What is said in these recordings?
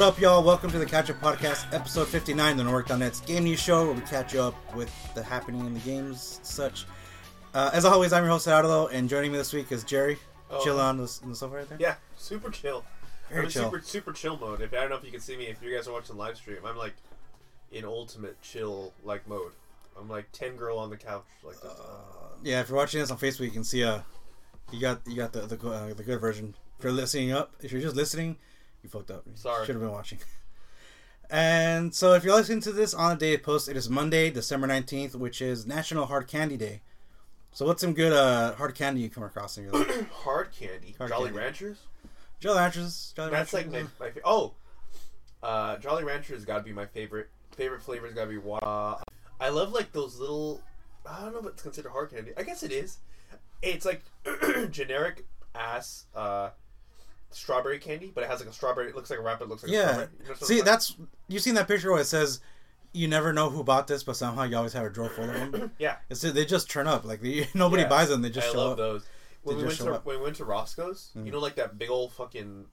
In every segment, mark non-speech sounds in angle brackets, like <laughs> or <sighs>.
What up, y'all? Welcome to the Catch Up Podcast, episode 59, the Network.net's game news show, where we catch up with the happening in the games, such. Uh, as always, I'm your host, Arlo, and joining me this week is Gerry. Oh. Chill on the, on the sofa right there. Yeah, super chill. Very I'm in chill. super super chill mode. If I don't know if you can see me, if you guys are watching the live stream, I'm like in ultimate chill like mode. I'm like ten girl on the couch like this. Yeah, if you're watching this on Facebook, you can see uh, you got you got the the, uh, the good version. If you're listening up, if you're just listening, you fucked up. Sorry. should have been watching. <laughs> And so, if you're listening to this on the day it posts, it is Monday, December nineteenth, which is National Hard Candy Day. So, what's some good uh, hard candy you come across in your life? <clears throat> Hard candy, Hard Jolly candy. Ranchers. Jolly Ranchers. Jolly That's like Ranchers. my, my fa- oh, uh, Jolly Ranchers got to be my favorite. Favorite flavors got to be water. I love like those little. I don't know if it's considered hard candy. I guess it is. It's like <clears throat> generic ass uh, strawberry candy, but it has like a strawberry. It looks like a wrapper. It looks like a Yeah. strawberry. You know See, that's you've seen that picture where it says, "You never know who bought this, but somehow you always have a drawer full of them." <coughs> yeah. It's they just turn up like they, <laughs> nobody Yeah. buys them. They just I show love up. those. When They we, went to, up. when we went to Roscoe's, Mm. you know, like that big old fucking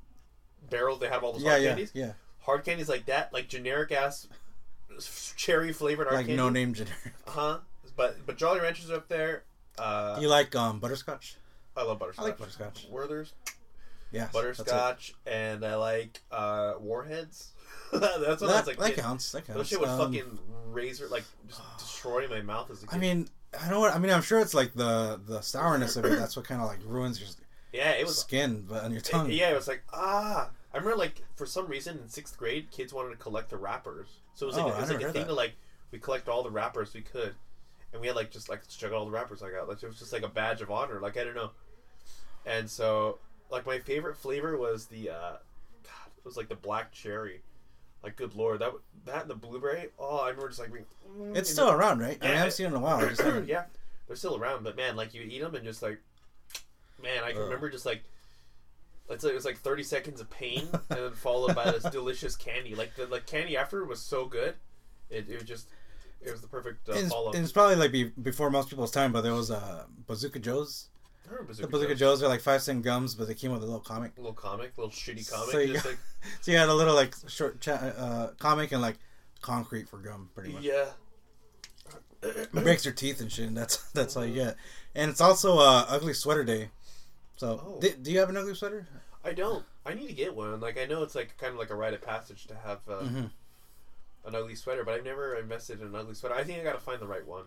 barrel they have all those Yeah, hard yeah, candies. yeah. Hard candies like that, like generic ass <laughs> cherry flavored hard Like candy. no name generic. Uh huh. But but Jolly Ranchers are up there. Uh, Do you like um butterscotch? I love butterscotch. I like butterscotch. Werther's Yeah, butterscotch, and I like uh, Warheads. <laughs> that's what I was like. that kid. counts. That counts. Those shit would Um, fucking razor like just <sighs> destroy my mouth as a kid. I mean, I know what I mean. I'm sure it's like the the sourness of it. That's what kind of like ruins your yeah, it was skin, but on your tongue. Yeah, it was like ah. I remember like for some reason in sixth grade, kids wanted to collect the wrappers. So it was like Oh, it was like a thing that. to like we collect all the wrappers we could, and we had like just like check out all the wrappers I got. Like it was just like a badge of honor. Like I don't know. And so like my favorite flavor was the uh, God, it was like the black cherry. Like good lord, that that and the blueberry. Oh, I remember just like being, mm, It's still the- around, right? I mean, I haven't seen it in a while. Just <clears throat> haven't. yeah, they're still around, but man, like you eat them and just like, man, I can Ugh. remember just like, let's say it was like thirty seconds of pain, <laughs> and then followed by this delicious candy. Like the like candy after was so good, it, it was just it was the perfect uh, It's, follow. it's probably like be, before most people's time, but there was uh, Bazooka Joe's. I remember The Bazooka Bazooka Joe's. Joe's are like five cent gums, but they came with a little comic. little comic, little shitty comic, So you just got- like <laughs> So you had a little like short cha- uh, comic and like concrete for gum, pretty much. yeah. It breaks your teeth and shit. And that's <laughs> that's all you get. And it's also uh, ugly sweater day. So Oh. di- do you have an ugly sweater? I don't. I need to get one. Like I know it's like kind of like a rite of passage to have uh, Mm-hmm. an ugly sweater, but I've never invested in an ugly sweater. I think I gotta find the right one.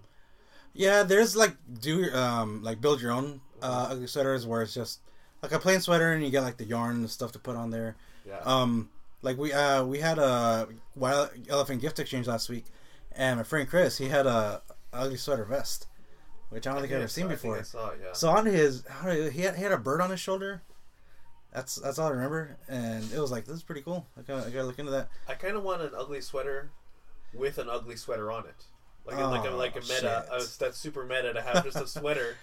Yeah, there's like do um like build your own uh, ugly sweaters where it's just like a plain sweater and you get like the yarn and stuff to put on there. Yeah. Um, like we uh we had a wild elephant gift exchange last week, and my friend Chris he had a ugly sweater vest, which I don't think I've ever seen saw- I think before. I saw it, yeah. So on his, he had, he had a bird on his shoulder. That's that's all I remember, and it was like this is pretty cool. I gotta, I gotta look into that. I kind of want an ugly sweater with an ugly sweater on it, like a, like a Oh, like a meta. shit. Uh, that's super meta to have just a <laughs> sweater,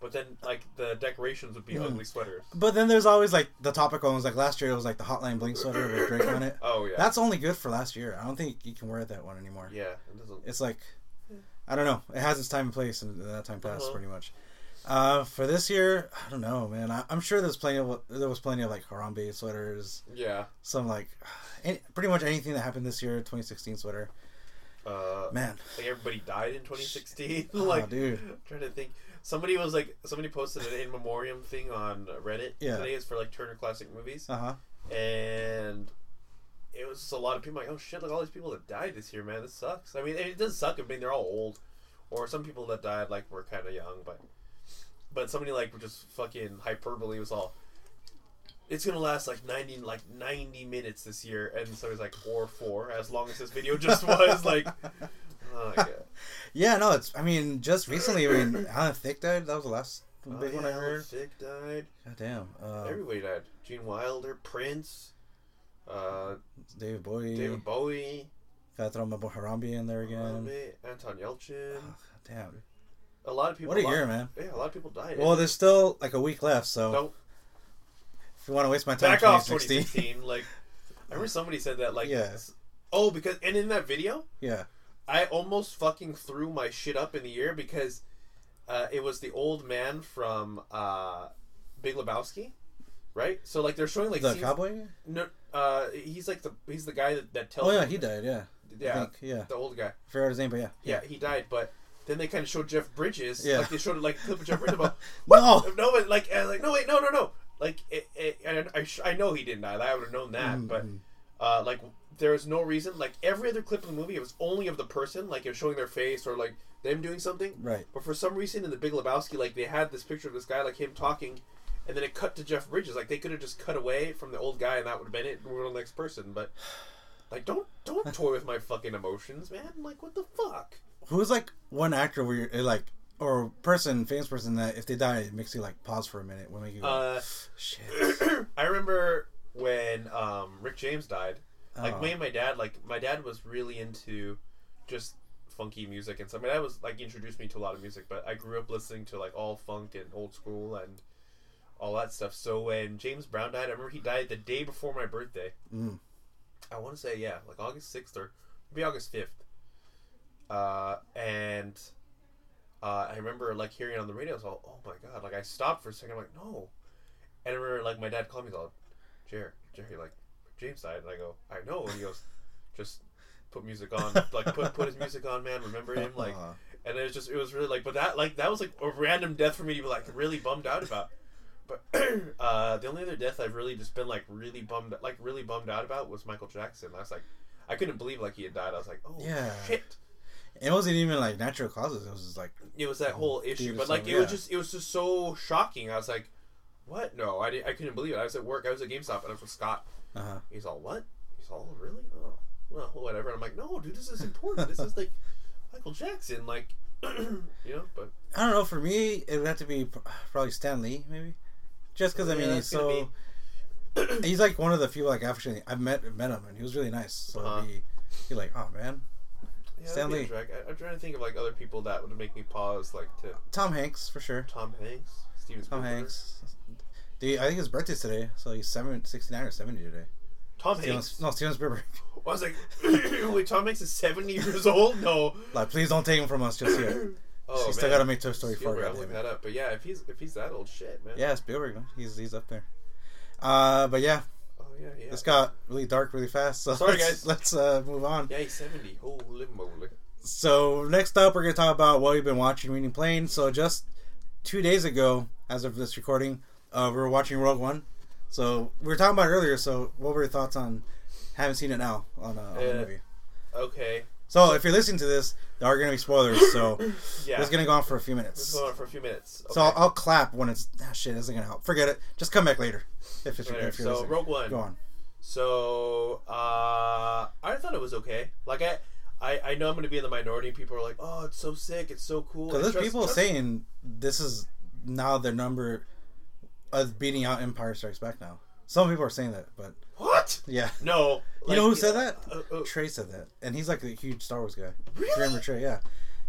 but then like the decorations would be Mm. ugly sweaters. But then there's always like the topical ones. Like last year, it was like the Hotline Bling sweater with Drake on it. Oh yeah, That's only good for last year. I don't think you can wear that one anymore. yeah. It doesn't. It's like, I don't know. It has its time and place, and that time passed Uh-huh. pretty much. Uh, for this year, I don't know, man. I, I'm sure there's plenty of there was plenty of like Harambe sweaters, Yeah. some like, <sighs> any, pretty much anything that happened this year. 2016 sweater, Uh, man. like everybody died in 2016. Oh, <laughs> like, dude. I'm trying to think. Somebody was like, somebody posted an in memoriam thing on Reddit Yeah. today. It's for like Turner Classic Movies, Uh huh. and it was just a lot of people like, oh shit, like all these people that died this year, man. This sucks. I mean, it does suck. I mean, they're all old, or some people that died like were kind of young, but but somebody like just fucking hyperbole was all. It's gonna last like ninety like ninety minutes this year, and so it's like or four, as long as this video just was like. <laughs> Oh, yeah. Yeah, no, it's. I mean, just recently, I mean, <coughs> Alan Thicke died. That was the last Oh, big one I yeah, heard. Thicke died. God damn. Uh, Everybody died. Gene Wilder, Prince, uh, David Bowie. David Bowie, Gotta throw my boy Harambe in there again. Harambe, Anton Yelchin. Oh, God damn. A lot of people. What a lot- year, man. Yeah, a lot of people died. Well, there's still like a week left, so you want to waste my time, back off 2016. 2016. like, I remember somebody said that. Like, Yeah. oh, because and in that video, yeah. I almost fucking threw my shit up in the air because uh, it was the old man from uh, Big Lebowski. right? So like they're showing like the scenes- cowboy. No, uh, he's like the he's the guy that, that tells. Oh yeah, he died. Yeah, yeah, yeah. the old guy. I forgot his name, but yeah, Yeah, he died, but then they kind of showed Jeff Bridges. Yeah. like they showed like clip of Jeff Bridges. About, <laughs> No! no, but like, uh, like no, wait, no, no, no. Like, it, it, and I, sh- I know he didn't die. I would have known that, but Mhm. uh, like there was no reason. Like every other clip of the movie, it was only of the person, like it was showing their face or like them doing something. Right. But for some reason in the Big Lebowski, like they had this picture of this guy, like him talking, and then it cut to Jeff Bridges. Like they could have just cut away from the old guy, and that would have been it. And we're on the next person. But like, don't don't toy with my fucking emotions, man. Like, what the fuck? Who's like one actor where you're like, or person, famous person that if they die, it makes you like pause for a minute when you go, Uh, shit. <clears throat> I remember when um, Rick James died. Like Oh. me and my dad, like my dad was really into just funky music and stuff. My dad was like introduced me to a lot of music, but I grew up listening to like all funk and old school and all that stuff. So when James Brown died, I remember he died the day before my birthday. Mm. I want to say yeah, like August sixth or maybe August fifth. Uh, and uh, I remember like hearing it on the radio. I was all, oh my god! Like I stopped for a second. I'm like, no. And I remember like my dad called me, he's all, Gerry, Gerry, like James died, and I go, I know. And he goes, just put music on, like put put his music on, man. Remember him, like. Uh, And it was just, it was really like, but that like that was like a random death for me to be like really bummed out about. But <clears throat> uh, the only other death I've really just been like really bummed, like really bummed out about was Michael Jackson. I was like, I couldn't believe like he had died. I was like, oh Yeah. shit. It wasn't even like natural causes. It was just like, It was that whole issue, but like it was just, it was just so shocking. I was like, what? No, I, didn't, I couldn't believe it. I was at work. I was at GameStop, and I was with Scott. uh huh. He's all, what? He's all, really? Oh, well, whatever. And I'm like, no, dude, this is important. this is like <laughs> Michael Jackson, like, <clears throat> you know. But I don't know. For me, it would have to be probably Stan Lee, maybe. Just because I mean, Yeah, he's so. <clears throat> he's like one of the few like African I've met met him and he was really nice. So Uh-huh. it'd be, like, oh man, yeah, Stan Lee. I, I'm trying to think of like other people that would make me pause, like to Tom Hanks for sure. Tom Hanks, Steven Tom Spielberg. Hanks. Dude, I think his birthday's today, so he's seven, 69 or seventy today. Tom Steven, Hanks. no, Steven Spielberg. <laughs> I was like, <coughs> wait, Tom Hanks is 70 years old? No. like, please don't take him from us just yet. <coughs> Oh, He's still got to make Toy Story four. Spielberg, I'll goddamn look it. that up. But yeah, if he's if he's that old, shit, man. Yeah, Spielberg. He's he's up there. Uh, but yeah, yeah, yeah. this got really dark really fast. So Sorry, let's, guys. Let's uh, move on. Yeah, he's 70. Holy moly. So next up, we're gonna talk about what we've been watching, reading, playing. So just two days ago, as of this recording, uh, we were watching Rogue One. So we were talking about it earlier. So what were your thoughts on? Haven't seen it now on, uh, on the movie. Okay. So if you're listening to this, there are gonna be spoilers. So <laughs> Yeah. it's gonna go on for a few This minutes. is going on for a few minutes. Okay. So I'll, I'll clap when it's ah, shit. Isn't gonna help. Forget it. Just come back later. If, it's, Whatever. if you're So listening. Rogue One. Go on. So uh, I thought it was okay. Like I, I, I know I'm going to be in the minority. People are like, "Oh, it's so sick. It's so cool." Because there's trust- people trust- saying this is now their number of beating out Empire Strikes Back now. Some people are saying that, but "What? yeah. No." You know who said that? Uh, uh, Trey said that, and he's like a huge Star Wars guy. Really? Remember Trey? Yeah.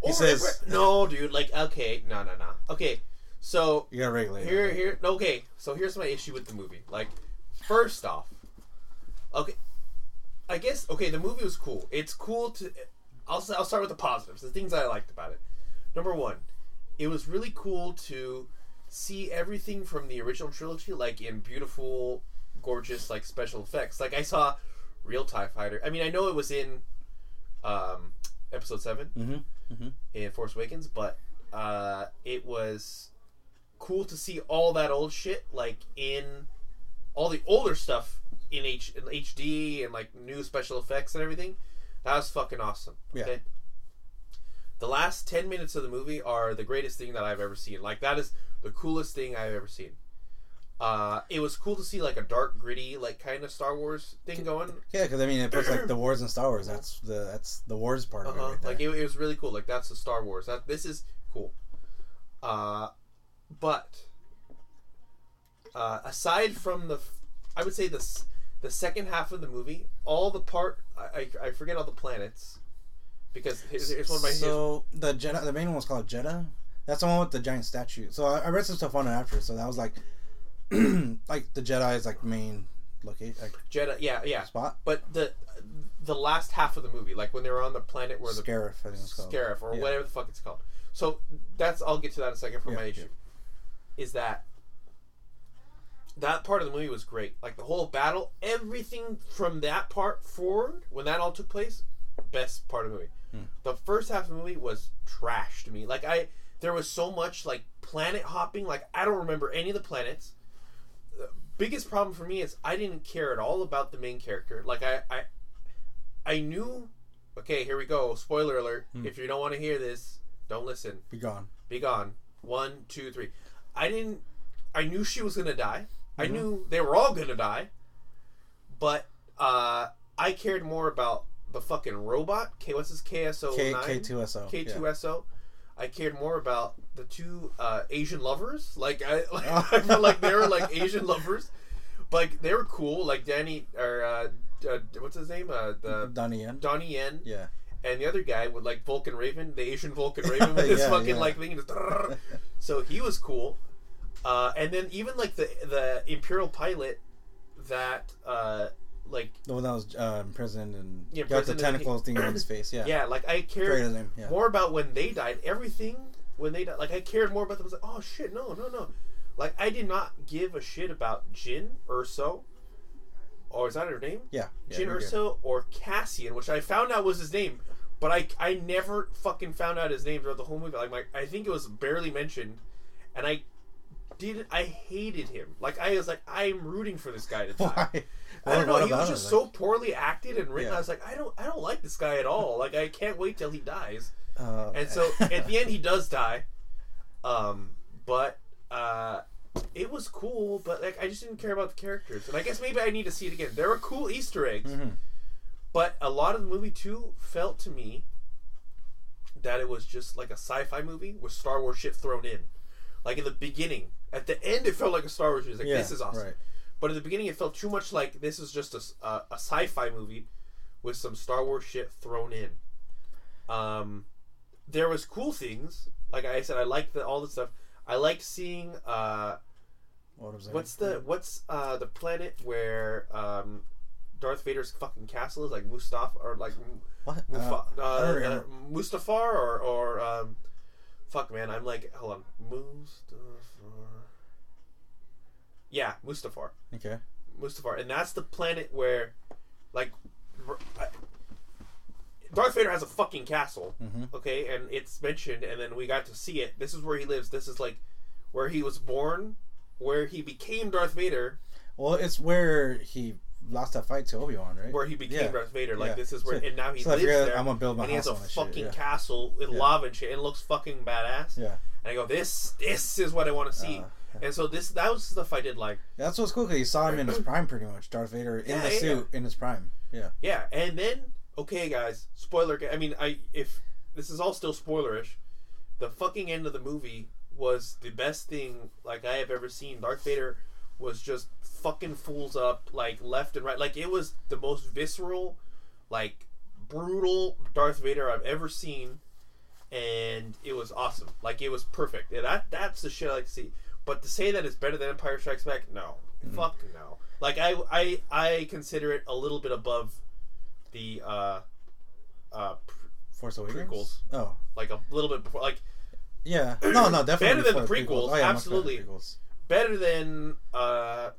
He Oh, says. "No, dude. Like, okay, no, no, no. Okay, so you gotta regulate. here, it. here. Okay, so here's my issue with the movie. Like, first off, okay, I guess okay, the movie was cool. It's cool to. I'll I'll start with the positives, the things I liked about it. Number one, it was really cool to see everything from the original trilogy, like in beautiful, gorgeous, like special effects. Like I saw real Tie Fighter. I mean, I know it was in um, Episode Seven Mhm, mhm. in Force Awakens, but uh, it was cool to see all that old shit like in all the older stuff in, H- in HD and like new special effects and everything. That was fucking awesome. Yeah. Okay. The last ten minutes of the movie are the greatest thing that I've ever seen. Like that is the coolest thing I've ever seen. Uh, it was cool to see like a dark, gritty, like kind of Star Wars thing going. Yeah, because I mean, it puts like the wars in Star Wars. That's the that's the wars part of it. Uh-huh. Right. Like it, it was really cool. Like that's the Star Wars. That this is cool. Uh, but uh, aside from the, I would say the the second half of the movie, all the part I, I, I forget all the planets because here's, here's one of my so the Jedha, the main one was called Jedha. That's the one with the giant statue. So I, I read some stuff on it after. So that was like, <clears throat> like the Jedi is like main location like Jedi. Yeah, yeah. spot. But the the last half of the movie, like when they were on the planet where the Scarif, I think it's called. Scarif or Yeah. whatever the fuck it's called. So that's I'll get to that in a second for Yeah, my issue. yeah. Is that that part of the movie was great. Like the whole battle, everything from that part forward, when that all took place, best part of the movie. Hmm. The first half of the movie was trash to me. Like I, there was so much like planet hopping. Like I don't remember any of the planets. Biggest problem for me is I didn't care at all about the main character. Like I, I, I knew. Okay, here we go. Spoiler alert. Hmm. If you don't want to hear this, don't listen. Be gone. Be gone. One, two, three. I didn't. I knew she was gonna die. I Mhm. knew they were all gonna die. But uh, I cared more about the fucking robot. K. What's his KSO K? K two S O. K two SO. I cared more about the two uh, Asian lovers. Like I, like, <laughs> I felt like they were like Asian lovers. But like, they were cool. Like Danny or uh, uh, what's his name? Uh, the Donnie Yen. Donnie Yen Yeah. and the other guy with like Vulcan Raven, the Asian Vulcan Raven with <laughs> his Yeah, fucking yeah. like thing. Just, <laughs> so he was cool. Uh, and then even like the the Imperial pilot that uh, like The one that was uh, imprisoned and Yeah, got the tentacles thing on his face. <clears throat> Yeah. yeah, like I Forget cared his name. Yeah. more about when they died. Everything when they died, like I cared more about them. I was like, oh shit, no, no, no. Like I did not give a shit about Jyn Erso, or is that her name? Yeah. yeah Jyn. Erso or Cassian, which I found out was his name, but I I never fucking found out his name throughout the whole movie. Like my, I think it was barely mentioned, and I did I hated him. Like I was like I'm rooting for this guy to <laughs> die. Why? I don't know. He was just him? so poorly acted and written. Yeah. I was like, I don't, I don't like this guy at all. Like, I can't wait till he dies. Uh, And so <laughs> at the end, he does die. Um, but uh, it was cool. But like, I just didn't care about the characters. And I guess maybe I need to see it again. There were cool Easter eggs, Mhm. but a lot of the movie too felt to me that it was just like a sci-fi movie with Star Wars shit thrown in. Like in the beginning, at the end, it felt like a Star Wars movie. Like yeah, this is awesome. Right. But at the beginning, it felt too much like this is just a a sci-fi movie with some Star Wars shit thrown in. Um, there was cool things. Like I said, I liked the, all the stuff. I liked seeing uh, What was that? what's the what's uh, the planet where um, Darth Vader's fucking castle is like Mustafa or like What? Mufa- Uh, uh, uh. Mustafar or or um, fuck man, I'm like hold on, Mustafar. Yeah, Mustafar. okay. Mustafar, and that's the planet where, like, Darth Vader has a fucking castle, hmm okay, and it's mentioned, and then we got to see it. This is where he lives. This is like where he was born, where he became Darth Vader, Well, it's where he lost that fight to Obi Wan, right? where he became Yeah. Darth Vader. Like Yeah. this is where, So- and now he so lives there. I'm gonna build my and he has a fucking. Yeah. castle with lava and shit, it looks fucking badass. yeah. And I go, this, this is what I want to see. Uh, and so this, that was stuff I did like. That's what's cool because you saw him in his <clears throat> prime, pretty much. Darth Vader in the suit in his prime. Yeah. Yeah, and then okay, guys, spoiler. I mean, I if this is all still spoilerish, the fucking end of the movie was the best thing like I have ever seen. Darth Vader was just fucking fools up like left and right. Like it was the most visceral, like brutal Darth Vader I've ever seen, and it was awesome. Like it was perfect. And that that's the shit I like to see. But to say that it's better than Empire Strikes Back, no, mm-hmm. fuck no. Like I I I consider it a little bit above the uh uh Force Awakens. Prequels. Oh, like a little bit before like yeah. No, no, definitely Better than the before prequels, Oh, yeah, much better than absolutely. prequels. better than uh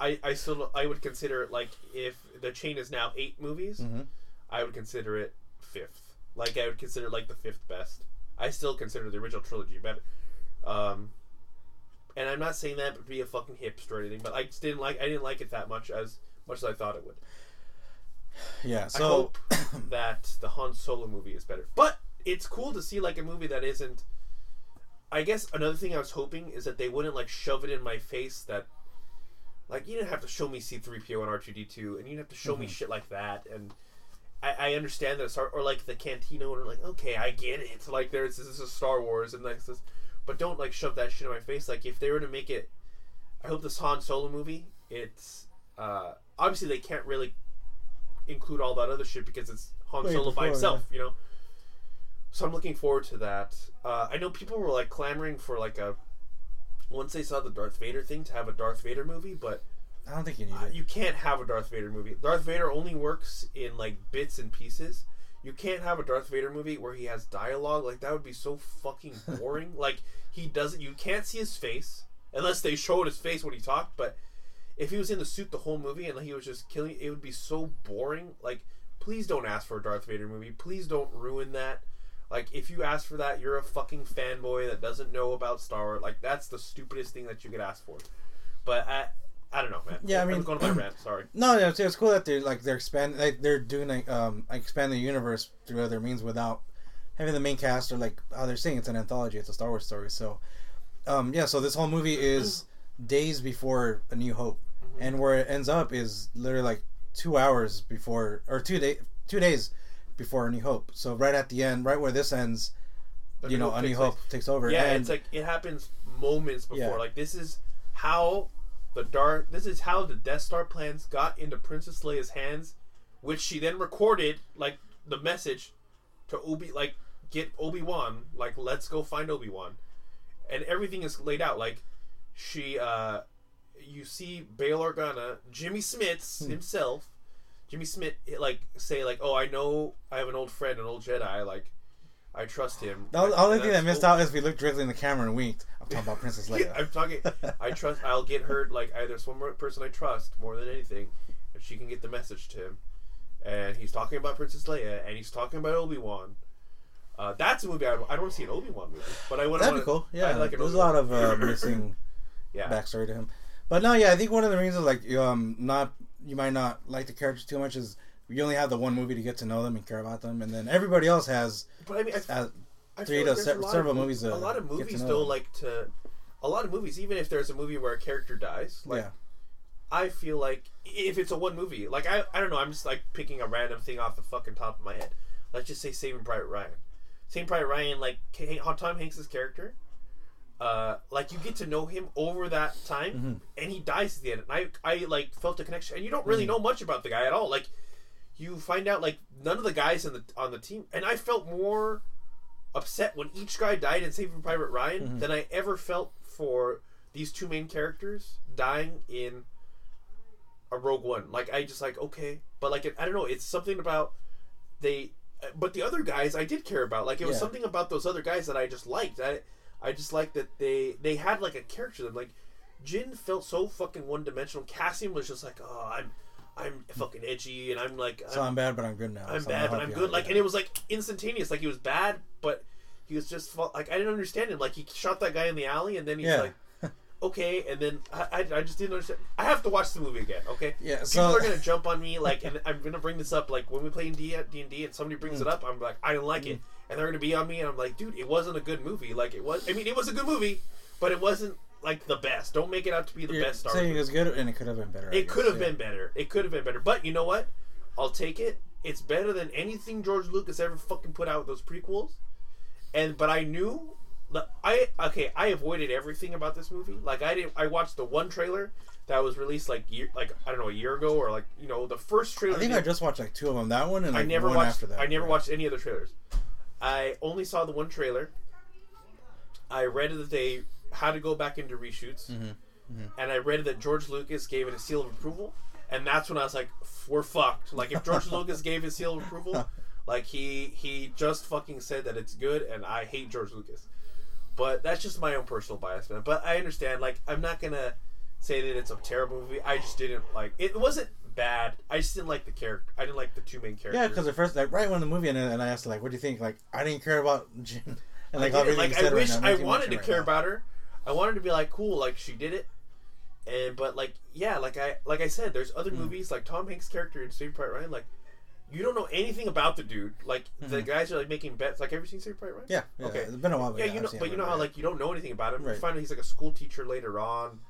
I I still I would consider it like if the chain is now eight movies, Mhm. I would consider it fifth. Like I would consider like the fifth best. I still consider the original trilogy better. Um and I'm not saying that to be a fucking hipster or anything, but I just didn't like I didn't like it that much as much as I thought it would. Yeah. I So hope <clears throat> that the Han Solo movie is better. But it's cool to see like a movie that isn't. I guess another thing I was hoping is that they wouldn't like shove it in my face that, like, you didn't have to show me C three PO and R two D two, and you didn't have to show me Mhm. shit like that. And I, I understand that it's hard, or like the Cantina owner, like, okay, I get it. Like, there's this is Star Wars, and like this, but don't like shove that shit in my face. Like, if they were to make it, I hope this Han Solo movie, it's uh obviously they can't really include all that other shit because it's Han Way Solo by before, himself, you know. So I'm looking forward to that. Uh, I know people were like clamoring for like a once they saw the Darth Vader thing to have a Darth Vader movie, but I don't think you need uh, it. you can't have a Darth Vader movie. Darth Vader only works in like bits and pieces. You can't have a Darth Vader movie where he has dialogue. Like that would be so fucking <laughs> boring. like he doesn't. You can't see his face unless they showed his face when he talked. But if he was in the suit the whole movie and he was just killing, it would be so boring. Like, please don't ask for a Darth Vader movie. Please don't ruin that. Like, if you ask for that, you're a fucking fanboy that doesn't know about Star Wars. Like, that's the stupidest thing that you could ask for. But I, I don't know, man. Yeah, I I'm mean- going to my rant. Sorry. No, <clears throat> no, it's, it's cool that they're like they're expanding, like they're doing like um expanding the universe through other means without having the main cast or like how they're saying it's an anthology, it's a Star Wars story. So, um yeah, so this whole movie is <clears throat> days before A New Hope, and where it ends up is literally like two hours before or two day two days before A New Hope. So right at the end, right where this ends, you know, A New takes Hope place. takes over. Yeah, and it's like it happens moments before. Yeah. Like this is how the dark. This is how the Death Star plans got into Princess Leia's hands, which she then recorded like the message to Obi, like get Obi Wan, like let's go find Obi Wan, and everything is laid out. Like she, uh you see Bail Organa, Jimmy Smits Hmm. himself. Jimmy Smits like say like, "Oh, I know I have an old friend, an old Jedi. Like, I trust him." the only- thing that missed cool. out is we looked directly in the camera and winked. I'm talking about Princess <laughs> Leia. I'm talking. I trust. I'll get her. Like either there's one more person I trust more than anything, if she can get the message to him, and he's talking about Princess Leia, and he's talking about Obi Wan. Uh, that's a movie I, I don't want to see an Obi Wan movie, but I would. That'd be cool. Yeah, I like there's a Obi-Wan. lot of uh, missing <laughs> Yeah, backstory to him. But no, yeah, I think one of the reasons like you, um not you might not like the characters too much is you only have the one movie to get to know them and care about them, and then everybody else has but I mean, I, uh, three to like se- a lot several of, movies A lot of movies though them. like to. A lot of movies, even if there's a movie where a character dies, like yeah, I feel like if it's a one movie, like I, I don't know, I'm just like picking a random thing off the fucking top of my head. Let's just say Saving Private Ryan. Saving Private Ryan, like Tom Hanks' character, uh, like you get to know him over that time, Mm-hmm. and he dies at the end. And I, I like felt a connection, and you don't really Mm-hmm. know much about the guy at all. Like you find out like none of the guys in the on the team, and I felt more upset when each guy died in Saving Private Ryan Mm-hmm. than I ever felt for these two main characters dying in a Rogue One. Like I just like okay, but like I don't know, it's something about they. But the other guys I did care about. Like it was Yeah. something about those other guys that I just liked. I I just like that they they had like a character. them. Like Jyn felt so fucking one dimensional. Cassian was just like oh I'm. I'm fucking edgy, and I'm like, so I'm bad, but I'm good now. I'm so bad, but I'm good. Like, and it was like instantaneous. Like he was bad, but he was just like I didn't understand him. Like he shot that guy in the alley, and then he's Yeah. like, <laughs> okay, and then I, I, I just didn't understand. I have to watch the movie again. Okay, Yeah, people are gonna <laughs> jump on me like, and I'm gonna bring this up like when we play in D and D, and somebody brings Mm. it up, I'm like, I didn't like it, and they're gonna be on me, and I'm like, dude, it wasn't a good movie. Like it was. I mean, it was a good movie, but it wasn't like the best. Don't make it out to be the You're best Star saying it was good, and it could have been better. It could have yeah. been better. It could have been better. But you know what? I'll take it. It's better than anything George Lucas ever fucking put out with those prequels. And but I knew that I okay, I avoided everything about this movie. Like I didn't I watched the one trailer that was released like year like I don't know, a year ago or like, you know, the first trailer I think I just watched like two of them. That one and I never one watched. after that. I never watched any other trailers. I only saw the one trailer. I read that they had to go back into reshoots, Mm-hmm. and I read that George Lucas gave it a seal of approval, and that's when I was like, "We're fucked." Like if George <laughs> Lucas gave his seal of approval, like he he just fucking said that it's good, and I hate George Lucas. But that's just my own personal bias, man. But I understand. Like I'm not gonna say that it's a terrible movie. I just didn't like it. wasn't bad. I just didn't like the character. I didn't like the two main characters. Yeah, because at first, like right when the movie ended, and I asked like, "What do you think?" Like, I didn't care about Jyn, <laughs> and like I, did like you I right wish now, I wanted to right care now. about her. I wanted to be like cool, like she did it. And but like yeah, like I like I said, there's Hmm. other movies like Tom Hanks' character in Saving Private Ryan. Like you don't know anything about the dude. Like the guys are like making bets. Like ever seen Saving Private Ryan? Hmm. Yeah, yeah, Okay. It's been a while. But yeah, yeah, you know, but you know how like you don't know anything about him. You Right. find out he's like a school teacher later on,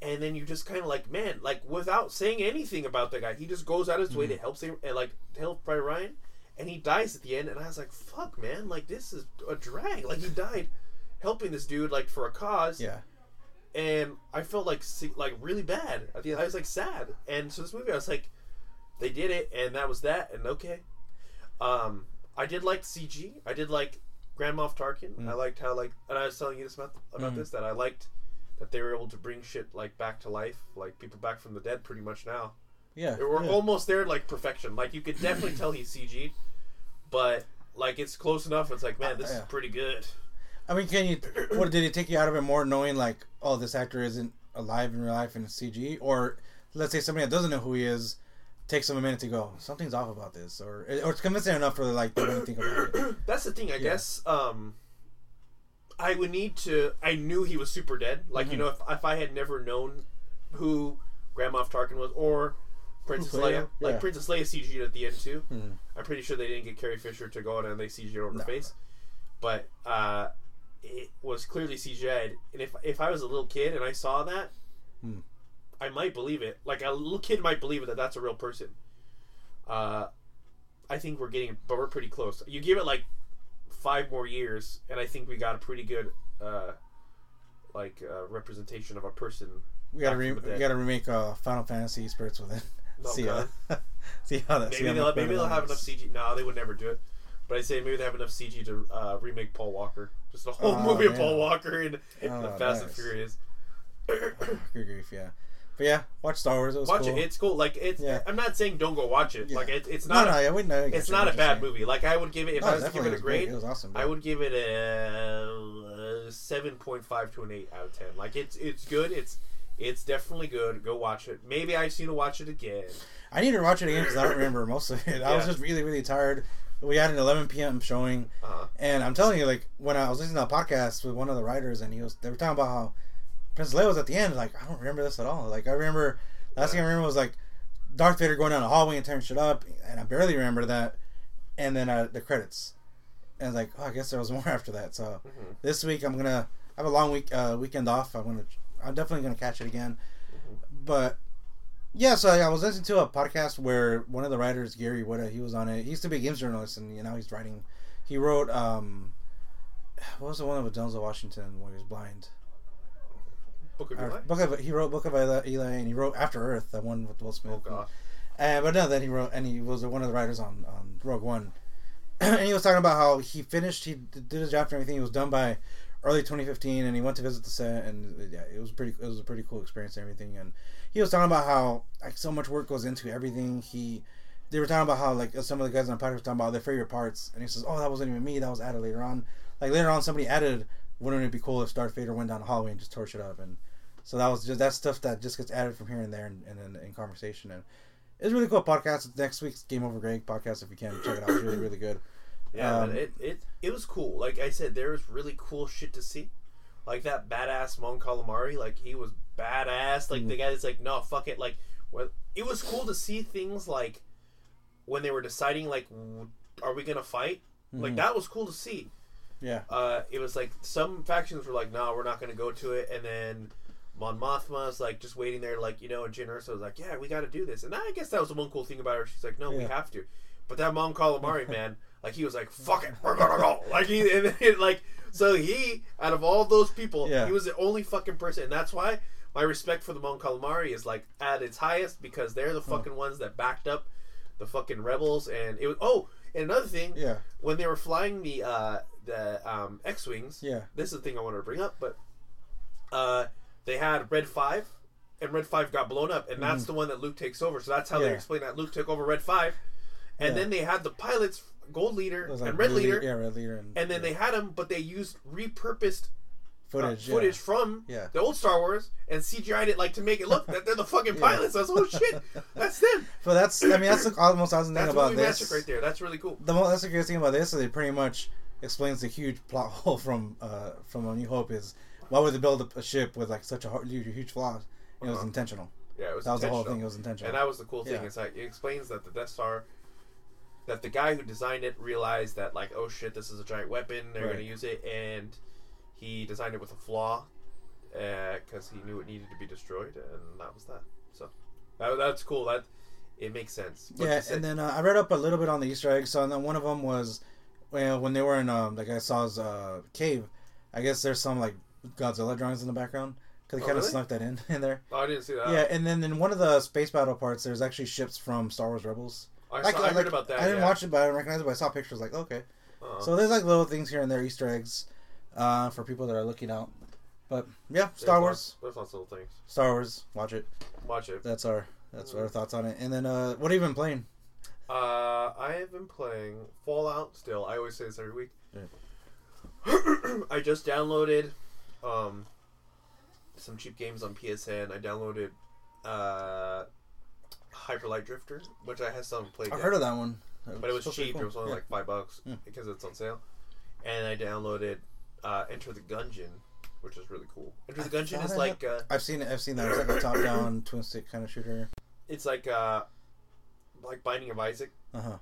and then you just kind of like, man, like without saying anything about the guy, he just goes out of his way to Mm-hmm. help and like help Private Ryan, and he dies at the end. And I was like, fuck, man, like this is a drag. Like he died helping this dude like for a cause, yeah, and I felt like like really bad. At the end, I was like sad, and so this movie, I was like, they did it, and that was that, and okay. Um, I did like CG. I did like Grand Moff Tarkin. Mm. I liked how like, and I was telling you this about about Mhm. this that I liked that they were able to bring shit like back to life, like people back from the dead, pretty much now. yeah. They were yeah. almost there, like perfection. Like you could definitely tell he's CG, but like it's close enough. It's like, man, this Yeah. is pretty good. I mean, can you? What did it take you out of it more knowing like, oh, this actor isn't alive in real life in a CG, or let's say somebody that doesn't know who he is takes them a minute to go, something's off about this, or or it's convincing enough for like they don't think about it. <coughs> That's the thing, I guess. Um, I would need to. I knew he was super dead. Like you Mhm. know, if, if I had never known who Grand Moff Tarkin was, or Princess Leia, Leia? like Yeah. Princess Leia CG'd at the end too. Hmm. I'm pretty sure they didn't get Carrie Fisher to go out and they CG'd over her No. face, but uh, it was clearly CGI'd. And if if I was a little kid and I saw that, Hmm. I might believe it. Like a little kid might believe it that that's a real person. Uh, I think we're getting, but we're pretty close. You give it like five more years, and I think we got a pretty good, uh, like uh, representation of a person. We gotta re- we gotta remake uh, Final Fantasy Spirits Within. <laughs> Oh, see how <laughs> see how that. see Maybe how they'll maybe they'll have enough. CG. No, they would never do it. But I say maybe they have enough CG to uh, remake Paul Walker, just a whole Oh, movie of. Paul Walker in, in Oh, the Fast and. Furious. <coughs> Good grief, yeah. But yeah, watch Star Wars. It was watch cool. it. It's cool. Like it's. Yeah. I'm not saying don't go watch it. Yeah. Like it, it's no, not. no, a, yeah, we know. it's not a bad movie. Like I would give it if I was to give it a grade. It was awesome. I would give it a seven point five to an eight out of ten. Like it's it's good. It's it's definitely good. Go watch it. Maybe I need to watch it again. I need to watch it again because I don't remember most of it. I was just really, really tired. We had an 11 p.m. showing, Uh-huh. and I'm telling you, like when I was listening to a podcast with one of the writers, and he was they were talking about how Princess Leia was at the end. Like I don't remember this at all. Like I remember last thing I remember was like Darth Vader going down the hallway and tearing shit up, and I barely remember that. And then uh, the credits, and I was like, oh, I guess there was <laughs> more after that. So Mhm. this week I'm gonna I have a long week uh, weekend off. I'm gonna I'm definitely gonna catch it again. But yeah, so I was listening to a podcast where one of the writers, Gary Whitta, he was on it. He used to be a games journalist, and you know he's writing. He wrote um, what was the one with Denzel Washington where he was blind? Book of Eli? Book of he wrote Book of Eli, and he wrote After Earth, the one with Will Smith. Oh god. Uh, but no, then he wrote, and he was one of the writers on, on Rogue One. <clears throat> and he was talking about how he finished, he did his draft and everything. He was done by early 2015, and he went to visit the set, and yeah, it was pretty, it was a pretty cool experience and everything. And he was talking about how like so much work goes into everything. He, they were talking about how like some of the guys on the podcast were talking about their favorite parts, and he says, "Oh, that wasn't even me. That was added later on. Like later on, somebody added, wouldn't it be cool if Darth Vader went down the hallway and just torched it up?" And so that was just that stuff that just gets added from here and there, and, and in, conversation and it's a really cool podcast. It's next week's Game Over Greg podcast. If you can check it out, it's really really good. Yeah, Um, it, it it was cool. Like I said, there was really cool shit to see. Like that badass Mon Calamari, like he was badass. Like the Mm-hmm. guy that's like, no, fuck it. Like? It was cool to see things like when they were deciding, like, are we gonna fight? Like Mhm. that was cool to see. Yeah, Uh, it was like some factions were like, no, we're not gonna go to it, and then Mon Mothma's like just waiting there, like you know, and Jyn Erso was like, yeah, we got to do this, and I guess that was the one cool thing about her. She's like, no, we have to. But that Mon Calamari <laughs> man, like he was like, fuck it, we're gonna go. Like he and then, <laughs> like so he out of all those people, Yeah. he was the only fucking person, and that's why my respect for the Mon Calamari is like at its highest because they're the fucking ones that backed up the fucking rebels, and it was oh, and another thing, yeah, when they were flying the uh, the um, X wings, yeah, this is the thing I wanted to bring up, but uh, they had Red Five, and Red Five got blown up, and that's the one that Luke takes over. So that's how they Mm-hmm. Explain that Luke took over Red Five, and Yeah. then they had the pilots, Gold Leader like and Red Blue Leader, yeah, Red Leader, and, and then yeah. they had them, but they used repurposed uh, footage, footage yeah. from Yeah. the old Star Wars and CGI'd it like to make it look that they're the fucking <laughs> Yeah. pilots. I was oh shit, that's them. <laughs> But that's, I mean, that's the almost awesome thing about this. right there. That's really cool. The mo- that's the greatest thing about this is it pretty much explains the huge plot <laughs> hole from uh from A New Hope is why would they build a, ship with like such a hard, huge, huge flaw? It was Uh-huh. intentional. Yeah, it was That was the whole thing. It was intentional. And that was the cool thing. Yeah. It's like it explains that the Death Star, that the guy who designed it realized that like, oh shit, this is a giant weapon. They're Right. gonna use it, and he designed it with a flaw because he knew it needed to be destroyed, and that was that. So that, that's cool. That it makes sense. What yeah, and then uh, I read up a little bit on the Easter eggs. So and then one of them was, well, when they were in um, like I saw's uh, cave. I guess there's some like Godzilla drawings in the background because they Oh, kind of really? snuck that in <laughs> in there. oh, I didn't see that. yeah, and then in one of the space battle parts, there's actually ships from Star Wars Rebels. I, Like, saw, I like, heard about that. I didn't yeah. watch it, but I recognize it. But I saw pictures. Like, okay, Uh-huh. so there's like little things here and there, Easter eggs, uh, for people that are looking out. But yeah, There's Star lots- Wars, There's lots of little things. Star Wars, watch it. Watch it. That's our that's our thoughts on it. And then uh, what have you been playing? Uh, I have been playing Fallout still. I always say this every week. <coughs> I just downloaded um, some cheap games on PSN. I downloaded uh, Hyperlight Drifter, which I still haven't played I yet. heard of that one, but it was supposed to be cheap. cool. It was only Yeah. like five bucks Hmm. because it's on sale. And I downloaded uh, Enter the Gungeon, which is really cool. Enter the I Gungeon is I like uh, I've seen it. I've seen that. It's like a top-down <coughs> twin stick kind of shooter. it's like uh, like Binding of Isaac Uh huh.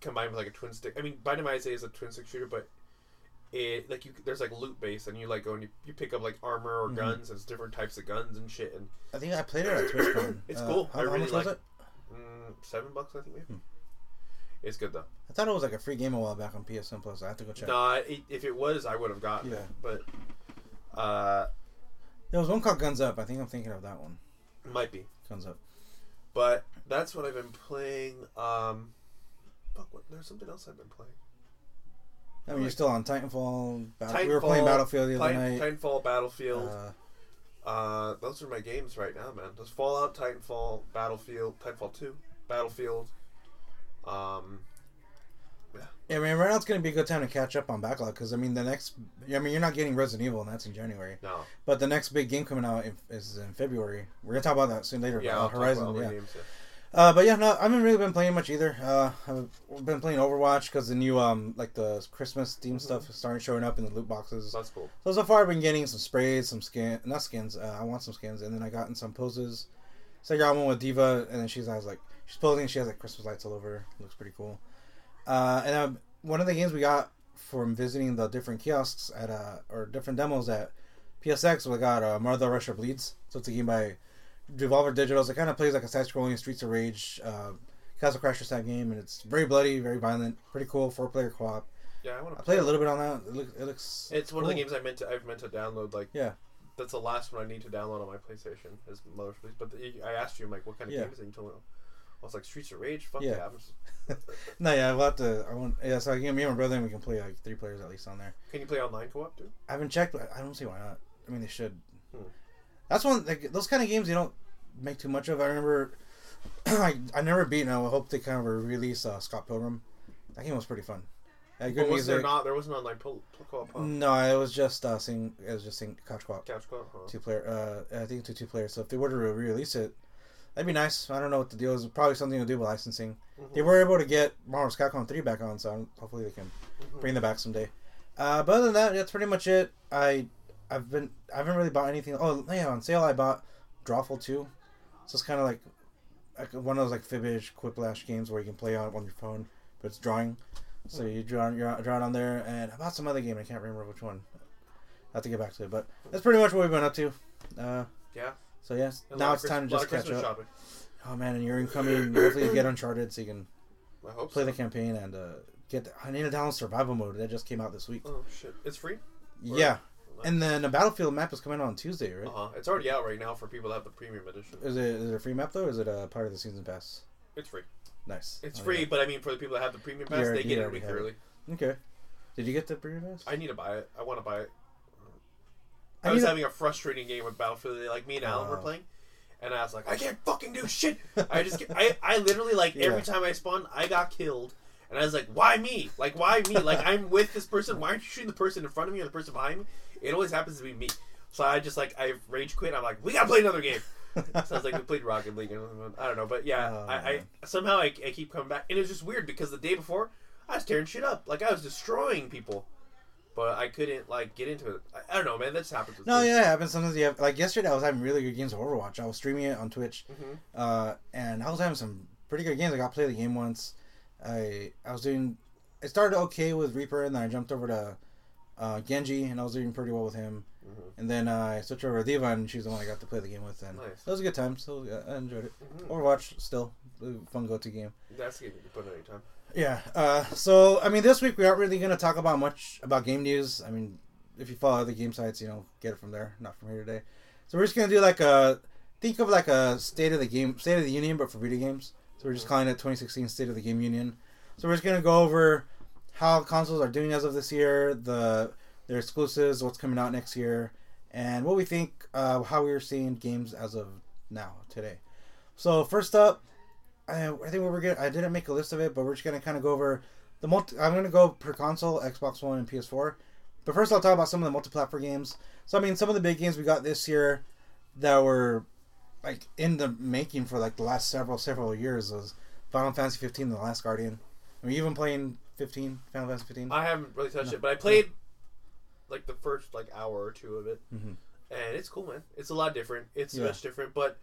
combined with like a twin stick. I mean, Binding of Isaac is a twin stick shooter, but it like you there's like loot base and you like go and you, you pick up like armor or Mhm. guns and it's different types of guns and shit and I think I played it at TwitchCon. <coughs> It's Uh, cool. How, I how really much was like it? mm, seven bucks I think maybe. Hmm. It's good though. I thought it was like a free game a while back on PSN Plus. I have to go check. No, it, if it was, I would have gotten Yeah. it. But uh, There was one called Guns Up. I think I'm thinking of that one. might be. Guns Up. But that's what I've been playing. Um, fuck, what, there's something else I've been playing. I mean, you're still on Titanfall. Battle- we were playing Battlefield the other Titan, night. Titanfall, Battlefield. Uh, Uh, those are my games right now, man. There's Fallout, Titanfall, Battlefield, Titanfall 2, Battlefield. Um, yeah, I mean, right now it's going to be a good time to catch up on backlog because I mean, the next. I mean, you're not getting Resident Evil, and that's in January. no. But the next big game coming out is in February. We're gonna talk about that soon later. Yeah, talk Horizon. yeah. games, yeah. Uh, but yeah, no, I haven't really been playing much either. Uh, I've been playing Overwatch because the new um like the Christmas theme Mhm. stuff is starting showing up in the loot boxes. That's cool. So so far I've been getting some sprays, some skin, not skins. Uh, I want some skins, and then I gotten some poses. So I got one with D.Va, and then she's has like she's posing. She has like Christmas lights all over. Looks pretty cool. Uh, and um, one of the games we got from visiting the different kiosks at uh or different demos at PSX, we got uh, Mother Russia Bleeds. So it's a game by Devolver Digitals. It kind of plays like a side-scrolling Streets of Rage, uh, Castle Crashers type game, and it's very bloody, very violent, pretty cool. Four-player co-op. Yeah, I want to. I played a little bit on that. It, look, it looks. It's one of the games I meant to. I've meant to download. Like, Yeah. that's the last one I need to download on my PlayStation. Is Mother's Place. But the, I asked you, I'm like, what kind of Yeah. game is it? And you told me, I was like, Streets of Rage. Fuck Yeah. yeah. I'm just- <laughs> No, yeah, we'll have to. I want. Yeah, so I can me and my brother, and we can play like three players at least on there. Can you play online co-op too? I haven't checked, but I don't see why not. I mean, they should. Hmm. That's one. Like, those kind of games you don't make too much of. I remember. <clears throat> I I never beat. and I hope they kind of release uh, Scott Pilgrim. That game was pretty fun. Had good But was there not? There wasn't online co-op. Huh? No, it was just uh, sing. It was just sing couch co-op. Couch co-op. Huh? two player. Uh, I think to two players. So if they were to re-release it, that'd be nice. I don't know what the deal is. Probably something to do with licensing. Mhm. They were able to get Marvel's Capcom three back on, so hopefully they can Mhm. bring them back someday. Uh, but other than that, that's pretty much it. I I've been I haven't really bought anything. Oh yeah, on sale I bought Drawful two. So it's kind of like, like one of those like Fibbage Quiplash games where you can play on on your phone, but it's drawing. So you draw you draw it on there, and I bought some other game. I can't remember which one. I have to get back to it, but that's pretty much what we've been up to. Uh, Yeah. so yes, lot now it's Christ- time to just catch Christmas up. shopping. Oh man, and you're incoming. Hopefully you get Uncharted so you can I hope play so. the campaign and uh, get. The, I need to download Survival Mode. That just came out this week. Oh shit! It's free. Yeah, and then a Battlefield map is coming out on Tuesday, right? Uh huh. It's already out right now for people that have the premium edition. Is it is it a free map though? or Is it a part of the season pass? It's free. Nice. It's Oh, free, but I mean, for the people that have the premium pass, they get it a week have it. early. Okay. Did you get the premium pass? I need to buy it. I want to buy it. I I, was having a frustrating game with Battlefield. Like me and Alan were Oh. playing, and I was like, I can't fucking do shit. <laughs> I just, get, I, I literally like every time I spawned, I got killed, and I was like, why me? Like why me? Like I'm with this person. Why aren't you shooting the person in front of me or the person behind me? It always happens to be me. So I just like I rage quit. I'm like, we gotta play another game. <laughs> Sounds like we played Rocket League. and I don't know, but yeah, Oh, I, I somehow I, I keep coming back, and it's just weird because the day before I was tearing shit up, like I was destroying people, but I couldn't like get into it. I, I don't know, man. That happened. No, me. yeah, it happens. Sometimes you have like yesterday. I was having really good games of Overwatch. I was streaming it on Twitch, Mhm. uh, and I was having some pretty good games. Like I got to play the game once. I I was doing. It started okay with Reaper, and then I jumped over to uh, Genji, and I was doing pretty well with him. Mhm. And then uh, I switched over to D.Va, and she's the one I got to play the game with. And Nice. it was a good time. So I enjoyed it. Mhm. Overwatch still fun go-to game. That's the game you can put anytime. Yeah. Uh, so I mean, this week we aren't really going to talk about much about game news. I mean, if you follow other game sites, you know, get it from there, not from here today. So we're just going to do like a think of like a state of the game, state of the union, but for video games. So we're just calling it 2016 State of the Game Union. So we're just going to go over how consoles are doing as of this year, the their exclusives, what's coming out next year, and what we think, uh, how we're seeing games as of now today. So first up, I, I think what we're gonna. I didn't make a list of it, but we're just gonna kind of go over the multi. I'm gonna go per console, Xbox One and PS4. But first, I'll talk about some of the multi-platform games. So, I mean, some of the big games we got this year that were like in the making for like the last several several years was Final Fantasy 15, The Last Guardian. I mean, even playing 15, Final Fantasy 15? I haven't really touched No. it, but I played like the first like hour or two of it, Mhm. and it's cool, man. It's a lot different. It's Yeah. much different, but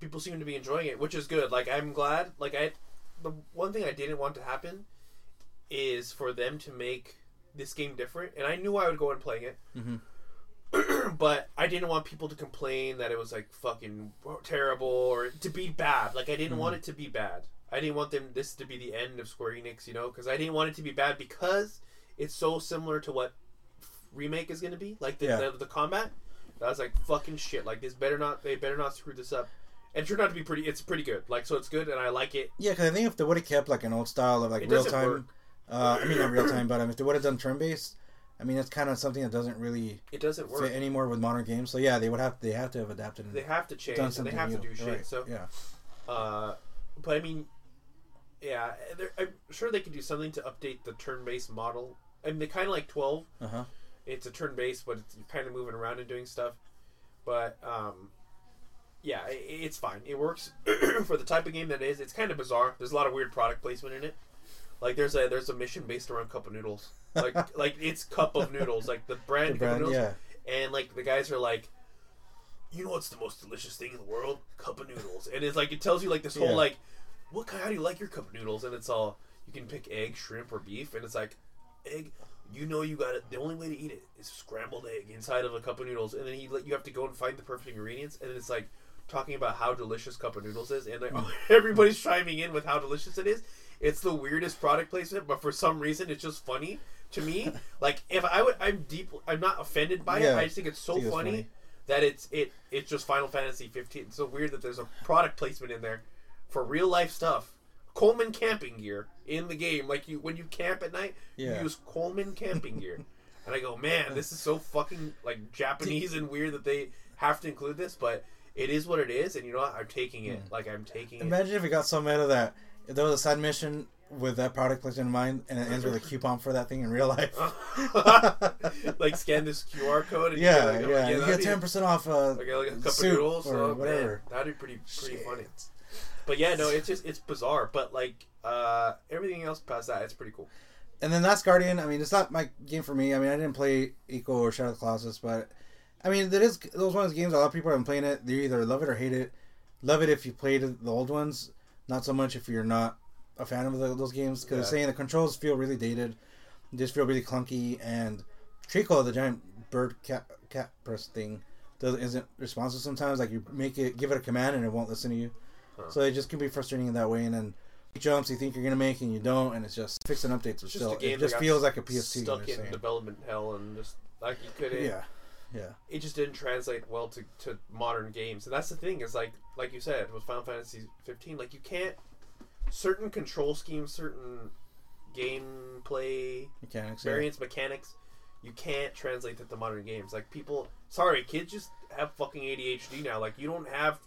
people seem to be enjoying it, which is good. Like I'm glad. Like I, the one thing I didn't want to happen is for them to make this game different, and I knew I would go and playing it. Mhm. <clears throat> but I didn't want people to complain that it was like fucking terrible or to be bad. Like I didn't want it to be bad. I didn't want them this to be the end of Square Enix, you know, because I didn't want it to be bad because it's so similar to what remake is going to be, like the, Yeah. the the combat. I was like fucking shit. Like this better not they better not screw this up. And it turned out to be pretty. It's pretty good. Like so, it's good, and I like it. Yeah, because I think if they would have kept like an old style of like It real time, uh, I mean not real time, but um, if they would have done turn based, I mean it's kind of something that doesn't really It doesn't work. fit anymore with modern games. So yeah, they would have they have to have adapted and They have to change, done and they something have to do shit. right. So yeah, Uh, but I mean, yeah, they're- I'm sure they could do something to update the turn-based model. I mean, they kind of like 12. uh huh, It's a turn-based, but it's, you're kind of moving around and doing stuff. But um, yeah, i it's fine. It works <clears throat> for the type of game that it is. It's kind of bizarre. There's a lot of weird product placement in it. Like there's a there's a mission based around cup of noodles. Like <laughs> like it's cup of noodles. Like the brand, the cup of brand, noodles yeah, and like the guys are like you know what's the most delicious thing in the world cup of noodles and it's like it tells you like this whole Yeah. like what kind how do you like your cup of noodles? And it's all you can pick egg shrimp or beef and it's like egg you know you got it the only way to eat it is scrambled egg inside of a cup of noodles and then he let you have to go and find the perfect ingredients and then it's like talking about how delicious cup of noodles is and like, <laughs> everybody's chiming in with how delicious it is. It's the weirdest product placement but for some reason it's just funny to me. <laughs> Like if i would i'm deep i'm not offended by it i just think it's so think it's funny, funny. that it's it it's just final fantasy 15 it's so weird that there's a product placement in there for real life stuff coleman camping gear in the game like you when you camp at night Yeah. you use coleman camping gear <laughs> and i go man this is so fucking like japanese and weird that they have to include this but it is what it is and you know what i'm taking it like i'm taking it Imagine if we got so meta that if there was a side mission with that product placement in mind, and it ends with a coupon for that thing in real life. <laughs> like scan this QR code. And yeah, you get, like, yeah, oh, you get ten percent off uh, Like, like a cup suit of noodles or oh, whatever. Man, that'd be pretty pretty Shit. funny. But yeah, no, it's <laughs> just it's bizarre. But like uh, everything else past that, it's pretty cool. And then Last Guardian, I mean, it's not my game for me. I mean, I didn't play Ico or Shadow of the Colossus, but I mean, that is those one of those games. A lot of people have been playing it. They either love it or hate it. Love it if you played the old ones, not so much if you're not a fan of the, those games. Because Yeah. saying the controls feel really dated, just feel really clunky, and Trico, the giant bird cat cat person thing, doesn't isn't responsive sometimes. Like you make it, give it a command, and it won't listen to you. So it just can be frustrating in that way. And then jumps you think you're gonna make and you don't, and it's just fixing updates. It's just still, it just feels like a PS2 stuck in you're development hell and just like you couldn't. Yeah, yeah, it just didn't translate well to, to modern games and that's the thing is like like you said with final fantasy 15 like you can't certain control schemes certain gameplay mechanics. Yeah. variants mechanics you can't translate that to modern games like people sorry kids just have fucking adhd now like you don't have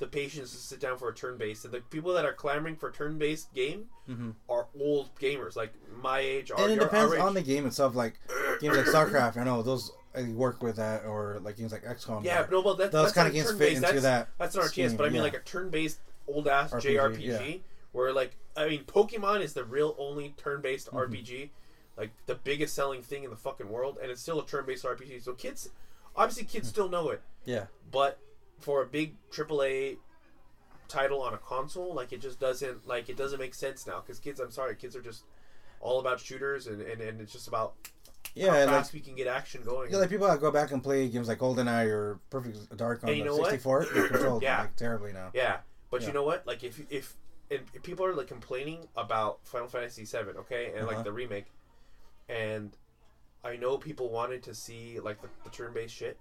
the patience to sit down for a turn-based and the people that are clamoring for turn-based game Mhm. are old gamers like my age our, And it your- depends our age. on the game itself. Like games like StarCraft, I know those I work with that, or like games like XCOM. yeah or- no but that, those that's kind of games fit turn-based. into that's, that. That's not our chance, scheme, but I mean yeah. like a turn-based old ass RPG, JRPG yeah. where like I mean Pokemon is the real only turn-based Mm-hmm. RPG, like the biggest selling thing in the fucking world, and it's still a turn-based RPG. So kids, obviously kids Hmm. still know it, Yeah, but for a big AAA title on a console, like it just doesn't like it doesn't make sense now because kids. I'm sorry, kids are just all about shooters and, and, and it's just about yeah, how like fast we can get action going. yeah, like people that go back and play games like GoldenEye or Perfect Dark on And you the know 64, they're <coughs> controlled Yeah. like terribly now. Yeah, but Yeah. you know what? Like if if and if people are like complaining about Final Fantasy VII, okay, and Uh-huh. like the remake, and I know people wanted to see like the, the turn-based shit,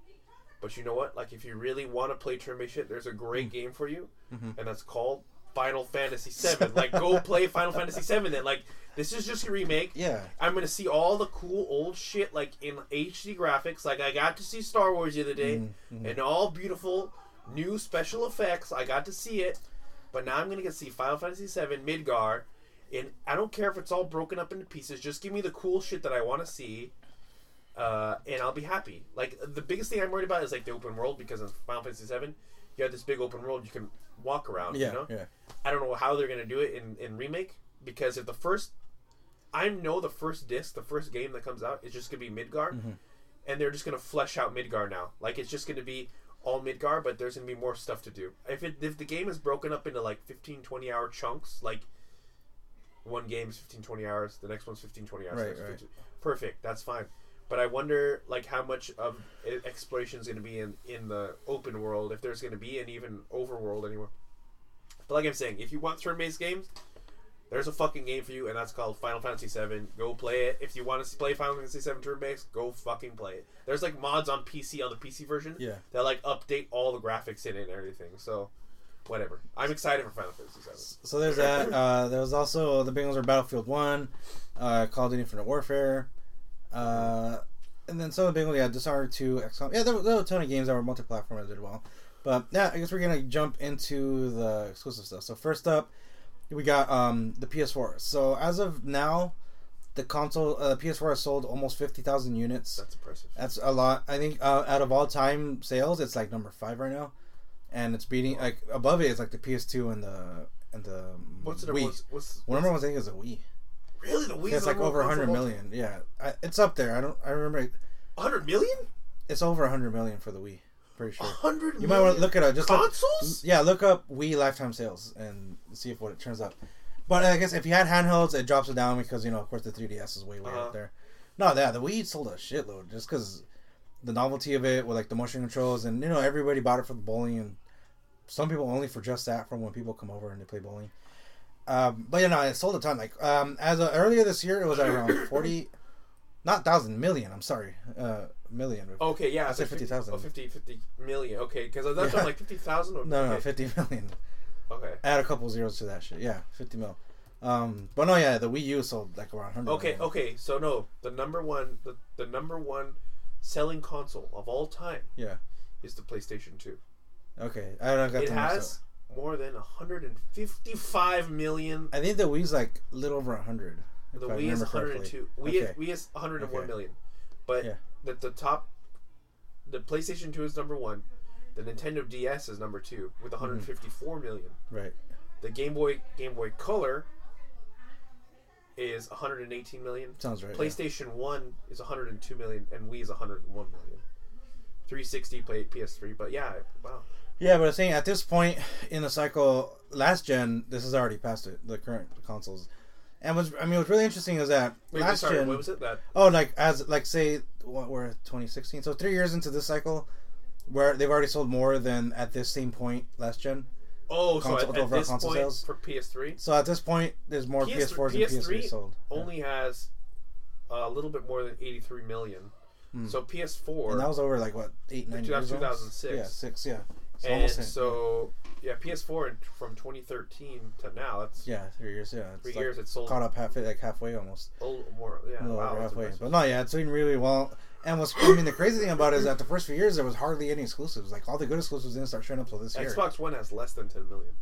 but you know what? Like if you really want to play turn-based shit, there's a great Mm. game for you, Mhm. and that's called Final Fantasy VII. like go <laughs> play Final Fantasy VII. Then like this is just a remake. Yeah, I'm gonna see all the cool old shit like in HD graphics. Like I got to see Star Wars the other day, Mhm, mhm. and all beautiful new special effects. I got to see it, but now I'm gonna get to see Final Fantasy VII Midgar, and I don't care if it's all broken up into pieces. Just give me the cool shit that I want to see. Uh, and I'll be happy. Like the biggest thing I'm worried about is like the open world because in Final Fantasy VII, you have this big open world you can walk around. Yeah, you know? yeah. I don't know how they're gonna do it in in remake because if the first, I know the first disc, the first game that comes out is just gonna be Midgar, Mm-hmm. and they're just gonna flesh out Midgar now. Like it's just gonna be all Midgar, but there's gonna be more stuff to do. If it if the game is broken up into like 15, 20 hour chunks, like one game is 15, 20 hours, the next one's 15, 20 hours. Right, right. 15 Perfect, that's fine. But I wonder like how much of exploration is going to be in in the open world if there's going to be an even overworld anywhere. But like I'm saying, if you want turn-based games, there's a fucking game for you, and that's called Final Fantasy VII. Go play it. If you want to play Final Fantasy VII turn-based, go fucking play it. There's like mods on PC on the PC version Yeah. that like update all the graphics in it and everything. So, whatever. I'm excited for Final Fantasy VII. So there's that. Uh, there was also the ones were Battlefield One, uh, Call of Duty Infinite Warfare, uh, and then some of the big ones. Yeah, Dishonored Two, XCOM. Yeah, there were, there were a ton of games that were multi-platform that did well. But yeah, I guess we're gonna jump into the exclusive stuff. So first up, we got um, the PS4. So as of now, the console, uh, PS4 has sold almost fifty thousand units. That's impressive. That's a lot. I think uh, out of all time sales, it's like number five right now, and it's beating like above it is like the PS2 and the and the What's the Wii. what's, what's, One number one thing is a Wii. Really, the Wii Yeah, it's like over hundred million. Yeah, I, it's up there. I don't. I remember Hundred million? it's over hundred million for the Wii. Pretty sure. hundred. You might want to look at it up. Just look, consoles. yeah, look up Wii lifetime sales and see if what it turns up. But I guess if you had handhelds, it drops it down because you know, of course, the 3DS is way way Uh-huh. up there. No, yeah, the Wii sold a shitload just because the novelty of it with like the motion controls and you know everybody bought it for the bowling and some people only for just that from when people come over and they play bowling. Um, but you know, it sold a ton. Like um, as of, earlier this year, it was at around <coughs> forty, not thousand million. I'm sorry, uh, million. Okay, yeah, I said so 50,000. Oh, 50, 50 million. Okay, because I thought Yeah. like fifty thousand. <laughs> No, no, okay. fifty million. Okay. Add a couple zeros to that shit. Yeah, fifty mil. Um, but no, yeah, the Wii U sold like around hundred. Okay, okay. So no, the number one, the, the number one selling console of all time Yeah. is the PlayStation Two. Okay, I don't got It has so- more than 155 million. I think the Wii's like a little over hundred. The Wii is 102. Wii, is, Okay. Wii is 101 Okay. million. But Yeah. the, the top, the PlayStation 2 is number one. The Nintendo DS is number two with Mm-hmm. 154 million. Right. The Game Boy Game Boy Color is 118 million. Sounds right. yeah. PlayStation 1 is 102 million and Wii is 101 million. 360 play PS3, but yeah, wow. Yeah, but I'm saying at this point in the cycle, last gen, this is already past it. The current consoles, and what's I mean, what's really interesting is that Wait, last sorry, gen. what was it? That Oh, like as like say what we're 2016, so three years into this cycle, where they've already sold more than at this same point last gen. oh, so at, at this point sales? for PS3 So at this point, there's more PS3 PS4s than PS3 sold. Yeah. only has a little bit more than 83 million. So PS4 Hmm. And that was over like what eight nine years. ago? 2006. Yeah, six. Yeah. And so yeah, PS4 from 2013 to now, that's yeah, three years. Yeah, it's three like years. It's sold caught up half like halfway almost. Oh, more. Yeah, wow, halfway. But no, yeah, it's doing really well. And what's I mean, the crazy thing about it is that the first few years there was hardly any exclusives. Like all the good exclusives didn't start showing up till this year. Xbox One has less than 10 million.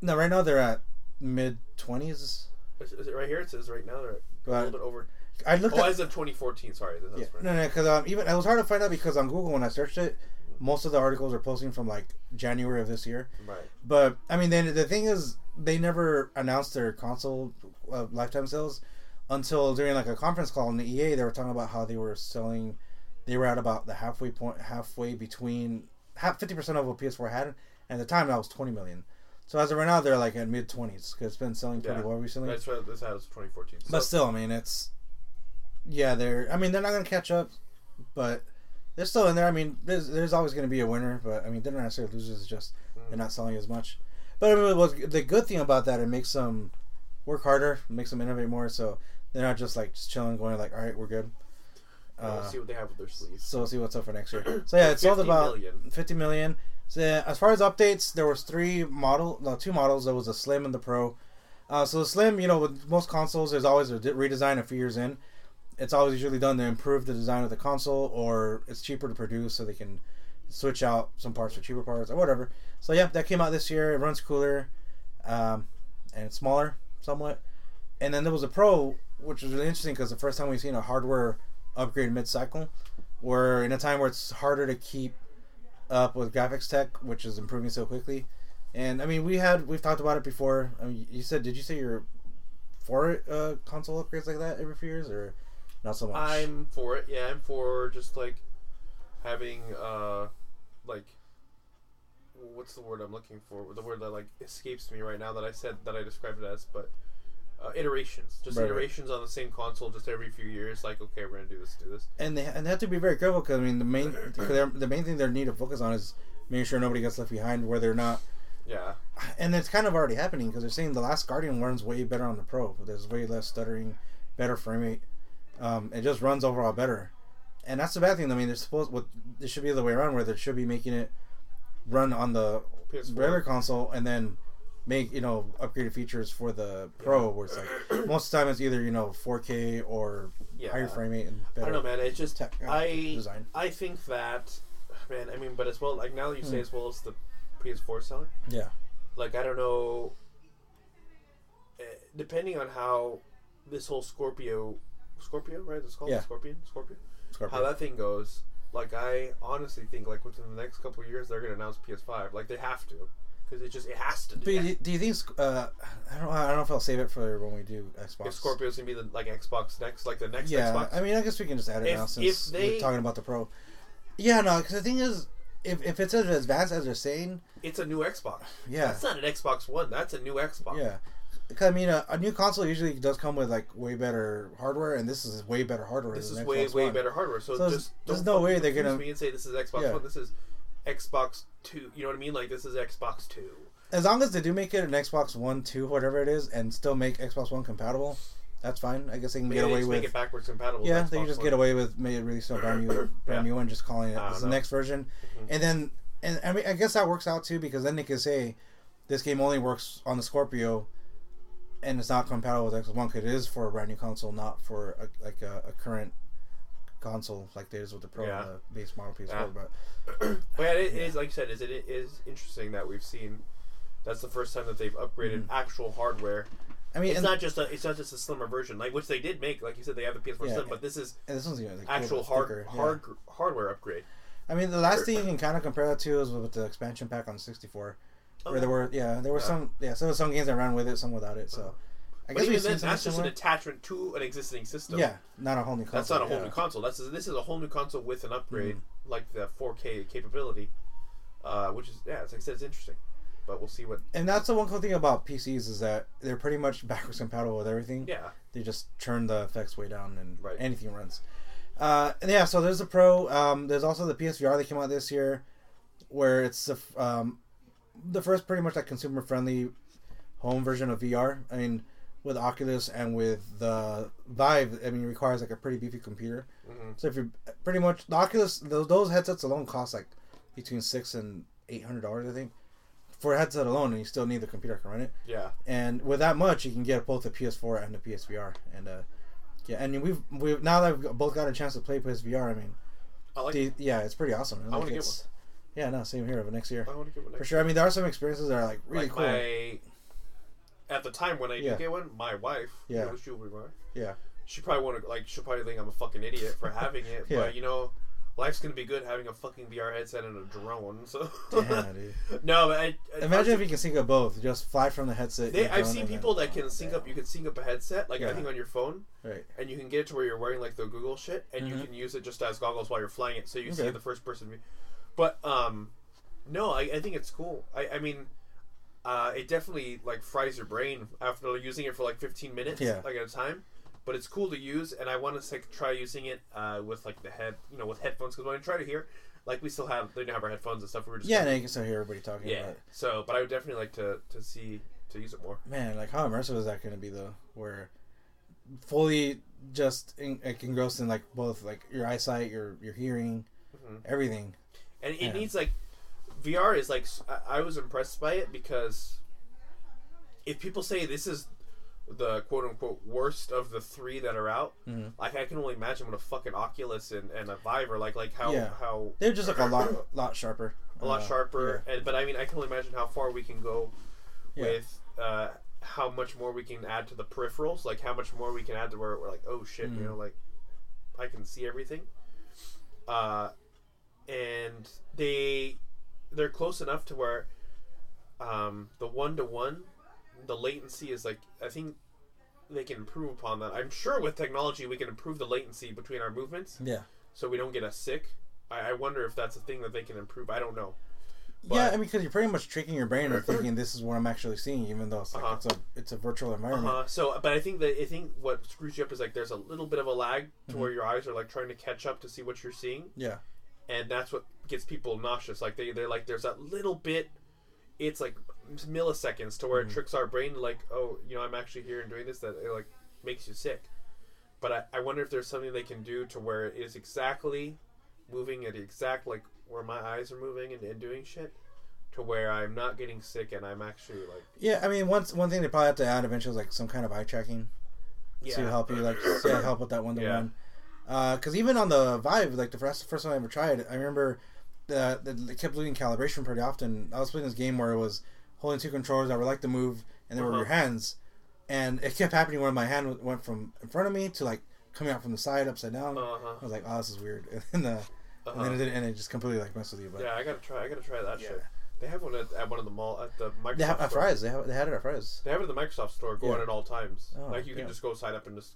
No, right now they're at mid twenties. Is, is it right here? It says right now they're a little bit over. I looked Oh, at as of 2014. Sorry, yeah, right. no, no, because um, even it was hard to find out because on Google when I searched it, most of the articles are posting from like January of this year. Right. But I mean, then the thing is, they never announced their console uh, lifetime sales until during like a conference call in the EA. They were talking about how they were selling. They were at about the halfway point, halfway between half fifty percent of what PS4 had, and at the time that was twenty million. So as of right now, they're like at mid twenties because it's been selling pretty Yeah. well recently. That's right. This has 2014. So, But still, I mean, it's yeah, they're. I mean, they're not going to catch up, but they're still in there. I mean, there's there's always going to be a winner, but I mean, they're not necessarily losers. It's just they're not selling as much. But I mean, the good thing about that, it makes them work harder, makes them innovate more. So they're not just like just chilling, going like, all right, we're good. we'll Uh, see what they have with their sleeves. so we'll see what's up for next year. So yeah, it sold about million. 50 million. So yeah, as far as updates, there was three model, no, two models. There was a Slim and the Pro. Uh, so the Slim, you know, with most consoles, there's always a redesign a few years in. It's always usually done to improve the design of the console, or it's cheaper to produce, so they can switch out some parts for cheaper parts or whatever. So yeah, that came out this year. It runs cooler, um, and it's smaller somewhat. And then there was a Pro, which was really interesting because the first time we've seen a hardware upgrade mid cycle. We're in a time where it's harder to keep up with graphics tech, which is improving so quickly. And I mean, we had we've talked about it before. I mean, you said, did you say you're for uh, console upgrades like that every few years, or not so much? I'm for it. Yeah, I'm for just like having uh like what's the word I'm looking for? The word that like escapes me right now that I said that I described it as, but uh, iterations, just Right, right. iterations on the same console, just every few years. Like, okay, we're gonna do this, do this. and they and they have to be very careful because I mean the main the main thing they need to focus on is making sure nobody gets left behind where they're not Yeah, and it's kind of already happening because they're saying the last Guardian runs way better on the Pro. There's way less stuttering, better frame rate. Um, it just runs overall better, and that's the bad thing. I mean, they're supposed what it should be the other way around where they should be making it run on the PS4. regular console and then make you know upgraded features for the Pro, where it's like <clears throat> most of the time it's either you know 4K or yeah. higher frame rate and I don't know, man. It's just tech, uh, I design. I think that man. I mean, but as well, like now that you say Hmm. as well as the PS4 selling, Yeah, like I don't know. eh, Depending on how this whole Scorpio, Scorpio, right? It's called Yeah. Scorpion, Scorpio. Scorpio. How that thing goes, like I honestly think like within the next couple of years they're gonna announce PS5. Like they have to, because it just it has to. But Do that. you, do you think? Uh, I don't. I don't know if I'll save it for when we do Xbox. If Scorpio's gonna be the like Xbox next, like the next Yeah, Xbox. I mean, I guess we can just add it If- now since they- we're talking about the Pro. Yeah, no, because the thing is, if, if it's as advanced as they're saying, it's a new Xbox. yeah, That's not an Xbox One. That's a new Xbox. yeah. I mean, a, a new console usually does come with like way better hardware, and this is way better hardware. This is way Xbox way One. better hardware. So, So there's- just there's no way they're gonna- me and say this is Xbox Yeah. One. This is Xbox Two. You know what I mean? Like this is Xbox Two. As long as they do make it an Xbox One, two, whatever it is, and still make Xbox One compatible, that's fine. I guess they can Maybe get they away just with. make it backwards compatible. Yeah, they can just One. get away with maybe release a brand new, <coughs> brand new one, just calling it this the next version, Mhm. and then and I mean I guess that works out too because then they can say this game only works on the Scorpio, and it's not compatible with Xbox One because it is for a brand new console, not for a, like a, a current console like it is with the Pro Yeah. the base model PS4. Yeah. But <clears throat> But yeah, it, it is like you said. Is it, it is interesting that we've seen. That's the first time that they've upgraded mm-hmm. actual hardware. I mean, It's not just a it's not just a slimmer version, like which they did make. Like you said, they have the PS4 Yeah. Slim, but this is and this one's even like, actual hard thicker, yeah. hard hardware upgrade. I mean, the last thing you can kind of compare that to is with the expansion pack on 64, where there were yeah there were Yeah. some yeah so there were some games that ran with it, some without it. So I But guess even then, that's just an attachment to an existing system. Yeah, not a whole new console. That's not a whole yeah. new console. That's this is a whole new console with an upgrade Mm-hmm. like the 4K capability, uh, which is yeah, it's like I said, it's interesting. But we'll see what. And that's the one cool thing about PCs is that they're pretty much <laughs> backwards compatible with everything. Yeah, They just turn the effects way down and Right. anything runs. Uh, and yeah, so there's the Pro. Um, there's also the PSVR that came out this year, where it's f- um, the first pretty much like consumer friendly home version of VR. I mean, with Oculus and with the Vive, I mean, it requires like a pretty beefy computer. Mhm. So if you're pretty much the Oculus, those, those headsets alone cost like between six and eight hundred dollars, I think, for a headset alone, and you still need the computer to run it. yeah. And with that much, you can get both the PS4 and the PSVR. And uh, yeah, and we've we've now that we've both got a chance to play PSVR. I mean, I like. the, yeah, it's pretty awesome. I Like, wanna get it's- Yeah, no, same here. But next year, I want to give it for sure. I mean, there are some experiences that are like really like cool. my. At the time when I Yeah. did get one, my wife, Yeah. yeah, she will be my wife. Yeah. She probably want to like. She'll probably think I'm a fucking idiot for having it. <laughs> Yeah. But you know, life's gonna be good having a fucking VR headset and a drone. So. Damn, dude. <laughs> no, but I, I Imagine if you can sync up both. Just fly from the headset. They, I've seen people then- that can sync up. You can sync up a headset, like Yeah. I think on your phone, Right. and you can get it to where you're wearing like the Google shit, and you Mhm. can use it just as goggles while you're flying it, so you see the first person view. But um, no, I, I think it's cool. I, I mean, uh, it definitely like fries your brain after using it for like 15 minutes, Yeah. like at a time. But it's cool to use, and I want to like, try using it uh, with like the head, you know, with headphones. Because when I try to hear, like we still have, they don't have our headphones and stuff. We were just Yeah, and you can still hear everybody talking yeah. So, but I would definitely like to to see to use it more. Man, like how immersive is that going to be though? Where fully just in, like engrossed in like both like your eyesight, your your hearing, Mhm. everything. And it Yeah. needs like VR is like I was impressed by it because if people say this is the quote unquote worst of the three that are out, Mhm. like I can only imagine what a fucking Oculus and, and a Vive are like like how Yeah. how They're just like a lot <coughs> lot sharper. a lot Uh, sharper and but I mean I can only imagine how far we can go Yeah. with uh, how much more we can add to the peripherals like how much more we can add to where we're like oh shit Mhm. you know like I can see everything. Uh, and they they're close enough to where um, the one to one, the latency is like I think they can improve upon that. I'm sure with technology we can improve the latency between our movements Yeah. so we don't get us sick. I, I wonder if that's a thing that they can improve. I don't know. yeah, I mean, because you're pretty much tricking your brain into <clears throat> thinking this is what I'm actually seeing, even though it's like Uh-huh. it's a it's a virtual environment. Uh-huh. So, but I think that I think what screws you up is like there's a little bit of a lag to Mhm. where your eyes are like trying to catch up to see what you're seeing, Yeah, and that's what gets people nauseous. Like they they're like there's that little bit. It's like milliseconds to where Mhm. it tricks our brain to like, oh, you know, I'm actually here and doing this. That it like makes you sick. But I, I wonder if there's something they can do to where it is exactly moving at the exact like where my eyes are moving and, and doing shit, to where I'm not getting sick and I'm actually like yeah. I mean, once one thing they probably have to add eventually is like some kind of eye tracking yeah to help you, like <coughs> to help with that one to Yeah. one. Because even on the Vive, like the first first time I ever tried, it, I remember that that it kept losing calibration pretty often. I was playing this game where it was holding two controllers that were like to move, and they were Uh-huh. your hands, and it kept happening where my hand went from in front of me to like coming out from the side upside down. Uh-huh. I was like, oh, this is weird, <laughs> and, uh, and Uh-huh. then it did, and it just completely like messed with you. But Yeah, I gotta try. I gotta try that Yeah. shit. They have one at, at one of the mall at the Microsoft. they have at store. Fry's. They have they had it at Fry's. They have it at the Microsoft store going Yeah. at all times. Oh, like you can yeah. just go sign up and just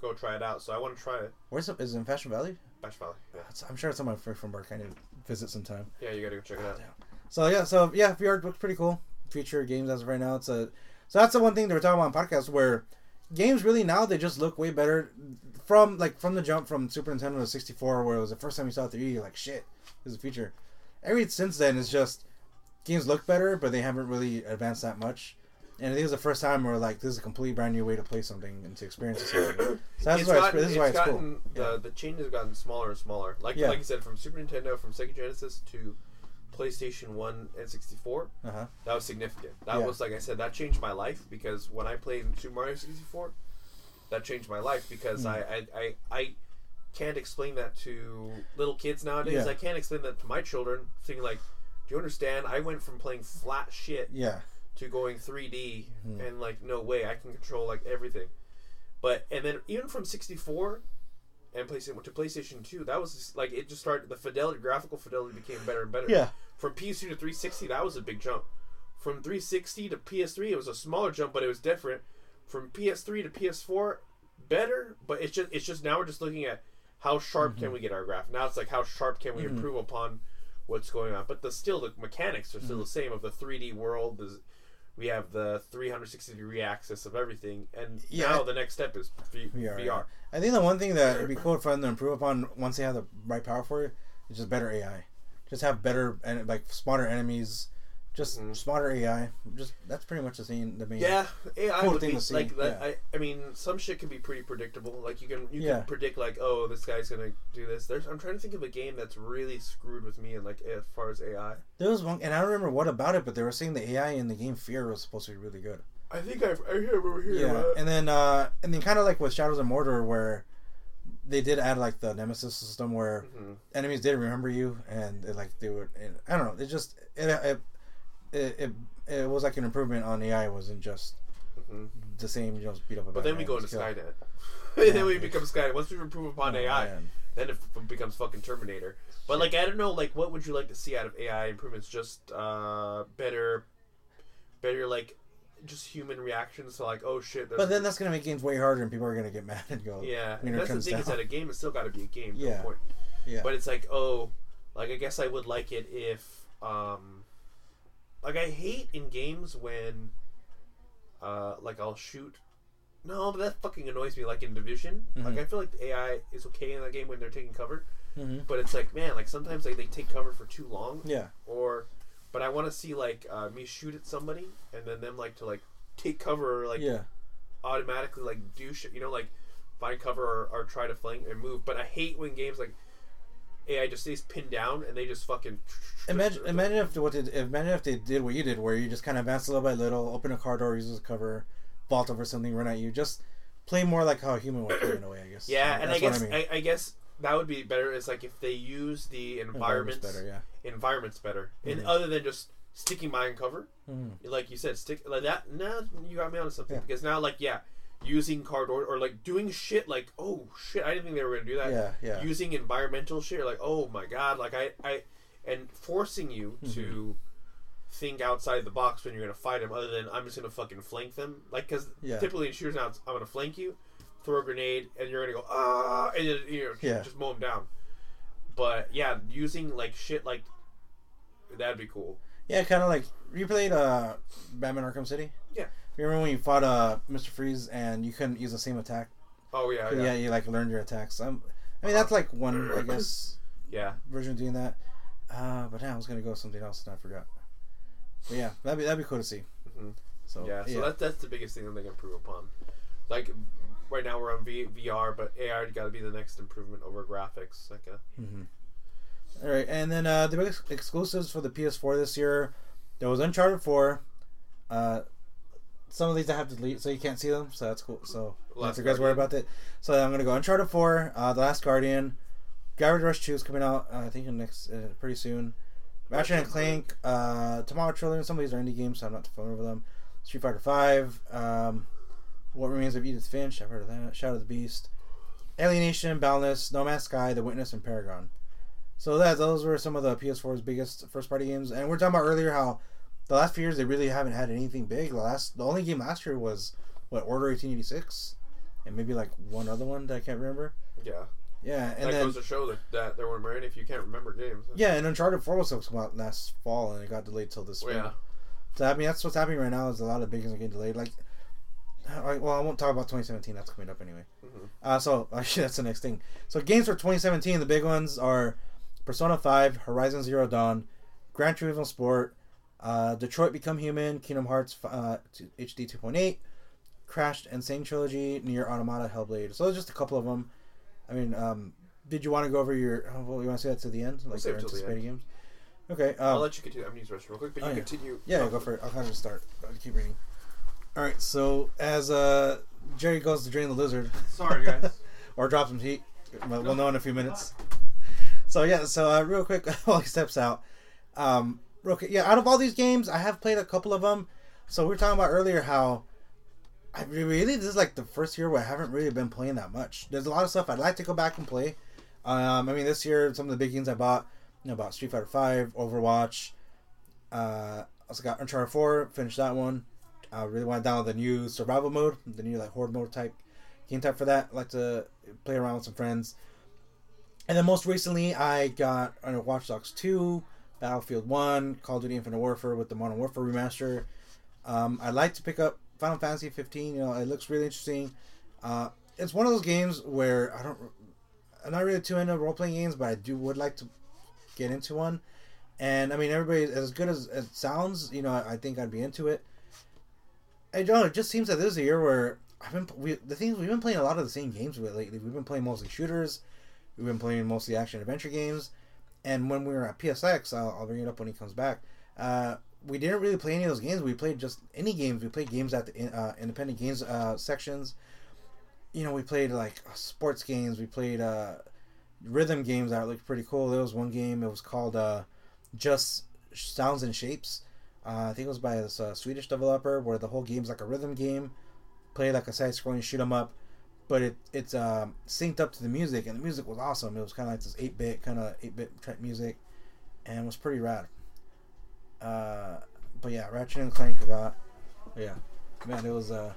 go try it out. So I want to try it. Where's it? Is it in Fashion Valley? Fashion Valley. Yeah. It's, I'm sure it's on my from work. I need to visit sometime. yeah, you gotta go check it out. So yeah, so yeah, VR looks pretty cool. Future games as of right now, it's a so that's the one thing they were talking about on podcasts where games really now they just look way better from like from the jump from Super Nintendo to 64 where it was the first time you saw 3D you're like shit this is a feature. Every since then it's just games look better but they haven't really advanced that much. And I think it's the first time where like this is a complete brand new way to play something and to experience something. <coughs> So that's It's why gotten- it's, this is why it's cool. gotten, The the change has gotten smaller and smaller. Like Yeah. like you said, from Super Nintendo, from Sega Genesis to PlayStation One and sixty four. Uh huh. That was significant. That Yeah. was like I said, that changed my life because when I played Super Mario sixty four, that changed my life because Mm. I, I, I I can't explain that to little kids nowadays. Yeah. I can't explain that to my children. Thinking like, do you understand? I went from playing flat shit Yeah. To going 3D Mhm. and like no way I can control like everything. But and then even from 64 and PlayStation to PlayStation 2, that was just, like it just started the fidelity graphical fidelity became better and better. Yeah. From PS2 to 360, that was a big jump. From 360 to PS3, it was a smaller jump, but it was different. From PS3 to PS4, better, but it's just it's just now we're just looking at how sharp Mm-hmm. can we get our graph. Now it's like how sharp can we Mhm. improve upon what's going on. But the still the mechanics are still Mm-hmm. the same of the 3D world. There's, we have the 360 degree axis of everything, and Yeah, now I- the next step is v- VR. VR. I think the one thing that would be cool for them to improve upon once they have the right power for it is just better AI. Just have better and like smarter enemies, just Mhm. smarter AI. Just that's pretty much the thing. The main. Yeah, AI Cool would thing be to see, like yeah. I, I mean, some shit can be pretty predictable. Like you can you Yeah. can predict like, oh, this guy's gonna do this. There's I'm trying to think of a game that's really screwed with me and like as far as AI. There was one, and I don't remember what about it, but they were saying the AI in the game Fear was supposed to be really good. I think I've, I remember hearing Yeah, and then uh and then kind of like with Shadows of Mordor, where they did add like the Nemesis system where Mhm. enemies did remember you and it, like they would and, i don't know it just it, it it, it it was like an improvement on ai it wasn't just Mhm. the same you know beat up a But then we go into. Skynet. <laughs> Then we become Skynet. Once we improve upon Oh, AI, man. then it becomes fucking Terminator. But like I don't know, like what would you like to see out of AI improvements? Just uh, better, better like just human reactions to like oh shit. but then that's gonna make games way harder and people are gonna get mad and go yeah. I mean, and that's the thing is that a game has still got to be a game. Yeah. point. yeah But it's like oh, like I guess I would like it if um, like I hate in games when uh like I'll shoot. No, but that fucking annoys me. Like in Division, like Mhm. I feel like the AI is okay in that game when they're taking cover, hmm but it's like man, like sometimes like they take cover for too long, yeah or but I want to see like uh, me shoot at somebody and then them like to like take cover or like yeah automatically like do shit, you know, like find cover or, or try to flank and move. But I hate when games like AI just stays pinned down and they just fucking imagine imagine if what did imagine if they did what you did where you just kind of advance a little by little open a car door use a cover vault over something run at you just play more like how a human would play in a way i guess Yeah, and I guess mean. I, I guess that would be better. Is like if they use the Environment's environments better yeah environments better, and Mhm. other than just sticking behind cover, Mhm. like you said, stick like that. Now you got me onto something Yeah. because now, like, yeah, using card or, or like doing shit like oh shit I didn't think they were gonna do that. Yeah, yeah. Using environmental shit like oh my god like I I and forcing you Mm-hmm. to think outside the box when you're gonna fight them other than I'm just gonna fucking flank them like because Yeah. typically in shooters now it's, I'm gonna flank you, throw a grenade and you're gonna go ah and then you know Yeah. just mow them down. But yeah, using like shit like that'd be cool. Yeah, kind of like you played uh, Batman Arkham City. Yeah. You remember when you fought uh, Mr. Freeze and you couldn't use the same attack? Oh yeah, yeah. yeah, you like learned your attacks. Um, I mean, that's like one, I <clears throat> guess, yeah. version of doing that. Uh, but now I was gonna go with something else and I forgot. But yeah, that'd be that'd be cool to see. Mhm. So Yeah, so that's that's the biggest thing that they can improve upon. Like right now we're on v- VR, but AR got to be the next improvement over graphics. Like uh, hmm All right, and then uh, the big exclusives for the PS4 this year, there was Uncharted 4. Uh, some of these I have to delete, so you can't see them. So that's cool. So not you guys worry about that. So I'm gonna go Uncharted 4, uh, The Last Guardian, Gravity Rush 2 is coming out. Uh, I think in next uh, pretty soon. Ratchet and Clank, uh, Tomorrow Trillium. Some of these are indie games, so I'm not too familiar with them. Street Fighter 5, um, What Remains of Edith Finch. I've heard of that. Shadow of the Beast, Alienation, Boundless, No Man's Sky, The Witness, and Paragon. So that those were some of the PS4's biggest first party games. And we are talking about earlier how the last few years they really haven't had anything big. The last the only game last year was what Order eighteen eighty six, and maybe like one other one that I can't remember. yeah, Yeah, and that then goes to show that, that there weren't many if you can't remember games. yeah, and Uncharted four was supposed to come out last fall, and it got delayed till this Well, yeah, So I mean that's what's happening right now is a lot of big games are getting delayed. Like, I- well, I won't talk about 2017. That's coming up anyway. Mhm. Uh, so <laughs> actually, that's the next thing. So games for 2017, the big ones are Persona 5, Horizon Zero Dawn, Gran Turismo Sport, uh, Detroit Become Human, Kingdom Hearts uh, HD 2.8, Crash N. Sane Trilogy, NieR Automata, Hellblade. So just a couple of them. I mean, um, did you want to go over your? Oh, well, you want to say that to the end, like save your anticipated games? Okay. Um, I'll let you continue. I'm gonna use the restroom real quick, but oh, you yeah. continue. yeah, go for it. I'll kind of just start. I'll keep reading. All right. So as uh, Gerry goes to drain the lizard, <laughs> Sorry, guys. <laughs> or drop some heat, we'll we'll know in a few minutes. So yeah. So uh, real quick, <laughs> while he steps out, um, quick, yeah. Out of all these games, I have played a couple of them. So we were talking about earlier how I really this is like the first year where I haven't really been playing that much. There's a lot of stuff I'd like to go back and play. Um, I mean, this year some of the big games I bought, you know, about Street Fighter Five, Overwatch. Uh, also got Uncharted Four, finished that one. I really want to download the new survival mode, the new like horde mode type game type for that. I like to play around with some friends. And then most recently, I got Watch Dogs Two, Battlefield One, Call of Duty Infinite Warfare with the Modern Warfare remaster. Um, I'd like to pick up Final Fantasy 15. You know, it looks really interesting. Uh, it's one of those games where I don't, I'm not really too into role playing games, but I do would like to get into one. And I mean, everybody as good as it sounds, you know, I, I think I'd be into it. I don't know. It just seems that this is a year where I've been we, the things we've been playing a lot of the same games with lately. We've been playing mostly shooters. We've been playing mostly action adventure games. And when we were at PSX, I'll, I'll bring it up when he comes back. Uh, we didn't really play any of those games. We played just any games. We played games at the uh, independent games uh, sections. You know, we played like uh, sports games. We played uh, rhythm games that looked pretty cool. There was one game. It was called uh, Just Sounds and Shapes. I think it was by this Swedish developer, where the whole game's like a rhythm game, play like a side-scrolling shoot 'em up, but it it's um, synced up to the music, and the music was awesome. It was kind of like this 8-bit kind of 8-bit type music, and it was pretty rad. Uh, but yeah, Ratchet and Clank I got. Yeah, man, it was. Uh,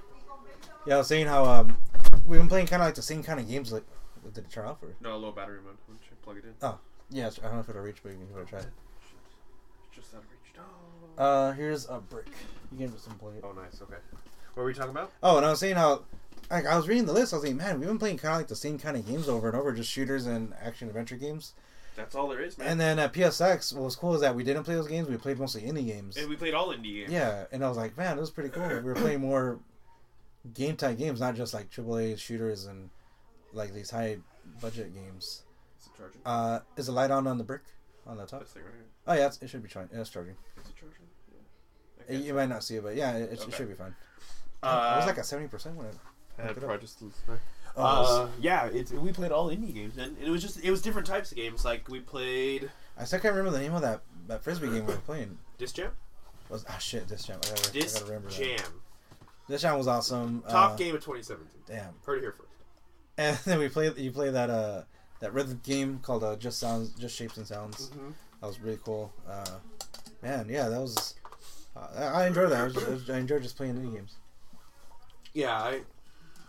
yeah, I was saying how um, we've been playing kind of like the same kind of games. Like, did it turn off or? No, low battery mode. Why don't you plug it in? Oh, yeah, I don't know if it'll reach, but you can give it a try. It's just out of reach. Oh. Uh, here's a brick. You can just play it. oh, nice. Okay. What were we talking about? Oh, and I was saying how, like, I was reading the list. I was like, man, we've been playing kind of like the same kind of games over and over, just shooters and action adventure games. That's all there is, man. And then at PSX, what was cool is that we didn't play those games. We played mostly indie games. And we played all indie games. Yeah, and I was like, man, it was pretty cool. We were playing more game type games, not just like AAA shooters and like these high budget games. Is it charging? Uh, is the light on on the brick on the top? right. Oh yeah, it's, it should be fine. Yeah, it's charging. Is it charging? Yeah. You might not see it, but yeah, it, it Okay. should be fine. Uh, it was like a seventy percent when it. I had look it up. Project Sleuth. Oh, Uh, yeah, it's, we played all indie games, and it was just it was different types of games. Like we played I still can't remember the name of that that frisbee game we were playing. Disc Jam. Was ah shit, Disc Jam. I gotta, I Disc gotta remember that. Jam. Disc Jam was awesome. Top Uh, game of 2017. Damn. Heard it here first. And <laughs> then we play. You play that uh that rhythm game called uh, Just Sounds, Just Shapes and Sounds. Mm-hmm. That was really cool. Uh, man, yeah, that was. Uh, I I enjoyed that. I, was, I, was, I enjoyed just playing indie games. Yeah, I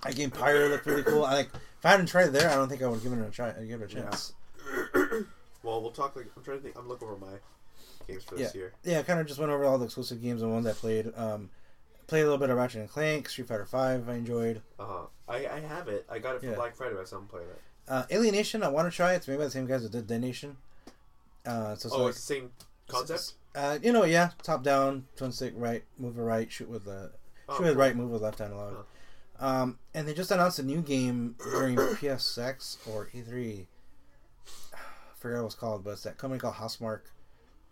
That game Pyre looked really cool. I like. If I hadn't tried it there, I don't think I would have given it a try. I'd give it a Yeah. chance. <clears throat> well, we'll talk. Like I'm trying to think. I'm looking over my games for this year. Yeah, I kind of just went over all the exclusive games and ones I played. Um, played a little bit of Ratchet and Clank, Street Fighter Five. I enjoyed. Uh huh. I I have it. I got it for Yeah. Black Friday. but I still haven't played it. Uh, Alienation, I want to try it. It's made by the same guys that did Dead Nation. Uh, so, so oh, like, it's the same concept. uh, you know, yeah, top down, twin stick, right, move with right, shoot with the Oh, shoot with cool. right, move with left hand allowed. Um, and they just announced a new game during <coughs> PSX or E3. I forgot what it's called, but it's that company called Housemarque.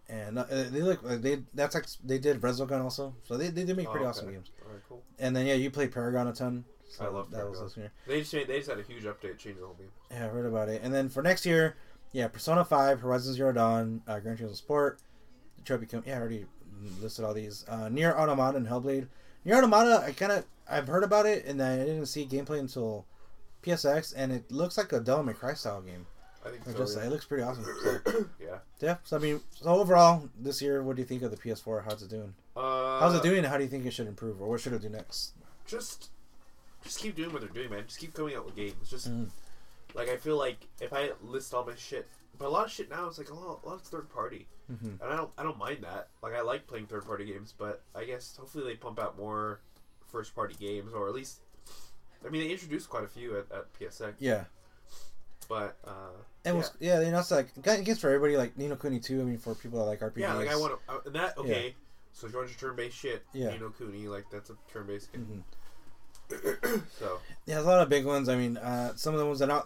And uh, they look like they that's like they did Resogun also, so they, they did make pretty Oh, awesome games. All right, cool. And then yeah, you played Paragon a ton. So I love that was Paragon. year. They just they just had a huge update, changing the whole game. Yeah, I heard about it. And then for next year, yeah, Persona Five, Horizon Zero Dawn, uh, Gran Turismo Sport, Detroit Become. Yeah, I already listed all these. Uh, NieR Automata and Hellblade. NieR Automata, I kind of I've heard about it, and I didn't see gameplay until PSX, and it looks like a Devil May Cry style game. I think so. just yeah. it looks pretty awesome. So, <coughs> yeah. yeah, so I mean, so overall this year, what do you think of the PS4? How's it doing? Uh, How's it doing? and How do you think it should improve, or what should it do next? Just, just keep doing what they're doing, man. Just keep coming out with games. Just Mhm. like I feel like if I list all my shit, but a lot of shit now is like a lot, a lot of third party, hmm and I don't, I don't mind that. Like I like playing third party games, but I guess hopefully they pump out more first party games, or at least, I mean, they introduced quite a few at, at PSX, Yeah, but uh, and yeah. was yeah, they announced like I guess for everybody like Ni no Kuni too. I mean, for people that like RPGs. yeah, like I want to uh, that okay. So if you want your turn based shit, Yeah. Ni no Kuni, like that's a turn based game. Mhm. <coughs> so Yeah, there's a lot of big ones. I mean, uh, some of the ones that are.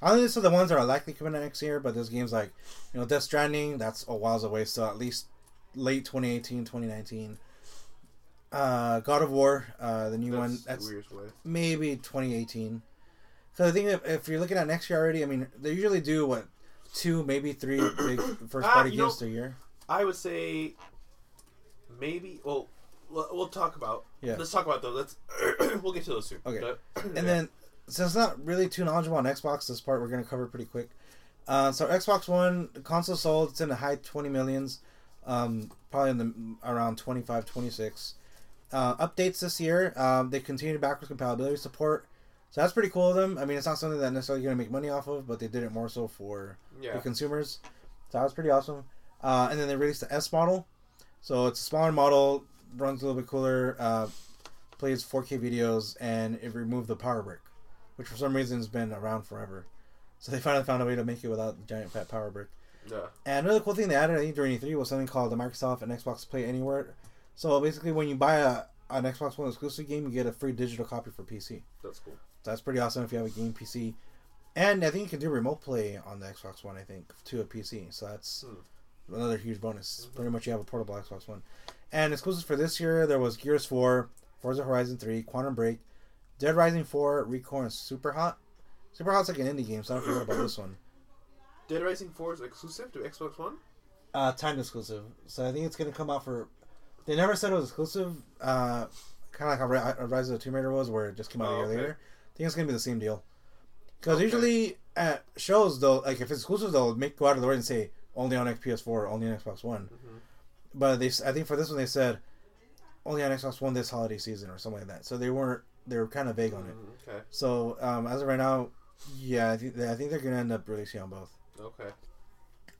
I only list the ones that are likely coming out next year, but there's games like, you know, Death Stranding, that's a whiles away, so at least late 2018, 2019. Uh, God of War, uh, the new one, that's that's the way. maybe maybe 2018. So I think if, if you're looking at next year already, I mean, they usually do, what, two, maybe three <coughs> big first Ah, party you know- games a year? I would say maybe. Well, we'll talk about. Yeah. Let's talk about those. Let's. <coughs> we'll get to those soon. Okay. But- <coughs> And then, since it's not really too knowledgeable on Xbox, this part we're going to cover pretty quick. Uh, so Xbox One the console sold, it's in the high 20 millions, um, probably in the around 25, 26. Uh, updates this year, um, they continue backwards compatibility support. So that's pretty cool of them. I mean, it's not something that necessarily you're going to make money off of, but they did it more so for yeah. the consumers. So that was pretty awesome. Uh, and then they released the S model. So it's a smaller model, runs a little bit cooler, uh, plays 4K videos, and it removed the power brick, which for some reason has been around forever. So they finally found a way to make it without the giant fat power brick. Yeah. And another cool thing they added, I think, during E3 was something called the Microsoft and Xbox Play Anywhere. So basically, when you buy a an Xbox One exclusive game, you get a free digital copy for PC. That's cool. So that's pretty awesome if you have a game PC. And I think you can do remote play on the Xbox One, I think, to a PC. So that's Hmm. another huge bonus. Mhm. Pretty much you have a portable Xbox One. And exclusive for this year, there was Gears 4, Forza Horizon 3, Quantum Break, Dead Rising 4, Recore, and Super Hot. Super Hot's like an indie game, so I don't forget about this one. Dead Rising Four is exclusive to Xbox One. Uh, time exclusive. So I think it's going to come out for. They never said it was exclusive. Uh, kind of like how Rise of the Tomb Raider was, where it just came out Oh, a year okay. later. I think it's going to be the same deal. Because Okay. usually at shows, though, like if it's exclusive, they'll make go out of the way and say only on PS4, only on Xbox One. Mm-hmm. But they, I think for this one, they said only on Xbox One this holiday season or something like that. So they weren't. They were kind of vague on it. Okay. So um, as of right now, yeah, I think I think they're gonna end up releasing on both. Okay.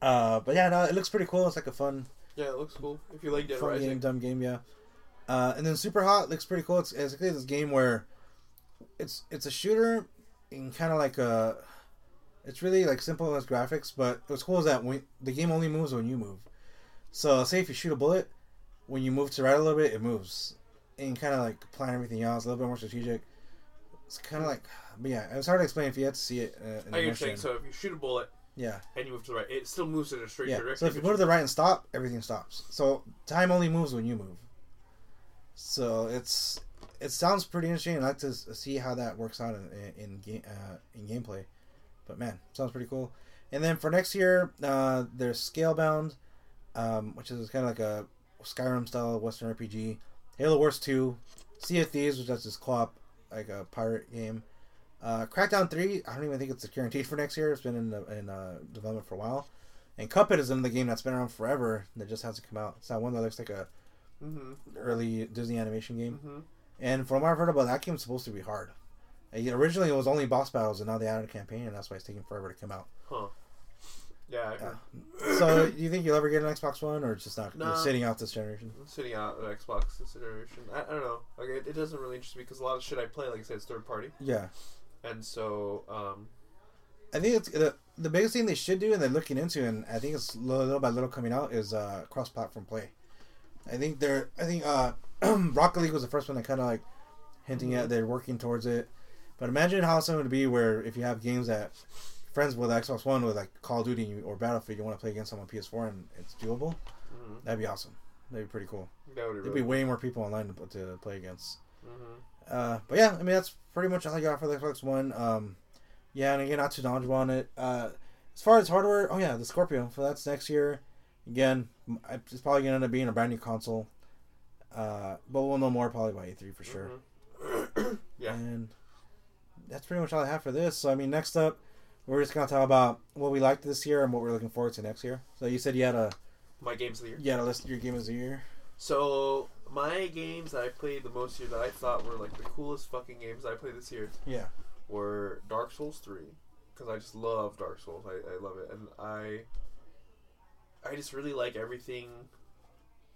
Uh, but yeah, no, it looks pretty cool. It's like a fun, Yeah, it looks cool. If you like Dead fun Rising. game, dumb game, yeah. Uh, and then Super Hot looks pretty cool. It's, it's this game where it's it's a shooter in kind of like a. It's really like simple in its graphics, but what's cool is that when the game only moves when you move. So say if you shoot a bullet, when you move to right a little bit, it moves, and kind of like plan everything else a little bit more strategic. It's kind of like, but yeah, it's hard to explain if you have to see it. Uh, in I saying. So if you shoot a bullet yeah. and you move to the right, it still moves in a straight Yeah. direction. So if you go to the right and stop, everything stops. So time only moves when you move. So it's it sounds pretty interesting. I'd like to see how that works out in in, in game uh, in gameplay. But man, sounds pretty cool. And then for next year, uh, there's Scalebound, um, which is kind of like a Skyrim style Western RPG. Halo Wars Two, Sea of Thieves, which is this co-op like a pirate game. Uh, Crackdown Three, I don't even think it's guaranteed for next year. It's been in the, in uh, development for a while. And Cuphead is another game that's been around forever that just hasn't come out. It's that one that looks like a Mm-hmm. early Disney animation game. Mm-hmm. And from what I've heard about that game, it's supposed to be hard. Uh, originally, it was only boss battles, and now they added a campaign, and that's why it's taking forever to come out. Huh. Yeah. I Yeah. so, do <coughs> you think you'll ever get an Xbox One, or it's just not Nah. you're sitting out this generation? I'm sitting out an Xbox this generation. I, I don't know. Like it, it doesn't really interest me because a lot of shit I play, like I said, is third party, Yeah, and so um, I think it's the the biggest thing they should do, and they're looking into, and I think it's little, little by little coming out, is uh, cross-platform play. I think they're. I think uh, <clears throat> Rocket League was the first one that kind of like hinting at they're working towards it. But imagine how something would be where if you have games that friends with Xbox One with like Call of Duty or Battlefield, you want to play against someone on PS4 and it's doable. mhm. That'd be awesome. That'd be pretty cool. that would There'd really. be way more people online to, to play against. Mhm. Uh, but yeah, I mean that's pretty much all I got for the Xbox One. Um, yeah, and again, not too knowledgeable on it. Uh, as far as hardware, oh yeah, the Scorpio. So that's next year. Again, it's probably gonna end up being a brand new console. Uh, but we'll know more probably by E3 for sure. Mhm. <clears throat> yeah. And that's pretty much all I have for this. So I mean, next up, we're just gonna talk about what we liked this year and what we're looking forward to next year. So you said you had a My games of the year. Yeah, list your games of the year. So my games that I played the most year that I thought were like the coolest fucking games I played this year Yeah. were Dark Souls three because I just love Dark Souls. I, I love it, and I I just really like everything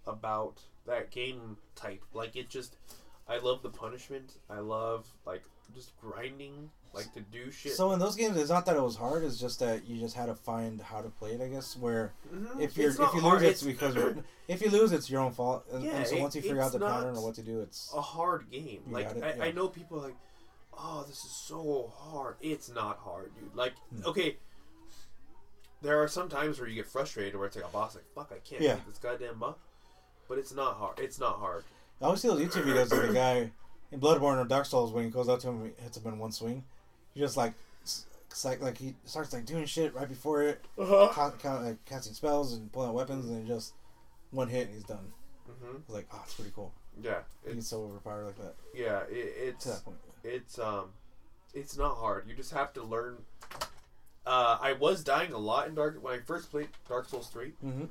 about that game type. Like it just, I love the punishment. I love like just grinding, like to do shit. So in those games, it's not that it was hard. It's just that you just had to find how to play it. I guess where Mhm. if you're if you hard, lose, it's it's because <clears throat> if you lose, it's your own fault. And, Yeah, and so once you figure out the pattern or what to do, it's a hard game. Like it, I, yeah. I know people are like, oh, this is so hard. It's not hard, dude. Like, No. okay, there are some times where you get frustrated where it's like a boss, like, fuck, I can't Yeah. beat this goddamn boss. But it's not hard. It's not hard. I always see those YouTube videos of the guy in Bloodborne or Dark Souls when he goes up to him, and hits him in one swing. He just like, like like he starts like doing shit right before it, Uh-huh. ca- ca- like, casting spells and pulling out weapons, and just one hit and he's done. hmm It's like, oh, it's pretty cool. Yeah, He's it's so overpowered like that yeah, it, it's to that point. it's um, it's not hard. You just have to learn. Uh, I was dying a lot in Dark when I first played Dark Souls three. Mm-hmm.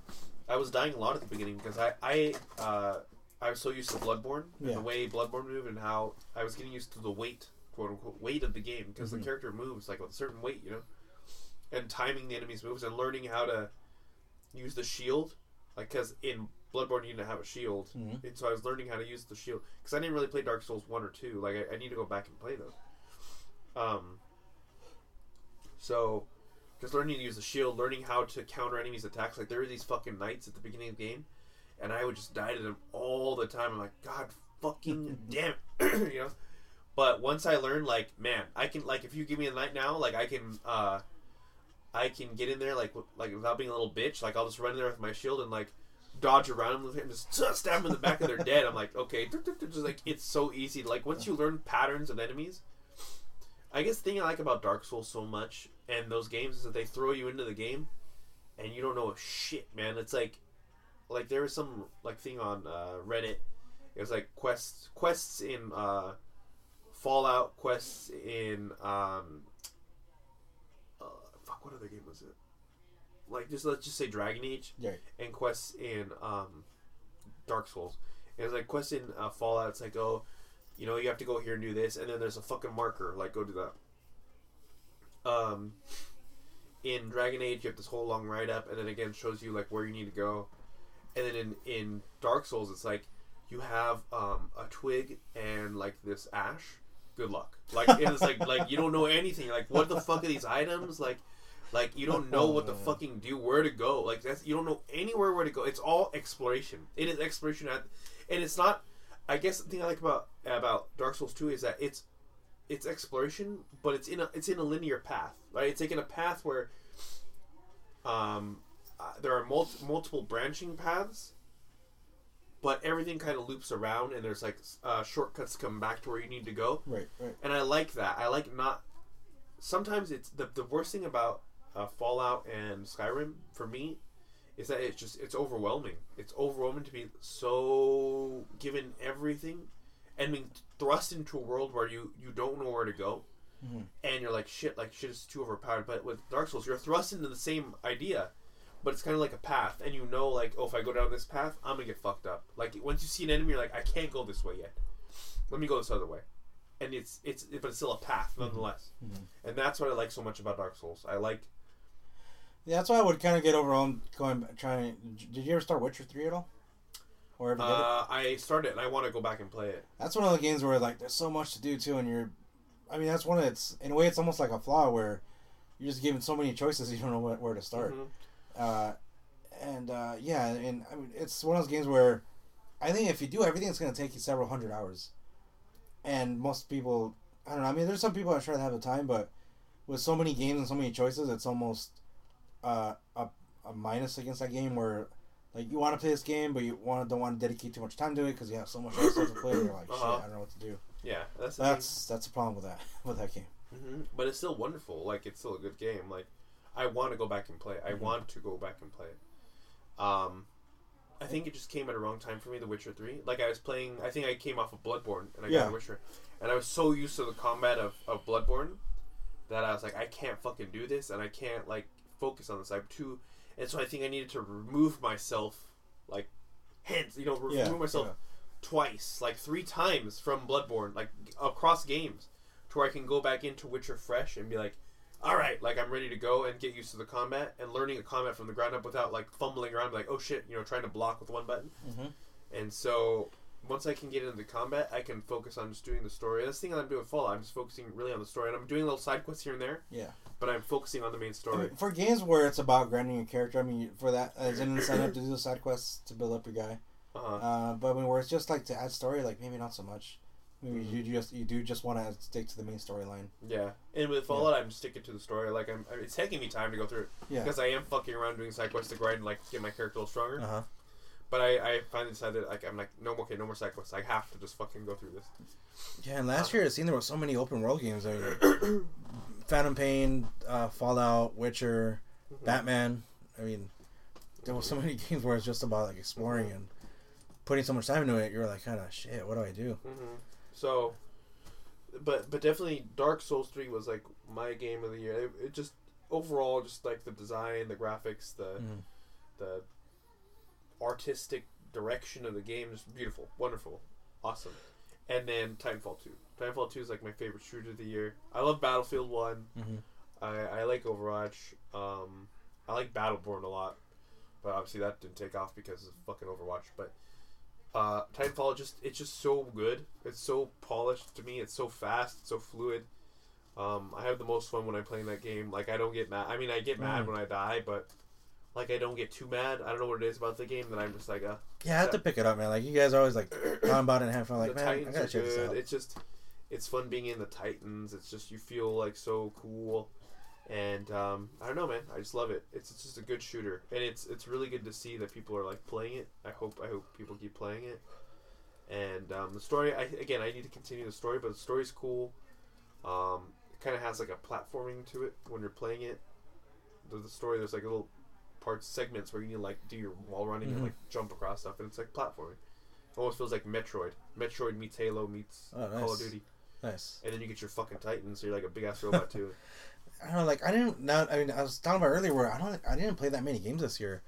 I was dying a lot at the beginning because I I uh, I was so used to Bloodborne and Yeah. the way Bloodborne moved and how I was getting used to the weight, quote unquote, weight of the game because Mhm. the character moves like with a certain weight, you know, and timing the enemy's moves and learning how to use the shield, like because in Bloodborne you didn't have a shield, Mhm. and so I was learning how to use the shield because I didn't really play Dark Souls one or two. Like I, I need to go back and play them. Um. So, just learning to use the shield, learning how to counter enemies' attacks. Like there were these fucking knights at the beginning of the game, and I would just die to them all the time. I'm like, God fucking <laughs> damn it, <clears throat> you know. But once I learned, like, man, I can like if you give me a night now, like I can, uh I can get in there like w- like without being a little bitch. Like I'll just run in there with my shield and like dodge around them and just <laughs> stab them in the back and they're dead. I'm like, okay, just like it's so easy. Like once you learn patterns of enemies, I guess the thing I like about Dark Souls so much and those games is that they throw you into the game and you don't know a shit, man. It's like like there was some like thing on uh, Reddit. It was like quests quests in uh, Fallout, quests in um, uh, fuck, what other game was it? Like just let's just say Dragon Age Yeah. and quests in um, Dark Souls. And was like quests in uh, Fallout. It's like oh, you know, you have to go here and do this, and then there's a fucking marker. Like go do that. Um, in Dragon Age, you have this whole long ride up, and then again shows you like where you need to go. And then in in Dark Souls, it's like you have um, a twig and like this ash. Good luck. Like it's like like you don't know anything. Like what the fuck are these items? Like like you don't know what to <laughs> fucking do, where to go. Like that's you don't know anywhere where to go. It's all exploration. It is exploration at, and it's not. I guess the thing I like about about Dark Souls Two is that it's it's exploration, but it's in a it's in a linear path. Right? It's taking a path where um uh, there are mul- multiple branching paths, but everything kind of loops around, and there's like uh, shortcuts to come back to where you need to go Right. Right. and I like that. I like not. Sometimes it's the the worst thing about uh, Fallout and Skyrim for me is that it's just it's overwhelming. It's overwhelming to be so given everything, and being thrust into a world where you you don't know where to go, Mhm. and you're like shit, like shit is too overpowered. But with Dark Souls, you're thrust into the same idea, but it's kind of like a path, and you know like oh if I go down this path, I'm gonna get fucked up. Like once you see an enemy, you're like I can't go this way yet. Let me go this other way, and it's it's but it's still a path nonetheless, Mhm. and that's what I like so much about Dark Souls. I like Yeah, that's why I would kind of get overwhelmed going trying. Did you ever start Witcher three at all? Or ever uh, I started and I want to go back and play it. That's one of the games where like there's so much to do too, and you're. I mean, that's one of its. In a way, it's almost like a flaw where you're just given so many choices <laughs> you don't know where, where to start. Mhm. Uh, and uh, yeah, and I mean, it's one of those games where I think if you do everything, it's going to take you several hundred hours. And most people, I don't know. I mean, there's some people that try to have the time, but with so many games and so many choices, it's almost uh, a a minus against that game where. Like you want to play this game, but you want don't want to dedicate too much time to it because you have so much stuff to play. And you're like, Uh-huh. shit, I don't know what to do. Yeah, that's the That's that's a problem with that <laughs> with that game. hmm But it's still wonderful. Like it's still a good game. Like I want to go back and play. it. I Mhm. want to go back and play it. Um, I think it just came at a wrong time for me. The Witcher Three. Like I was playing. I think I came off of Bloodborne and I Yeah. got Witcher, and I was so used to the combat of of Bloodborne that I was like, I can't fucking do this, and I can't like focus on this. I'm too, and so I think I needed to remove myself, like, hence you know, remove Yeah, myself yeah. twice, like three times from Bloodborne, like across games, to where I can go back into Witcher fresh and be like, all right, like I'm ready to go and get used to the combat and learning a combat from the ground up without like fumbling around, like oh shit, you know, trying to block with one button. Mhm. And so once I can get into the combat, I can focus on just doing the story. That's the thing I'm doing Fallout. I'm just focusing really on the story, and I'm doing little side quests here and there. Yeah. But I'm focusing on the main I story. mean, for games where it's about grinding your character, I mean, for that as an incentive to do the side quests to build up your guy. Uh-huh. Uh, but I mean, where it's just like to add story, like maybe not so much. Maybe you just you do just want to stick to the main storyline. Yeah, and with Fallout, I'm sticking to the story. Like I'm, it's taking me time to go through it Yeah. because I am fucking around doing side quests to grind, and, like get my character a little stronger. Uh huh. But I, I finally decided, like, I'm like, no, okay, no more side quests. I have to just fucking go through this. Yeah, and last year it seemed there were so many open world games. I mean, <coughs> Phantom Pain, uh, Fallout, Witcher, Mm-hmm. Batman. I mean, there were so many <laughs> games where it's just about like exploring and putting so much time into it. You're like, kind of shit. What do I do? hmm So, but but definitely, Dark Souls Three was like my game of the year. It, it just overall, just like the design, the graphics, the Mhm. the artistic direction of the game, just beautiful, wonderful, awesome. And then Titanfall Two. Titanfall Two is like my favorite shooter of the year. I love Battlefield One. Mhm. I, I like Overwatch. Um, I like Battleborn a lot, but obviously that didn't take off because of fucking Overwatch. But uh, Titanfall just it's just so good. It's so polished to me. It's so fast. It's so fluid. Um, I have the most fun when I'm playing that game. Like I don't get mad. I mean, I get mad Mm. when I die, but like I don't get too mad. I don't know what it is about the game that I'm just like, uh, Yeah, I have to pick it up, man. Like you guys are always like <clears throat> talking about it and having fun. Like, the man, I Titans gotta are check this good. out. It's just it's fun being in the Titans. It's just you feel like so cool, and um, I don't know, man. I just love it. It's, it's just a good shooter, and it's it's really good to see that people are like playing it. I hope I hope people keep playing it. And um, the story, I again, I need to continue the story, but the story's cool. Um, it kind of has like a platforming to it when you're playing it. The, the story, there's like little parts, segments where you need to like do your wall running Mhm. and like jump across stuff, and it's like platforming. Almost feels like Metroid. Metroid meets Halo meets Oh, Call of. Duty, Nice. and then you get your fucking Titan, So you're like a big ass robot too. <laughs> I don't know, like I didn't. Now, I mean, I was talking about earlier where I don't. I didn't play that many games this year.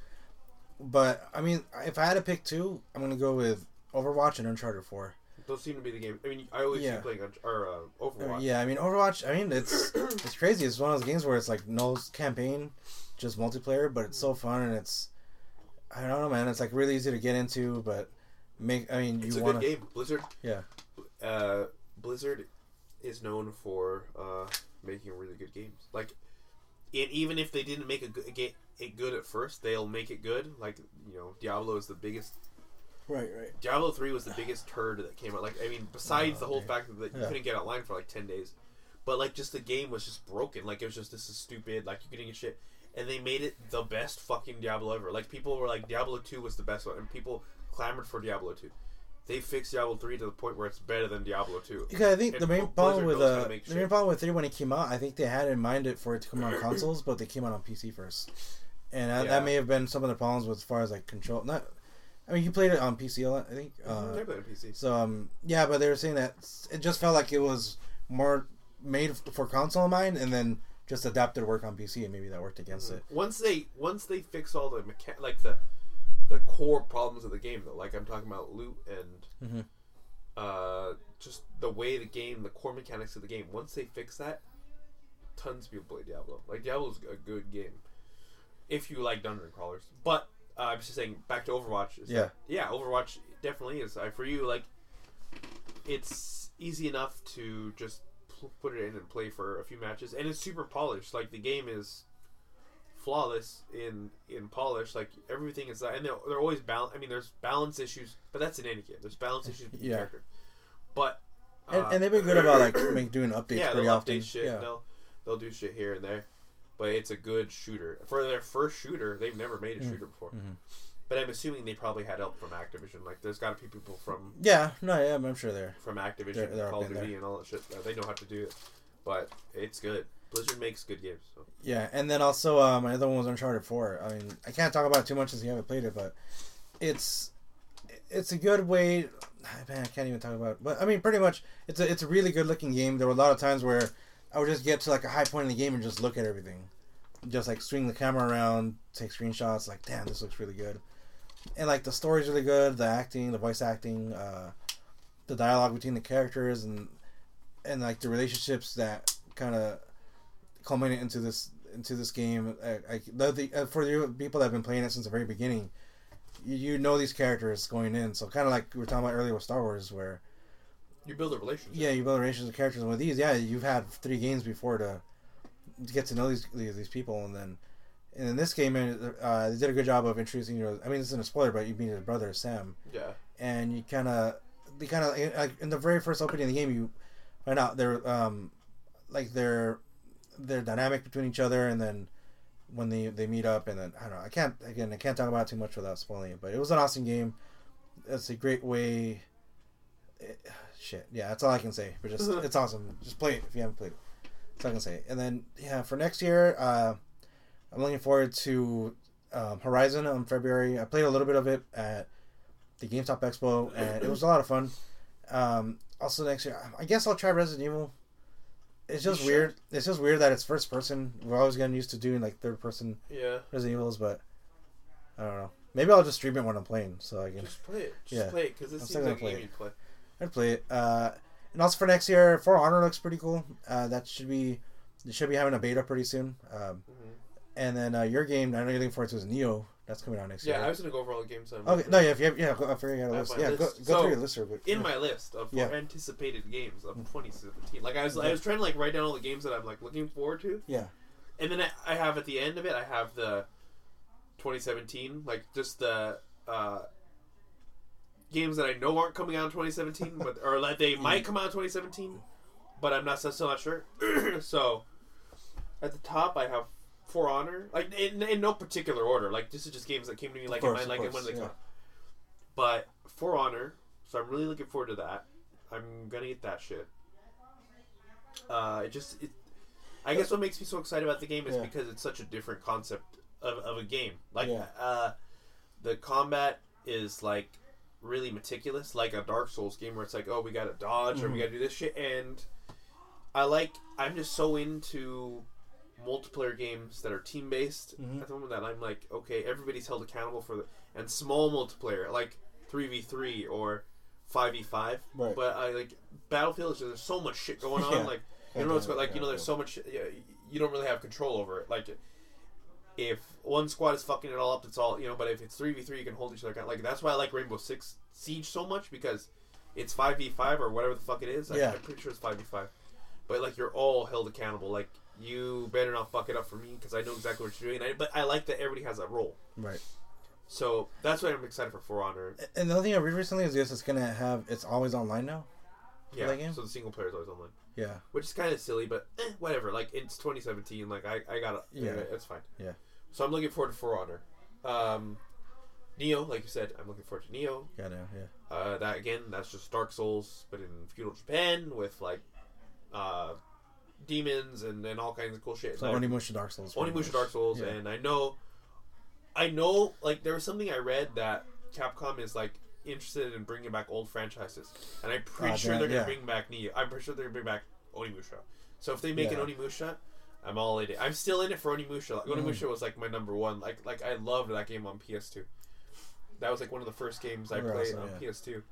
But I mean, if I had to pick two, I'm gonna go with Overwatch and Uncharted Four. Those seem to be the game. I mean, I always Yeah. see playing or uh, Uh, Overwatch. yeah, I mean Overwatch. I mean it's <clears throat> it's crazy. It's one of those games where it's like no campaign, just multiplayer, but it's so fun and it's I don't know, man. It's like really easy to get into, but make. I mean, It's you a want good game. Blizzard. Yeah. Uh, Blizzard is known for uh, making really good games. Like, and even if they didn't make a good game it good at first, they'll make it good. Like you know, Diablo is the biggest. Right, right. Diablo three was the biggest turd that came out. Like I mean, besides Oh, the whole dude. fact that you Yeah. couldn't get online for like ten days, but like just the game was just broken. Like it was just this is stupid. Like you're getting get shit. And they made it the best fucking Diablo ever. Like people were like Diablo two was the best one, and people clamored for Diablo two. They fixed Diablo three to the point where it's better than Diablo two. Because I think And the main problem with uh, the main problem with three when it came out, I think they had in mind it for it to come out on <clears throat> consoles, but they came out on PC first, and that, Yeah. that may have been some of the problems with as far as like control. Not, I mean, you played it on PC a lot, I think. Uh, I played on PC. So um, yeah, but they were saying that it just felt like it was more made for console in mind, and then just adapted to work on PC, and maybe that worked against it. Once they once they fix all the mecha- like the the core problems of the game though, like I'm talking about loot and Mhm. uh, just the way the game, the core mechanics of the game. Once they fix that, tons of people play Diablo. Like Diablo's a good game if you like dungeon crawlers. But uh, I was just saying, back to Overwatch. Yeah. that- yeah, Overwatch definitely is uh, for you. Like, it's easy enough to just pl- put it in and play for a few matches, and it's super polished. Like the game is flawless in in polish. Like everything is, and they're, they're always balance. I mean, there's balance issues, but that's in any game. There's balance issues with the Yeah. character, but And, uh, and they've been good about like <coughs> make, doing updates yeah, pretty often. update shit. yeah, They'll they'll do shit here and there, but it's a good shooter for their first shooter. They've never made a Mm. shooter before, Mhm. but I'm assuming they probably had help from Activision. Like, there's got to be people from yeah, no, yeah, I'm sure they're. from Activision, They're- they're Call of Duty, and all that shit. They know how to do it, but it's good. Blizzard makes good games. So. Yeah, and then also uh, my other one was Uncharted Four. I mean, I can't talk about it too much since you haven't played it, but it's it's a good way. Man, I can't even talk about. It. But I mean, pretty much, it's a it's a really good looking game. There were a lot of times where I would just get to like a high point in the game and just look at everything, just like swing the camera around, take screenshots. Like, damn, this looks really good. And like the story's really good, the acting, the voice acting, uh, the dialogue between the characters, and and like the relationships that kind of culminate into this into this game. I, I, the, the, uh, for you people that have been playing it since the very beginning, you, you know these characters going in. So kind of like we were talking about earlier with Star Wars, where You build a relationship. yeah, you build relationships with characters. And with these, yeah, you've had three games before to, to get to know these these, these people, and then and in this game, uh, they did a good job of introducing you. I mean, this isn't a spoiler, but you meet his brother Sam, Yeah. and you kind of they kind of like in the very first opening of the game, you find out they're um like their their dynamic between each other, and then when they they meet up, and then I don't know. I can't again. I can't talk about it too much without spoiling it, but it was an awesome game. It's a great way. It, shit, yeah, that's all I can say. But just it's awesome. Just play it if you haven't played it. That's all I can say. And then yeah, for next year, uh, I'm looking forward to um, Horizon on February. I played a little bit of it at the GameStop Expo, and it was a lot of fun. Um, also next year, I guess I'll try Resident Evil. It's just weird. It's just weird that it's first person. We're always getting used to doing like third person Yeah. Resident Evils, but I don't know. Maybe I'll just stream it when I'm playing, so I can. Just play it. Just Yeah. play it because it I'm seems like play game play. I'd play it. Uh, and also for next year, For Honor looks pretty cool. Uh, that should be, should be having a beta pretty soon. Um, Mhm. and then uh, your game, I know you're looking forward to is Nioh. That's coming out next Yeah, year. Yeah, I was gonna go over all the games. I'm Okay, no, yeah, if you have, yeah, go, I forget you had a list. Yeah, go, list. go So, through your list real quick. in yeah. my list of Yeah. anticipated games of 2017. Like I was, I was trying to like write down all the games that I'm like looking forward to. Yeah. And then I, I have at the end of it, I have the 2017, like just the uh, games that I know aren't coming out in 2017, but or that they <laughs> might come out in 2017, but I'm not still not sure. <clears throat> so at the top, I have For Honor, like in, in no particular order. Like this is just games that came to me like course, in my like in course, one of the yeah. But For Honor, so I'm really looking forward to that. I'm gonna get that shit. Uh, it just it, I guess what makes me so excited about the game is Yeah. because it's such a different concept of, of a game. Like Yeah. uh, the combat is like really meticulous, like a Dark Souls game where it's like, oh, we gotta dodge or we Mhm. gotta do this shit. And I like, I'm just so into multiplayer games that are team based Mhm. at the moment that I'm like, okay, everybody's held accountable for the and small multiplayer like three v three or five v five. But I like Battlefield. is There's so much shit going on. <laughs> Yeah. Like you know what's go- like you know there's so much yeah, you don't really have control over it. Like if one squad is fucking it all up, it's all you know. But if it's three v three, you can hold each other account. Like that's why I like Rainbow Six Siege so much because it's five v five or whatever the fuck it is. I, Yeah. I'm pretty sure it's five v five. But like you're all held accountable. Like you better not fuck it up for me because I know exactly what you're doing. I, but I like that everybody has a role. Right. So that's why I'm excited for For Honor. And the other thing I read recently is this: it's gonna have it's always online now. Yeah. that game? So the single player is always online, Yeah. which is kind of silly, but eh, whatever. Like it's 2017. Like I, I gotta. Yeah. Yeah. It's fine. Yeah. So I'm looking forward to For Honor. Um, Nioh, like you said, I'm looking forward to Nioh. Yeah. No, yeah. Uh, that again, that's just Dark Souls, but in feudal Japan with like uh, demons and, and all kinds of cool shit. So Like, Onimusha Dark Souls. Onimusha pretty. Dark Souls, Yeah. and I know, I know, like there was something I read that Capcom is like interested in bringing back old franchises, and I'm pretty Ah, sure that- they're gonna yeah. bring back Nioh. I'm pretty sure they're gonna bring back Onimusha. So if they make Yeah. an Onimusha, I'm all in it. I'm still in it for Onimusha. Like, Mhm. Onimusha was like my number one. Like like I loved that game on PS2. That was like one of the first games I Remember played also, on yeah. PS2.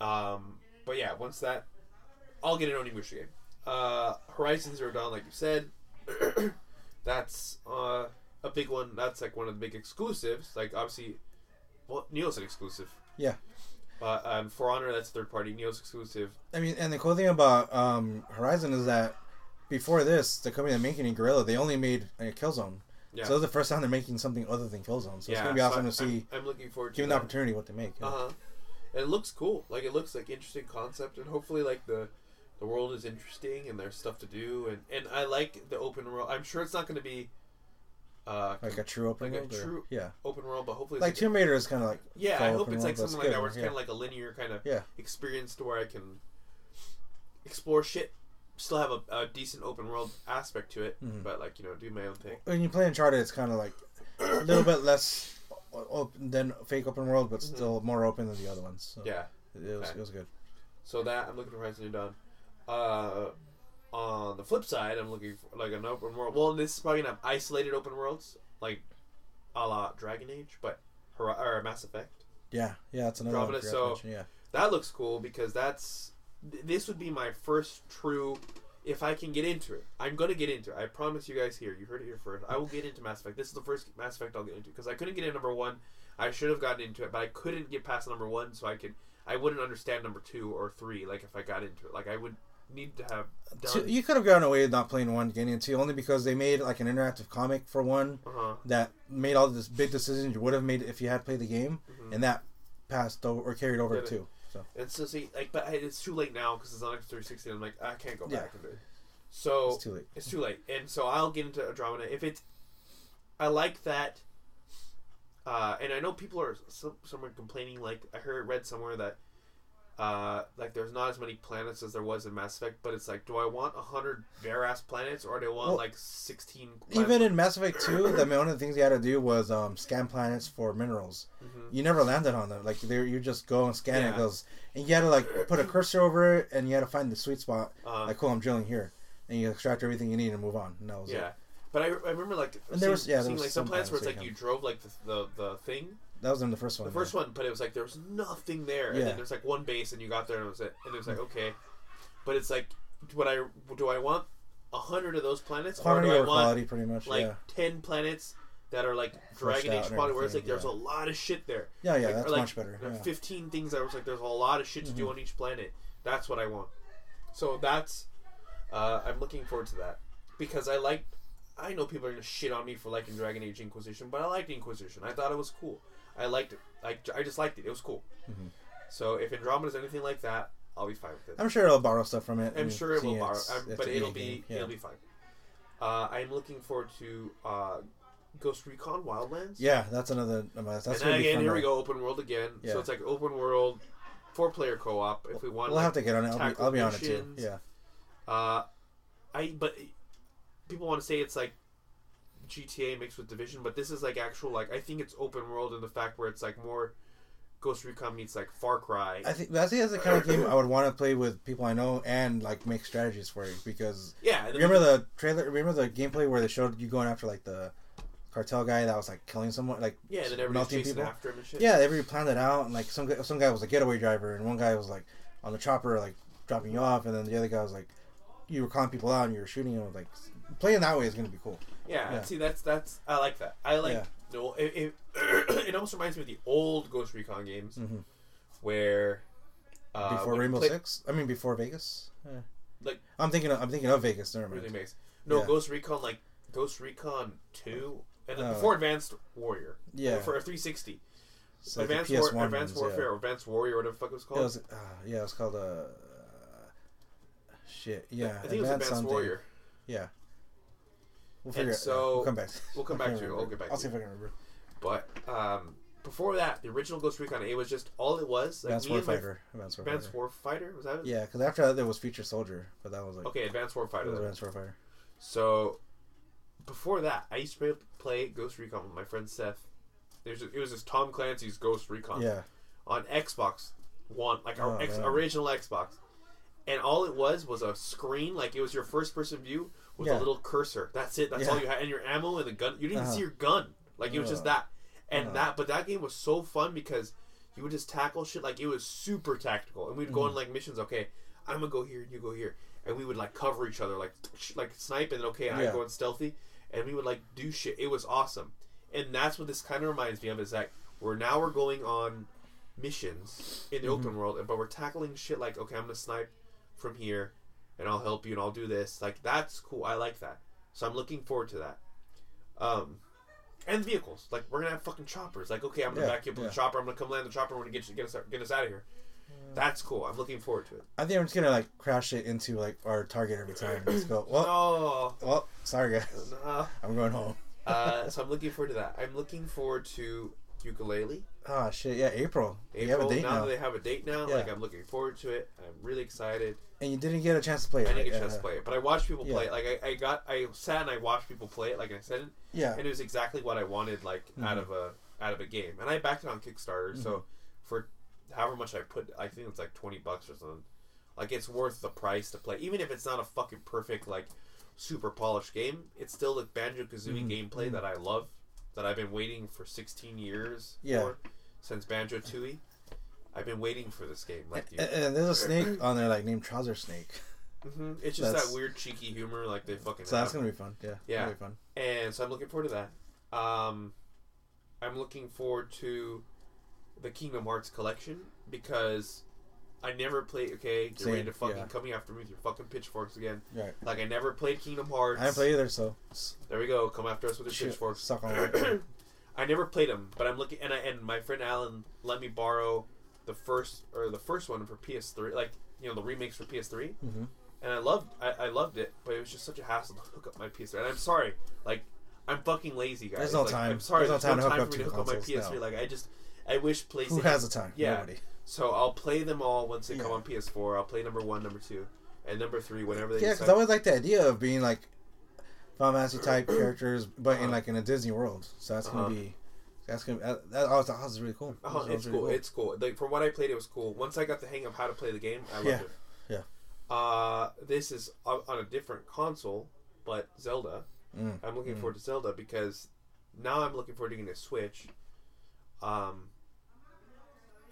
Um, but yeah, once that, I'll get an Onimusha game. Uh, Horizon Zero Dawn, like you said, <clears throat> that's uh, a big one. That's like one of the big exclusives. Like obviously, well, Nioh's an exclusive. Yeah. But um, For Honor, that's third party. Nioh's exclusive. I mean, and the cool thing about um, Horizon is that before this, the company that making it, Guerrilla, they only made uh, Killzone. Yeah. So this is the first time they're making something other than Killzone. So yeah, it's gonna be awesome so to see, I'm, I'm looking forward to given the opportunity, what they make. yeah. Uh huh. And it looks cool. Like it looks like interesting concept, and hopefully, like the the world is interesting, and there's stuff to do, and and I like the open world. I'm sure it's not going to be uh Like a true open like a world. or- true- yeah. open world, but hopefully, it's Like like a- Tomb Raider is kind of like yeah, I hope it's like something like that, good, where it's yeah. kind of like a linear kind of Yeah. experience to where I can explore shit, still have a, a decent open world aspect to it, Mhm. but like you know, do my own thing. When you play Uncharted, it's kind of like a little bit less open than fake open world, but Mhm. still more open than the other ones. So Yeah. it was Okay. it was good. So that I'm looking for Horizon Zero Dawn. Uh, on the flip side, I'm looking for like an open world. Well, this is probably not isolated open worlds, like a la Dragon Age, but Hor- or Mass Effect. Yeah, yeah, that's another one. So- yeah, That looks cool because that's th- this would be my first true. If I can get into it, I'm gonna get into it. I promise you guys here. You heard it here first. I will get into Mass Effect. This is the first Mass Effect I'll get into because I couldn't get in number one. I should have gotten into it, but I couldn't get past number one, so I could. I wouldn't understand number two or three. Like if I got into it, like I would need to have done. you could have gotten away with not playing one, getting into only because they made like an interactive comic for one Uh-huh. that made all this big decisions you would have made if you had played the game, Mhm. and that passed over or carried over Did it? too. So And so see, like, but it's too late now because it's on Xbox 360. And I'm like, I can't go Yeah. back it. So it's too late. It's too late, and so I'll get into Andromeda if it's. I like that, uh, and I know people are some some are complaining. Like I heard read somewhere that, uh, like there's not as many planets as there was in Mass Effect, but it's like, do I want a hundred bare ass planets or do I want Well, like sixteen? Even in Mass Effect 2, the one of the things you had to do was um, scan planets for minerals. Mhm. You never landed on them. Like you just go and scan it. Yeah. It goes, and you had to like put a cursor over it, and you had to find the sweet spot. Uh, Like, cool, I'm drilling here, and you extract everything you need and move on. And that was yeah, it. but I, I remember like And seeing, there was- yeah, there seeing was like some planets where it's like you you drove like the the, the thing, That was in the first one. the first one, but it was like there was nothing there, and then there's like one base, and you got there, and it was it, and it was like okay, but it's like, what I do I want a hundred of those planets, Quantity or do I want quality, pretty much. like yeah, ten planets that are like Dragon Age quality, where it's like there's yeah. a lot of shit there. yeah, yeah. Like, that's like, much better. Yeah. Fifteen things that was like there's a lot of shit to do Mhm. on each planet. That's what I want. So that's uh, I'm looking forward to that because I like. I know people are gonna shit on me for liking Dragon Age Inquisition, but I liked Inquisition. I thought it was cool. I liked it. I, I just liked it. It was cool. Mhm. So if Andromeda's anything like that, I'll be fine with it. I'm sure it'll borrow stuff from it. I'm sure it will borrow, it's but it'll be. Yeah. it'll be fine. Uh, I'm looking forward to uh, Ghost Recon Wildlands. Yeah, that's another. That's and then again, here we go, open world again. Yeah. So it's like open world, four player co op. If we want, We'll like, have to get on it. I'll be, I'll be on it too. Yeah. Uh, I but people want to say it's like GTA mixed with Division, but this is like actual like I think it's open world in the fact where it's like more Ghost Recon meets like Far Cry. I think I think that's the kind of game I would want to play with people I know and like make strategies for it because yeah, remember we- the trailer? Remember the gameplay where they showed you going after like the cartel guy that was like killing someone, like yeah, and then melting people. after him and shit. Yeah, everybody planned it out, and like some guy, some guy was a getaway driver, and one guy was like on the chopper, like dropping you off, and then the other guy was like, you were calling people out and you were shooting them. Like playing that way is gonna be cool. Yeah, Yeah. see, that's that's I like that. I like Yeah. no, it, it, <clears throat> it almost reminds me of the old Ghost Recon games Mhm. where uh, before Rainbow play- Six, I mean before Vegas. Yeah. Like- I'm thinking, of, I'm thinking of Vegas. Never mind. makes no. Ghost Recon like Ghost Recon Two and then Oh. before Advanced Warrior. Yeah, for a 360. It's like Advanced, PS1 War, Advanced ones. Warfare or Advanced Warrior, whatever the fuck it was It called. was, uh, yeah, it was called uh, shit. Yeah, I think it was Advanced something. Warrior. Yeah. We'll And figure it. so- we'll come back. we'll come back to remember. I'll get back I'll see it. if I can remember. But um, before that, the original Ghost Recon it was just all it was. Like Advanced and Warfighter. Advanced Warfighter. Advanced Warfighter was that it? Yeah, because after that there was Future Soldier, but that was like Okay, Advanced it was Warfighter. Advanced Warfighter. So before that, I used to play Ghost Recon with my friend Seth There's it was this Tom Clancy's Ghost Recon Yeah. on Xbox One, like our Oh, ex- original Xbox, and all it was was a screen, like it was your first person view with a little cursor. That's it. That's all you had, and your ammo and the gun. You didn't Uh-huh. see your gun. Like it was just Uh. that, and Uh. that. But that game was so fun because you would just tackle shit. Like it was super tactical, and we'd go Mm-hmm. on like missions. Okay, I'm gonna go here, and you go here, and we would like cover each other, like <tsk> like snipe, and then okay, I go in stealthy, and we would like do shit. It was awesome, and that's what this kind of reminds me of. Is that we're now we're going on missions in the Mm-hmm. open world, but we're tackling shit like okay, I'm gonna snipe from here, and I'll help you, and I'll do this. Like that's cool. I like that. So I'm looking forward to that. Um, and vehicles. Like we're gonna have fucking choppers. Like okay, I'm gonna Yeah, back you up with yeah. the chopper. I'm gonna come land the chopper. We're gonna get you, get us get us out of here. That's cool. I'm looking forward to it. I think I'm just gonna like crash it into like our target every time. Let's go. Well, Oh, well, sorry guys. nah. I'm going home. uh, so I'm looking forward to that. I'm looking forward to Yooka-Laylee. Oh shit, yeah, April. April. You have a date now, now, that they have a date now, Yeah. like I'm looking forward to it. I'm really excited. and you didn't get a chance to play it. I didn't get a chance to play it, but I watched people play it. Like I, I got, I sat and I watched people play it. Like I said, Yeah, and it was exactly what I wanted, like out Mhm. of a out of a game. And I backed it on Kickstarter, Mm-hmm. so for however much I put, I think it's like twenty bucks or something. Like it's worth the price to play, even if it's not a fucking perfect like super polished game. It's still the Banjo Kazooie Mhm. gameplay that I love, that I've been waiting for sixteen years Yeah. for since Banjo Tooie. I've been waiting for this game. Like and, and there's a snake on there like named Trouser Snake, Mm-hmm. It's just That's- that weird cheeky humor, like they fucking. so that's gonna be fun. Yeah, Yeah. be fun. and so I'm looking forward to that. Um, I'm looking forward to the Kingdom Hearts collection because I never played. Okay, you're ready to fucking yeah. coming after me with your fucking pitchforks again. Right. Like I never played Kingdom Hearts. I haven't played either, so There we go. Come after us with your shit, pitchforks. suck on. <clears throat> I never played them, but I'm looking, and I and my friend Alan let me borrow the first or the first one for PS3, like you know the remakes for PS3, Mhm. and I loved I, I loved it, but it was just such a hassle to hook up my PS3. And I'm sorry, like I'm fucking lazy, guys. There's no Like, time. I'm sorry, There's there's, no no time to time, hook for me up to hook up my PS3. no. Like I just I wish PlayStation. Who has the time? Yeah. Nobody. So I'll play them all once they come on PS4. I'll play number one, number two, and number three whenever they Yeah, because I always like the idea of being like Final Fantasy type <clears throat> characters, but in Uh-huh. like in a Disney world. So that's gonna Uh-huh. be that's gonna that, that, oh, that was really cool. Oh, it's really cool. It's cool. Like from what I played, it was cool. Once I got the hang of how to play the game, I loved Yeah. it. Yeah. Uh, this is on on a different console, but Zelda. Mm. I'm looking Mm. forward to Zelda because now I'm looking forward to getting a Switch. Um,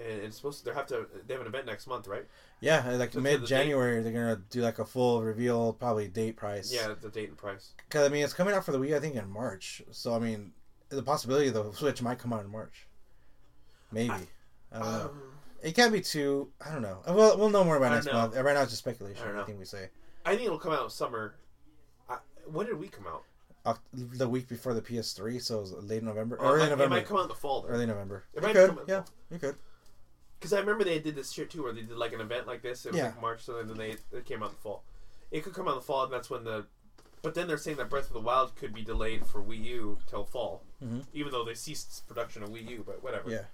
and it's supposed to. They have to. They have an event next month, right? yeah, like So mid January they're gonna do like a full reveal, probably date price. Yeah, the date and price. because I mean it's coming out for the Wii I think in March. So I mean the possibility the Switch might come out in March. Maybe. I, don't know. Um, It can't be too. I don't know. We'll we'll know more about next know. month. Right now it's just speculation. I don't know. I think we say I think it'll come out summer. I, when did we come out? Oct- the week before the PS3, so it was late November, it, early might, it November, might come out in the fall. Though. early November. It might could, come out- yeah, you could. Because I remember they did this shit too, where they did like an event like this. It was Yeah. like March, so then they it came out in the fall. It could come out in the fall, and that's when the. But then they're saying that Breath of the Wild could be delayed for Wii U till fall, Mhm. even though they ceased production of Wii U. But whatever. Yeah.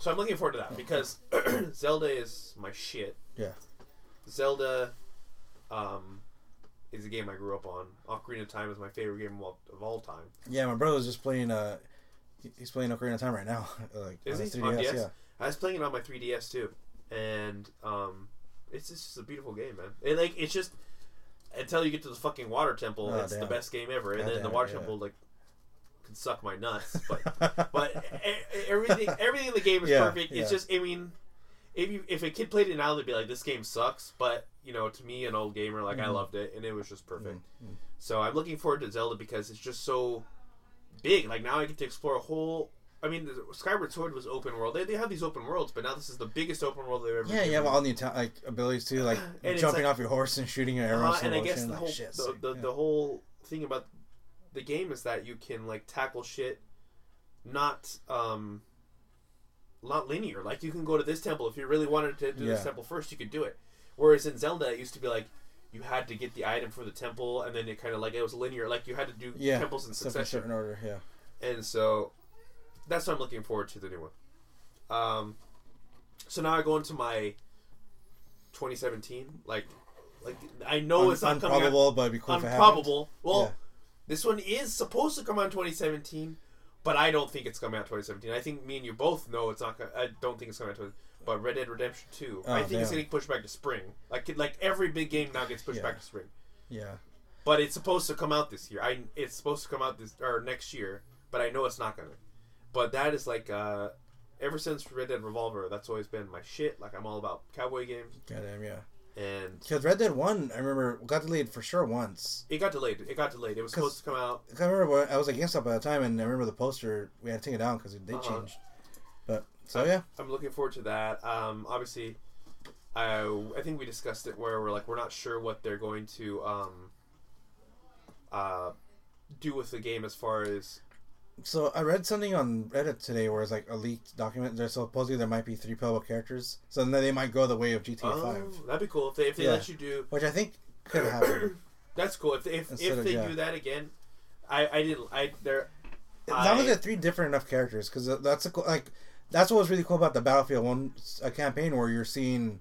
So I'm looking forward to that because <clears throat> Zelda is my shit. Yeah. Zelda, um, is a game I grew up on. Ocarina of Time is my favorite game of all, of all time. Yeah, my brother's just playing. Uh, he- he's playing Ocarina of Time right now. <laughs> like Is on his he? On 3DS, DS? Yeah. I was playing it on my 3DS too, and um, it's just a beautiful game, man. It, like it's just until you get to the fucking water temple, Oh, it's the best game ever, and God then damn the water yeah. temple like can suck my nuts, <laughs> but but everything everything in the game is Yeah, perfect. It's yeah. just I mean, if you if a kid played it now, they'd be like, this game sucks, but you know, to me, an old gamer, like I Mhm. loved it, and it was just perfect. Mm, mm. So I'm looking forward to Zelda because it's just so big. Like now I get to explore a whole. I mean, Skyward Sword was open world. They, they have these open worlds, but now this is the biggest open world they've ever. Yeah, you have all the like abilities too, like <sighs> jumping like- off your horse and shooting your arrows. In and I guess the whole shit, the, the, yeah. the whole thing about the game is that you can like tackle shit, not um, not linear. Like you can go to this temple if you really wanted to do this temple first, you could do it. Whereas in Zelda, it used to be like you had to get the item for the temple, and then it kind of like it was linear. Like you had to do yeah, temples in in succession. certain order. Yeah, And so that's what I'm looking forward to the new one. Um, so now I go into my 2017. Like, like I know Un- it's not coming out. but it'd be cool happened. Well, Yeah. this one is supposed to come out in 2017, but I don't think it's coming out 2017. I think me and you both know it's not. Gonna, I don't think it's coming out 20. But Red Dead Redemption 2, I Oh, think it's getting pushed back to spring. Like like every big game now gets pushed Yeah. back to spring. Yeah. But it's supposed to come out this year. I it's supposed to come out this or next year, but I know it's not gonna. But that is like uh ever since Red Dead Revolver, that's always been my shit. Like I'm all about cowboy games, Goddamn, yeah. and Because Red Dead 1, I remember, got delayed for sure once. it got delayed. It got delayed. It was supposed to come out. I remember I was at GameStop at the time, and I remember the poster, we had to take it down because they Uh-huh. changed. But, so yeah. I'm looking forward to that. Um, obviously, I I think we discussed it where we're like we're not sure what they're going to um uh do with the game as far as So I read something on Reddit today where it's like a leaked document. There's supposedly there might be three playable characters, so then they might go the way of GTA oh, Five, that'd be cool if they if they Yeah. let you do which I think could happen. <coughs> That's cool. If if, Instead if of- they yeah. do that again, I I didn't I there. As long as they're three different enough characters, because that's a cool, like that's what was really cool about the Battlefield One uh, campaign, where you're seeing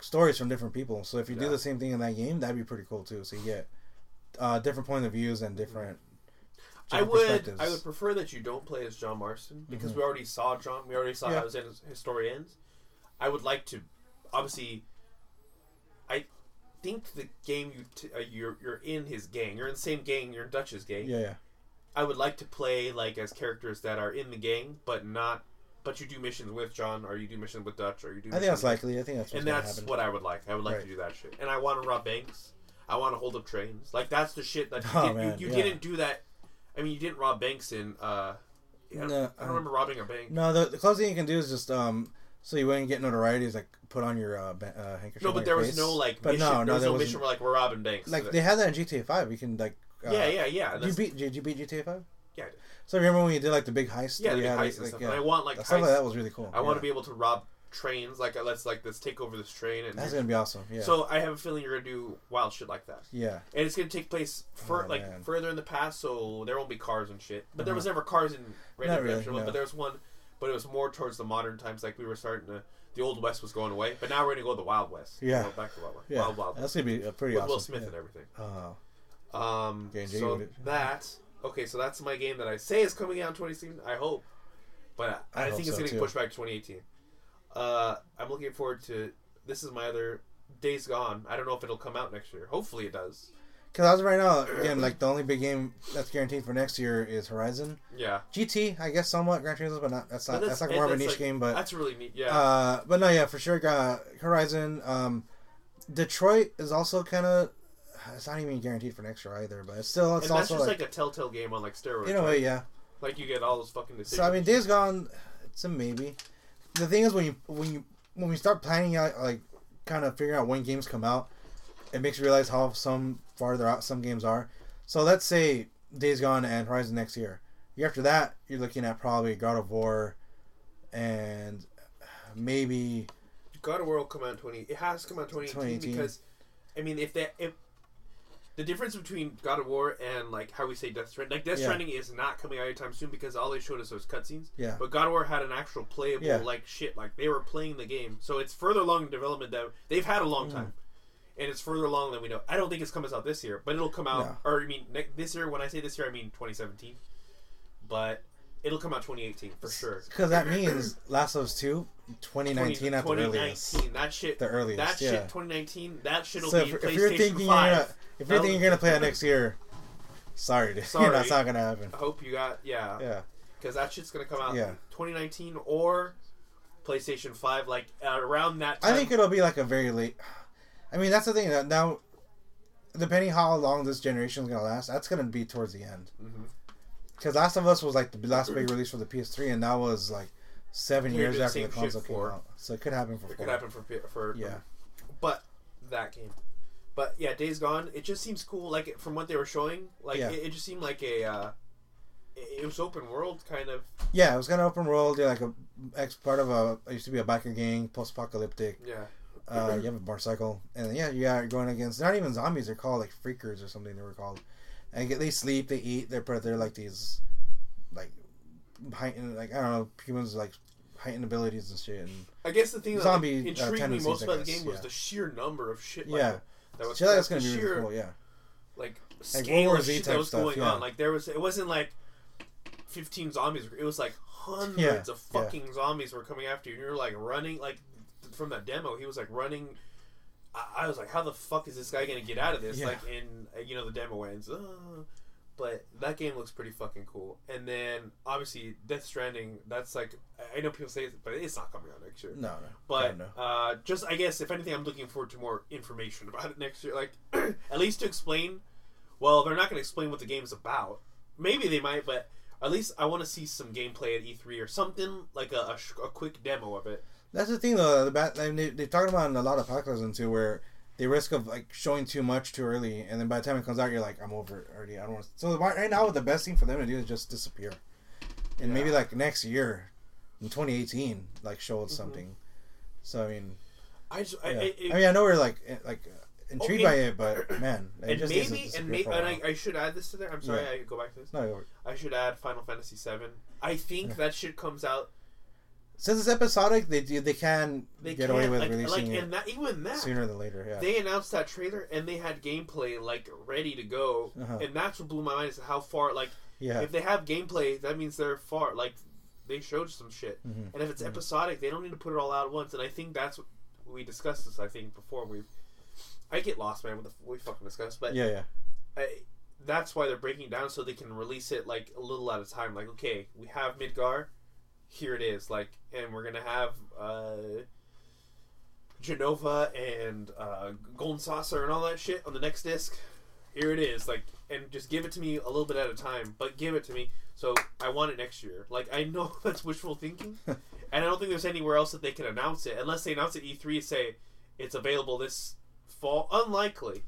stories from different people. So if you do the same thing in that game, that'd be pretty cool too. So you get uh, different point of views and different. I would. I would prefer that you don't play as John Marston because Mhm. we already saw John. We already saw Yeah. how his, his story ends. I would like to, obviously. I think the game you t- uh, you're you're in his gang. You're in the same gang. You're in Dutch's gang. Yeah, yeah, I would like to play like as characters that are in the gang, but not. But you do missions with John, or you do missions with Dutch, or you do. I think that's likely. I think that's what's and that's happen. what I would like. I would like Right. to do that shit. And I want to rob banks. I want to hold up trains. Like that's the shit that <laughs> you, Oh, did, man, you, you yeah. didn't do that. I mean, you didn't rob banks in. uh I don't, No, I don't um, remember robbing a bank. No, the, the closest thing you can do is just um, so you wouldn't get notoriety is like put on your uh, ba- uh handkerchief. No, but there was face. no like But mission. no, there no, was there no mission where like we're robbing banks. Like So they had that in GTA Five. You can like. Uh, yeah, yeah, yeah. Did you beat? Did you beat GTA Five? Yeah, I did. So remember when you did like the big heist? yeah, the big had, heists like, and stuff. yeah. And I want like stuff like that was really cool. I want to be able to rob trains. Like let's like let's take over this train and That's gonna be awesome. Yeah. So I have a feeling you're gonna do wild shit like that. yeah. and it's gonna take place fur- Oh, like man. further in the past, so there won't be cars and shit. But there Uh-huh. was never cars in Red Dead Redemption, one, no. but there was one. But it was more towards the modern times, like we were starting to. The old west was going away, but now we're gonna go to the Wild West. Yeah. Go back to Wild West. Yeah. Wild Wild. That's gonna be pretty with awesome. Will Smith yeah. and everything. Oh. Um, so that okay, so that's my game that I say is coming out in 2016. I hope, but I, I I, think it's too. get pushed back to 2018. Uh, I'm looking forward to. This is my other Days Gone. I don't know if it'll come out next year. Hopefully it does. Because as of right now, again, like the only big game that's guaranteed for next year is Horizon. Yeah, GT, I guess, somewhat Gran Turismo, but not. That's not. That's, that's- like more of a niche like- game, but that's really neat. Yeah. Uh, but no, yeah, for sure. Got Horizon. Um, Detroit is also kind of. It's not even guaranteed for next year either, but it's still. It's and that's also just like, like, a telltale game on like steroids. in a way, yeah. Like you get all those fucking decisions. So I mean, Days Gone, it's a maybe. The thing is, when you when you when we start planning out, like, kind of figuring out when games come out, it makes you realize how some farther out some games are. So let's say Days Gone and Horizon next year. Year after that, you're looking at probably God of War, and maybe God of War will come out twenty. It has to come out 2018, 2018. because, I mean, if that if the difference between God of War and like how we say Death Stranding, like Death Yeah. Stranding is not coming out anytime soon because all they showed us was cutscenes. yeah. But God of War had an actual playable Yeah. like shit, like they were playing the game, so it's further along in development that they've had a long Mm. time. And it's further along than we know. I don't think it's coming out this year, but it'll come out. No. Or I mean, ne- this year. When I say this year, I mean 2017. But it'll come out 2018 for sure. Because that means <clears throat> Last of Us 2, 2019 at the earliest. 2019. That shit. The earliest, That yeah. shit. 2019. That shit'll So be if, PlayStation if you're thinking you're 5. gonna, if you're thinking you're gonna play it <laughs> next year, sorry, dude. <laughs> Sorry. that's not gonna happen. I hope you got yeah, Yeah, because that shit's gonna come out Yeah. 2019 or PlayStation 5, like uh, around that. Time. I think it'll be like a very late. I mean, that's the thing. That now, depending how long this generation is gonna last, that's gonna be towards the end. Mhm. Because Last of Us was like the last big release for the PS3, and that was like seven They years after the console came out. So it could happen for It four. could happen for for Yeah, but that game. But yeah, Days Gone. It just seems cool. Like from what they were showing, like Yeah. it, it just seemed like a. Uh, it, it was open world kind of. yeah. It was kind of open world. Yeah, like a ex part of a. It used to be a biker gang, post-apocalyptic. Yeah. Uh, you have a motorcycle, and yeah, yeah, you're going against not even zombies. They're called like freakers or something. They were called, and they sleep, they eat. They're part- they're like these, like heightened, like I don't know, humans like heightened abilities and shit. And I guess the thing Zombie, that like, uh, intrigued me most about the game was yeah. the sheer number of shit. Like, Yeah. that was so that's gonna be sheer, really cool. Yeah, like Like scale War of shit that was stuff, going yeah. on. Like there was, it wasn't like fifteen zombies. It was like hundreds Yeah, of fucking zombies were coming after you, and you're like running like from that demo. He was like running. I, I was like, how the fuck is this guy gonna get out of this? Yeah. Like, in uh, you know the demo ends. Uh, but that game looks pretty fucking cool. And then obviously Death Stranding. That's like I- I know people say, it, but it's not coming out next year. No, no. But no. uh, just I guess if anything, I'm looking forward to more information <laughs> about it next year. Like <clears throat> at least to explain. Well, they're not going to explain what the game's about. Maybe they might, but at least I want to see some gameplay at E3 or something like a, a, sh- a quick demo of it. That's the thing though. The bat, I mean, they they're talking about in a lot of podcasts and too, where they risk of like showing too much too early, and then by the time it comes out, you're like, I'm over it already. I don't want. So right now, the best thing for them to do is just disappear, and maybe like next year, in 2018, like show us something. So I mean, I just yeah. I, I, it- I mean, I know we're like eh, like uh, intrigued Oh, by it, but <clears throat> man, it and just maybe and maybe and. I, I should add this to there. I'm sorry, Yeah. I go back to this. No, I should add Final Fantasy VII. I think Yeah. that shit comes out. Since it's episodic, they do they can They get away with like, releasing like it that even that sooner than later. Yeah. they announced that trailer and they had gameplay like ready to go, Uh-huh. and that's what blew my mind is how far like yeah. if they have gameplay, that means they're far like they showed some shit. Mhm. And if it's Mhm. episodic, they don't need to put it all out at once. And I think that's what we discussed this. I think before we, I get lost, man. With the we fucking discussed, but yeah, yeah. I, that's why they're breaking down so they can release it like a little at a time. Like, okay, we have Midgar, here it is. Like, and we're gonna have uh, Jenova and uh, Golden Saucer and all that shit on the next disc. Here it is. Like, and just give it to me a little bit at a time, but give it to me. So I want it next year. Like, I know <laughs> that's wishful thinking, <laughs> and I don't think there's anywhere else that they can announce it unless they announce it E3 and say it's available this fall. Unlikely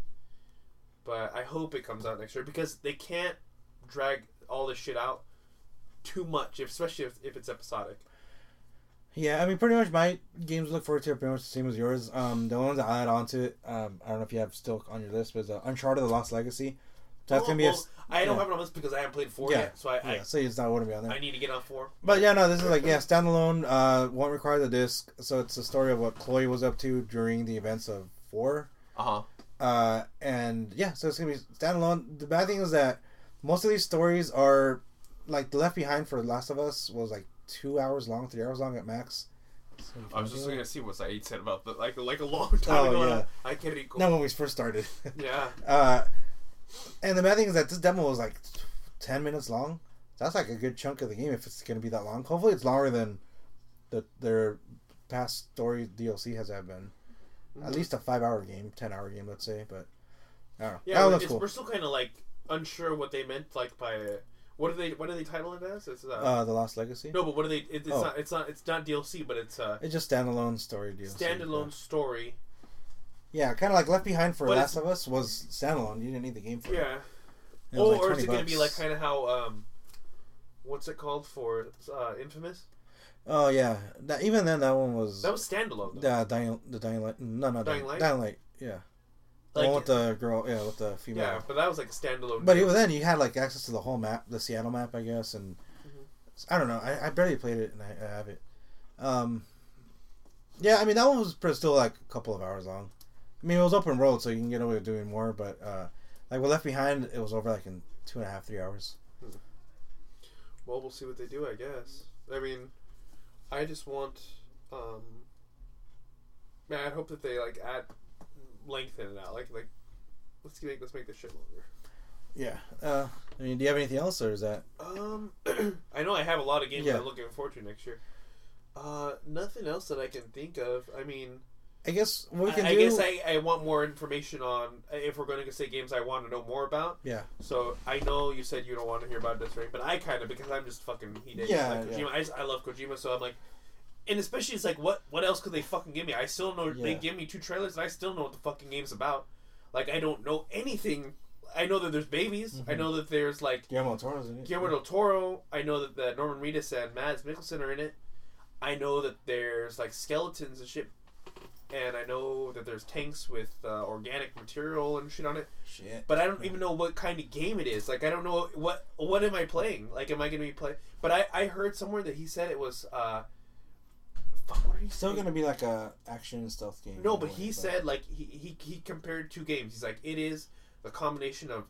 but I hope it comes out next year because they can't drag all this shit out too much, especially if, if it's episodic. Yeah, I mean, pretty much my games to look forward to are pretty much the same as yours. Um, the ones that I add on to it, um, I don't know if you have still on your list, but uh, Uncharted: The Lost Legacy. So That's Well, gonna be a well, s- I don't have it on this because I haven't played four Yeah, yet, so I, yeah, so it's not wouldn't be on I, there. I need to get on four. But yeah, no, this is like yeah, standalone. Uh, won't require the disc. So it's the story of what Chloe was up to during the events of four. Uh huh. Uh, and yeah, so it's gonna be standalone. The bad thing is that most of these stories are like the Left Behind for Last of Us was like two hours long, three hours long at max. I was just gonna see what Saeed said about the like like a long time Oh, ago. yeah. I can't recall. No, when we first started. <laughs> Yeah. Uh, and the bad thing is that this demo was like ten minutes long. That's like a good chunk of the game if it's going to be that long. Hopefully, it's longer than the their past story DLC has have been. At least a five hour game, ten hour game, let's say. But I don't know. Yeah, that we're, looks cool. we're still kind of like unsure what they meant like by what do they what do they title it as? It's, uh, Uh, the Lost Legacy. no, but what do they? It, it's oh. not. It's not. It's not DLC, but it's uh, It's just standalone story DLC. standalone story. Yeah, kind of like Left Behind for But Last of Us was standalone. You didn't need the game for. Yeah. It was Oh, like or is it going to be like kind of how um, what's it called for uh, Infamous? Oh yeah, that, even then that one was. That was standalone. Though. Yeah, dying the dying light. No, no, Dying dying, Light? Dying light. Yeah, Like, with the girl. Yeah, with the female. yeah, but that was like a standalone. But even then, you had like access to the whole map, the Seattle map, I guess, and Mhm. I don't know. I, I barely played it, and I, I have it. Um, yeah, I mean that one was pretty, still like a couple of hours long. I mean, it was open world, so you can get away with doing more. But uh, like with Left Behind, it was over like in two and a half, three hours. Well, we'll see what they do. I guess. I mean, I just want. um Man, I hope that they like add lengthen it out. Like like, let's make let's make this shit longer. Yeah. Uh, I mean, do you have anything else, or is that? Um, <clears throat> I know I have a lot of games Yeah. I'm looking forward to next year. Uh, nothing else that I can think of. I mean, I guess what we can I, I guess I, I want more information on if we're going to say games I want to know more about. Yeah. So I know you said you don't want to hear about this, right? But I kind of because I'm just fucking Hideki. Yeah, like Kojima. I, just, I love Kojima, so I'm like, and especially it's like, what what else could they fucking give me? I still know they give me two trailers, and I still know what the fucking game's about. Like I don't know anything. I know that there's babies. I Mhm. know that there's like Guillermo del Toro's in it. Guillermo del Toro. I know that, that Norman Reedus and Mads Mikkelsen are in it. I know that there's like skeletons and shit, and I know that there's tanks with uh, organic material and shit on it. Shit. But I don't even know what kind of game it is. Like I don't know what what am I playing? Like am I going to be playing? But I I heard somewhere that he said it was. uh Fuck, what did he Still say? gonna be like a action and stealth game. No, but way, he said like he, he he compared two games. He's like it is the combination of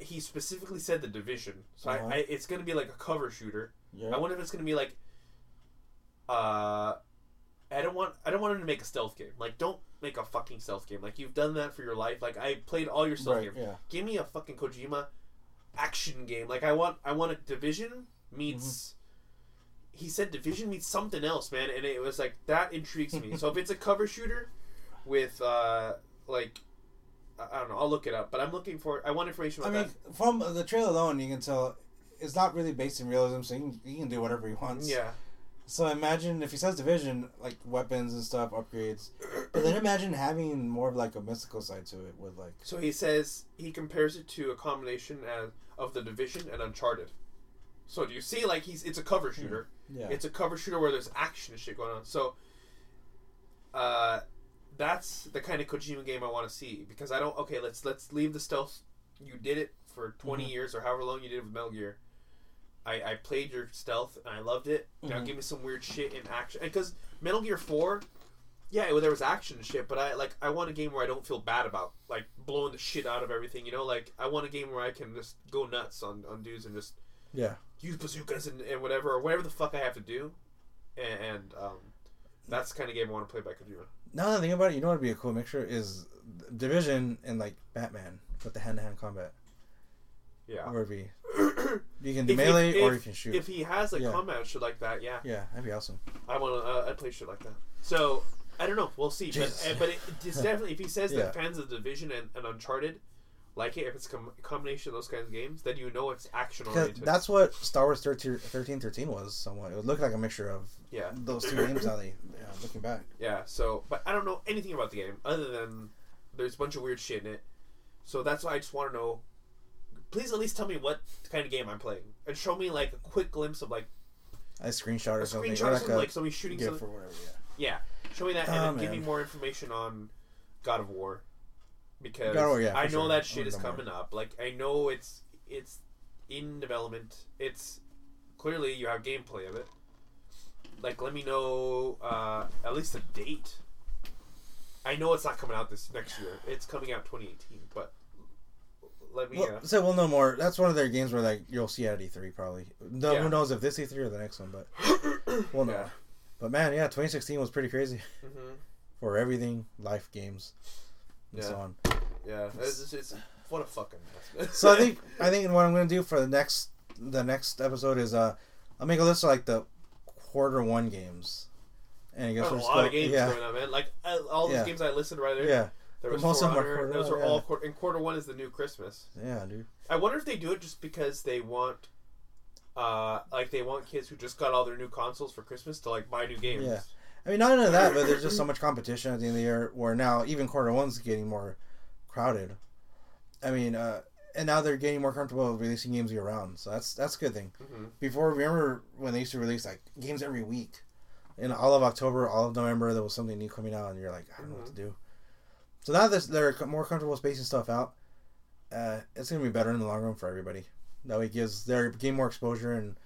he specifically said the division, so Uh-huh. I, I it's gonna be like a cover shooter. Yeah. I wonder if it's gonna be like, uh, I don't want I don't want him to make a stealth game. Like, don't make a fucking stealth game. Like you've done that for your life. Like I played all your stealth Right, games. yeah. Give me a fucking Kojima action game. Like I want I want a Division meets. He said Division means something else, man, and it was like that intrigues me. so if it's a cover shooter with uh like I don't know, I'll look it up, but I'm looking for I want information I mean, from the trailer alone, you can tell it's not really based in realism, so he can, can do whatever he that. wants. Yeah. So imagine if he says division, like weapons and stuff, upgrades. But then imagine having more of like a mystical side to it with like. So he says he compares it to a combination as, of the Division and Uncharted. So do you see like he's it's a cover shooter. Yeah. It's a cover shooter where there's action and shit going on. So uh that's the kind of Kojima game I want to see because I don't okay, let's let's leave the stealth. You did it for 20 Mhm. years or however long you did it with Metal Gear. I, I played your stealth and I loved it. Now Mhm. give me some weird shit in action. Because Metal Gear 4 yeah, well, there was action and shit, but I like I want a game where I don't feel bad about like blowing the shit out of everything. You know, like I want a game where I can just go nuts on, on dudes and just Yeah. Use bazookas and, and whatever or whatever the fuck I have to do, and, and um, that's the kind of game I want to play by Kojima. Now that I think about it, you know what would be a cool mixture is division and like Batman with the hand to hand combat. Yeah, or be <coughs> you can melee if- or you can shoot. If he has a Yeah. combat shit like that, yeah, yeah, that'd be awesome. I want to. Uh, I play shit like that. So I don't know. We'll see. But, Jesus. uh, but it, it's <laughs> definitely if he says Yeah. that fans of Division and, and Uncharted like it, if it's com- a combination of those kinds of games, then you know it's action oriented. that's what Star Wars 13, 13 13 was somewhat. It looked like a mixture of yeah, those two games now they yeah, looking back. yeah. So, but I don't know anything about the game other than there's a bunch of weird shit in it. So that's why I just want to know. Please at least tell me what kind of game I'm playing and show me like a quick glimpse of like A screenshot or a something. screenshot or like something, like somebody shooting something. whatever, yeah. Yeah, show me that, and Oh, then give me more information on God of War because War, yeah, I know sure. that shit is coming up. Like I know it's it's in development. It's clearly you have gameplay of it. Like let me know uh, at least a date. I know it's not coming out this next year. It's coming out 2018, but let me. Well, uh, so we'll know more. That's one of their games where like you'll see at E3 probably. No, Yeah. Who knows if this E3 or the next one, but <coughs> we'll know. Yeah. But man, yeah, 2016 was pretty crazy mhm. for everything, life, games, and so Yeah. on. Yeah, it's, it's, it's what a fucking mess. So I think <laughs> I think what I'm gonna do for the next the next episode is uh I'll make a list of like the quarter one games. And I guess There's a we'll just lot of games yeah, going on, man. Like all these Yeah. games I listed right there. yeah, There was most For of them are quarter Those are all quarter. And quarter one is the new Christmas. yeah, dude. I wonder if they do it just because they want, uh, like they want kids who just got all their new consoles for Christmas to like buy new games. Yeah. I mean, not only that, but there's just so much competition at the end of the year where now even quarter one's getting more crowded. I mean, uh, and now they're getting more comfortable releasing games year round, so that's that's a good thing. hmm Before, remember when they used to release like games every week? In all of October, all of November, there was something new coming out, and you're like, I don't know what to do. So now that they're more comfortable spacing stuff out, uh, it's gonna be better in the long run for everybody. That way, it gives their game more exposure and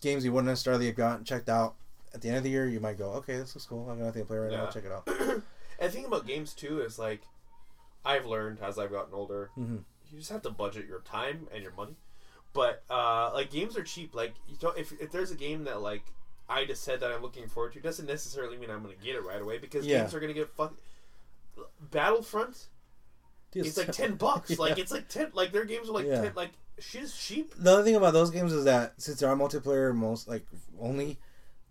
games you wouldn't necessarily have gotten checked out at the end of the year. You might go, okay, this looks cool. I got nothing to play right now. Yeah. Check it out. <clears throat> and the thing about games too is like, I've learned as I've gotten older, hmm you just have to budget your time and your money. But uh, like games are cheap. Like you don't if if there's a game that like I just said that I'm looking forward to, doesn't necessarily mean I'm going to get it right away because Yeah. games are going to get fuck. Battlefront, it's like ten <laughs> bucks. Like it's like ten. Like their games are like Yeah. ten. Like she's cheap. The other thing about those games is that since they're multiplayer, most like only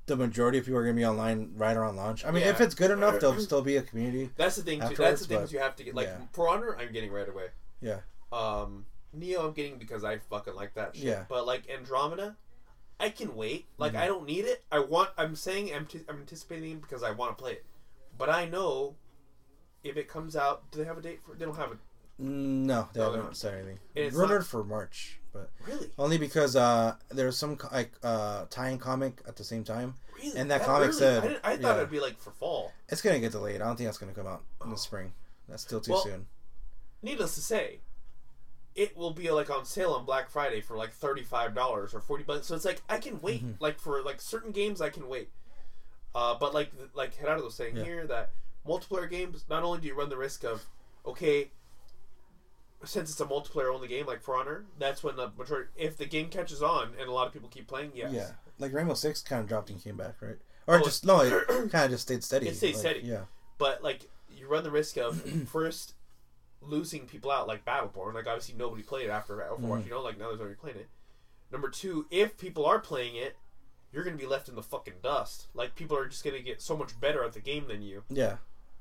the majority of people are gonna be online right around launch. I mean, Yeah. if it's good enough, there'll still be a community. <clears throat> That's the thing. Too. That's the things you have to get. Like yeah. For Honor, I'm getting right away. Yeah. Um, Nioh, I'm getting because I fucking like that shit. Yeah. But like Andromeda, I can wait. Like Mhm. I don't need it. I want. I'm saying I'm, t- I'm anticipating because I want to play it. But I know if it comes out, do they have a date for? They don't have a No, they No, haven't said anything. It's Rumored not- for March, but really, only because uh there's some like uh tie-in comic at the same time. really. And that comic early? said- I, I thought yeah. it'd be like for fall. It's gonna get delayed. I don't think that's gonna come out in the spring. That's still too Well, soon. Needless to say, it will be like on sale on Black Friday for like thirty five dollars or forty bucks. So it's like I can wait. Mhm. Like for like certain games, I can wait. Uh, but like like Gerardo was saying Yeah. here, that multiplayer games not only do you run the risk of okay, since it's a multiplayer only game like For Honor, that's when the majority. If the game catches on and a lot of people keep playing, yes. Yeah, like Rainbow Six kind of dropped and came back, right? Or Oh, just no, it <clears throat> kind of just stayed steady. It stayed like, steady. Yeah, But like you run the risk of <clears throat> first losing people out like Battleborn. Like obviously nobody played it after Overwatch. Mhm. You know, like now there's nobody playing it. Number two, if people are playing it, you're gonna be left in the fucking dust. Like people are just gonna get so much better at the game than you, yeah.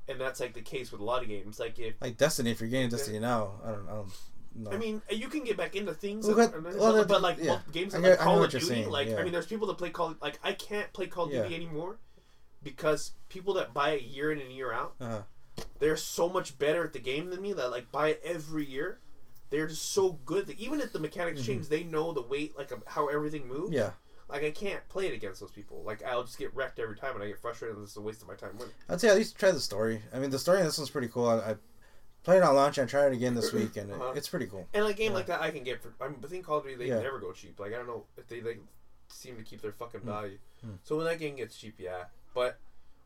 And that's like the case with a lot of games. Like if Like Destiny, if you're getting Destiny now, I don't, I don't know. I mean, you can get back into things, Well, but- and- well, but, that- like yeah. games like get- I know Call of Duty. saying, Like yeah. I mean, there's people that play Call. Like I can't play Call of Yeah. Duty anymore because people that buy it year in and year out, uh, they're so much better at the game than me. That like buy it every year. They're just so good. That even if the mechanics change, they know the weight, like how everything moves. Mm-hmm. yeah, Like I can't play it against those people. Like I'll just get wrecked every time, and I get frustrated. and This is a waste of my time. winning. I'd say at least try the story. I mean, the story in this one's pretty cool. I, I played it on launch and I tried it again this week, and Uh-huh. it's pretty cool. And a game Yeah. like that, I can get for. I mean, I think Call of Duty they Yeah. never go cheap. Like I don't know if they like seem to keep their fucking Hmm. value. Hmm. So when that game gets cheap, yeah. But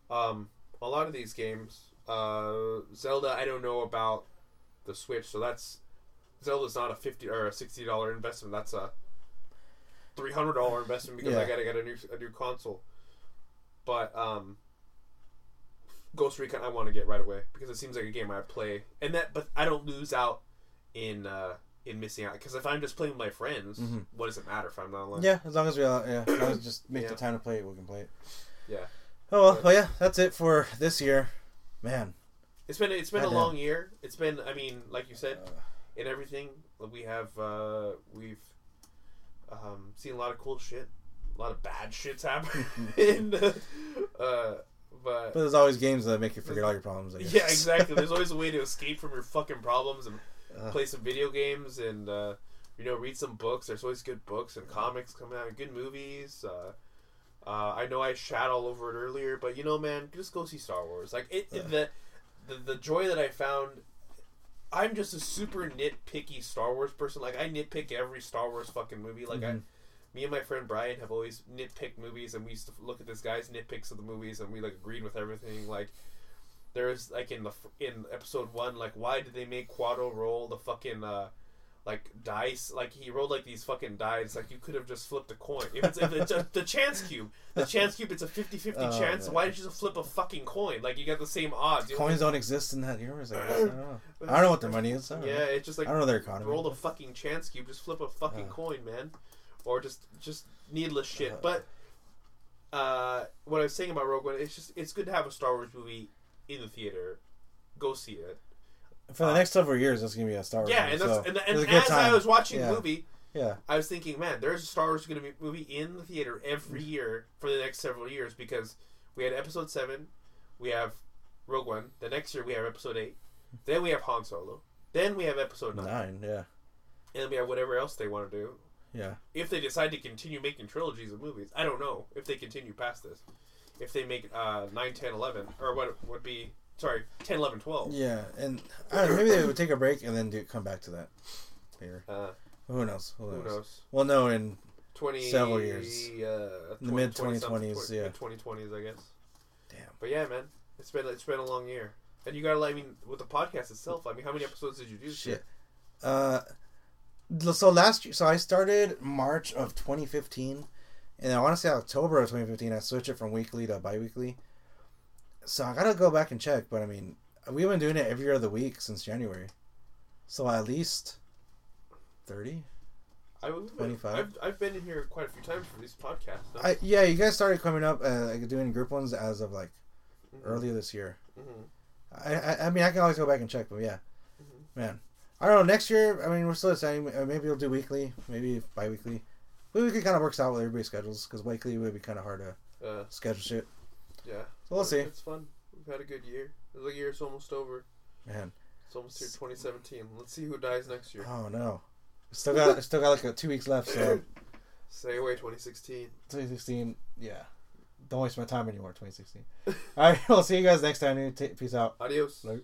um, a lot of these games, uh, Zelda, I don't know about the Switch. So that's Zelda's not a fifty or a sixty dollar investment. That's a three hundred dollar investment because I gotta get a new a new console. But um, Ghost Recon, I want to get right away because it seems like a game I play, and that but I don't lose out in uh, in missing out because if I'm just playing with my friends, Mhm. what does it matter if I'm not online? Yeah, as long as we, all, yeah, as long as just make Yeah. the time to play it, we can play it. Yeah. Oh well, But- well, yeah, that's it for this year, man. It's been it's been a Goddamn. long year. It's been I mean like you said Uh, in everything we have uh, we've um, seen a lot of cool shit, a lot of bad shits <laughs> happen. <laughs> uh, but but there's always games that make you forget all your problems. Yeah, exactly. There's always a way to <laughs> escape from your fucking problems and Uh, play some video games and uh, you know read some books. There's always good books and comics coming out, and good movies. Uh, uh, I know I shat all over it earlier, but you know, man, just go see Star Wars. Like it, it- the, the the joy that I found. I'm just a super nitpicky Star Wars person. Like I nitpick every Star Wars fucking movie. Like I, Mhm. me and my friend Brian have always nitpicked movies, and we used to look at this guy's nitpicks of the movies, and we like agreed with everything. Like there was like in the in episode one, like why did they make Quado roll the fucking uh, like dice? Like he rolled like these fucking dice. Like you could have just flipped a coin. If it's, if it's a, the chance cube, the chance cube, it's a 50-50 <laughs> Oh, chance. man. Why did you just flip a fucking coin? Like you got the same odds. You know? Coins don't exist in that universe. I, guess. I don't know. <laughs> I don't know what their money is. Yeah, know. it's just like I don't know their economy. roll the fucking chance cube. Just flip a fucking Uh. coin, man, or just just needless shit. Uh. but uh, what I was saying about Rogue One, it's just it's good to have a Star Wars movie in the theater. Go see it. For the uh, next several years, that's gonna be a Star Wars. yeah, movie, and that's so and, and as I was watching Yeah. the movie, Yeah, I was thinking, man, there's a Star Wars to be movie in the theater every year for the next several years because we had Episode Seven, we have Rogue One. The next year we have Episode Eight, then we have Han Solo, then we have Episode Nine, nine. Yeah, and then we have whatever else they want to do. yeah. if they decide to continue making trilogies of movies. I don't know if they continue past this. If they make uh, 9, 10, 11, or what would be, sorry, 10, 11, 12. Yeah, and I don't know, maybe they would take a break and then do come back to that. Later. Uh, Who knows? Who knows? who knows? Well, no, in 20, Several years. Uh, The mid 2020s, yeah. Mid 2020s, I guess. damn. But yeah, man, it's been it's been a long year. And you gotta, I mean, with the podcast itself, I mean, how many episodes did you do? Shit. Uh, so last year, so I started March of 2015, and I want to say October of 2015. I switched it from weekly to bi-weekly. So I gotta go back and check, but I mean, we've been doing it every other week since January. So at least 30. I would, 25? I've, I've been in here quite a few times for these podcasts. no? I yeah, you guys started coming up uh, like doing group ones as of like Mhm. earlier this year. Mhm. I, I I mean I can always go back and check, but yeah, Mhm. man. I don't know. Next year, I mean, we're still deciding. uh, Maybe we'll do weekly, maybe bi-weekly. Weekly kind of works out with everybody's schedules because weekly would be kind of hard to Uh, schedule shit. yeah. So we'll see, It's fun. We've had a good year. The year's almost over. man. It's almost here, 2017. Let's see who dies next year. Oh no, still got still got like two weeks left. So <coughs> Stay away, 2016. 2016, yeah. Don't waste my time anymore. 2016. <laughs> All right, <laughs> we'll see you guys next time. Peace out. Adios. Later.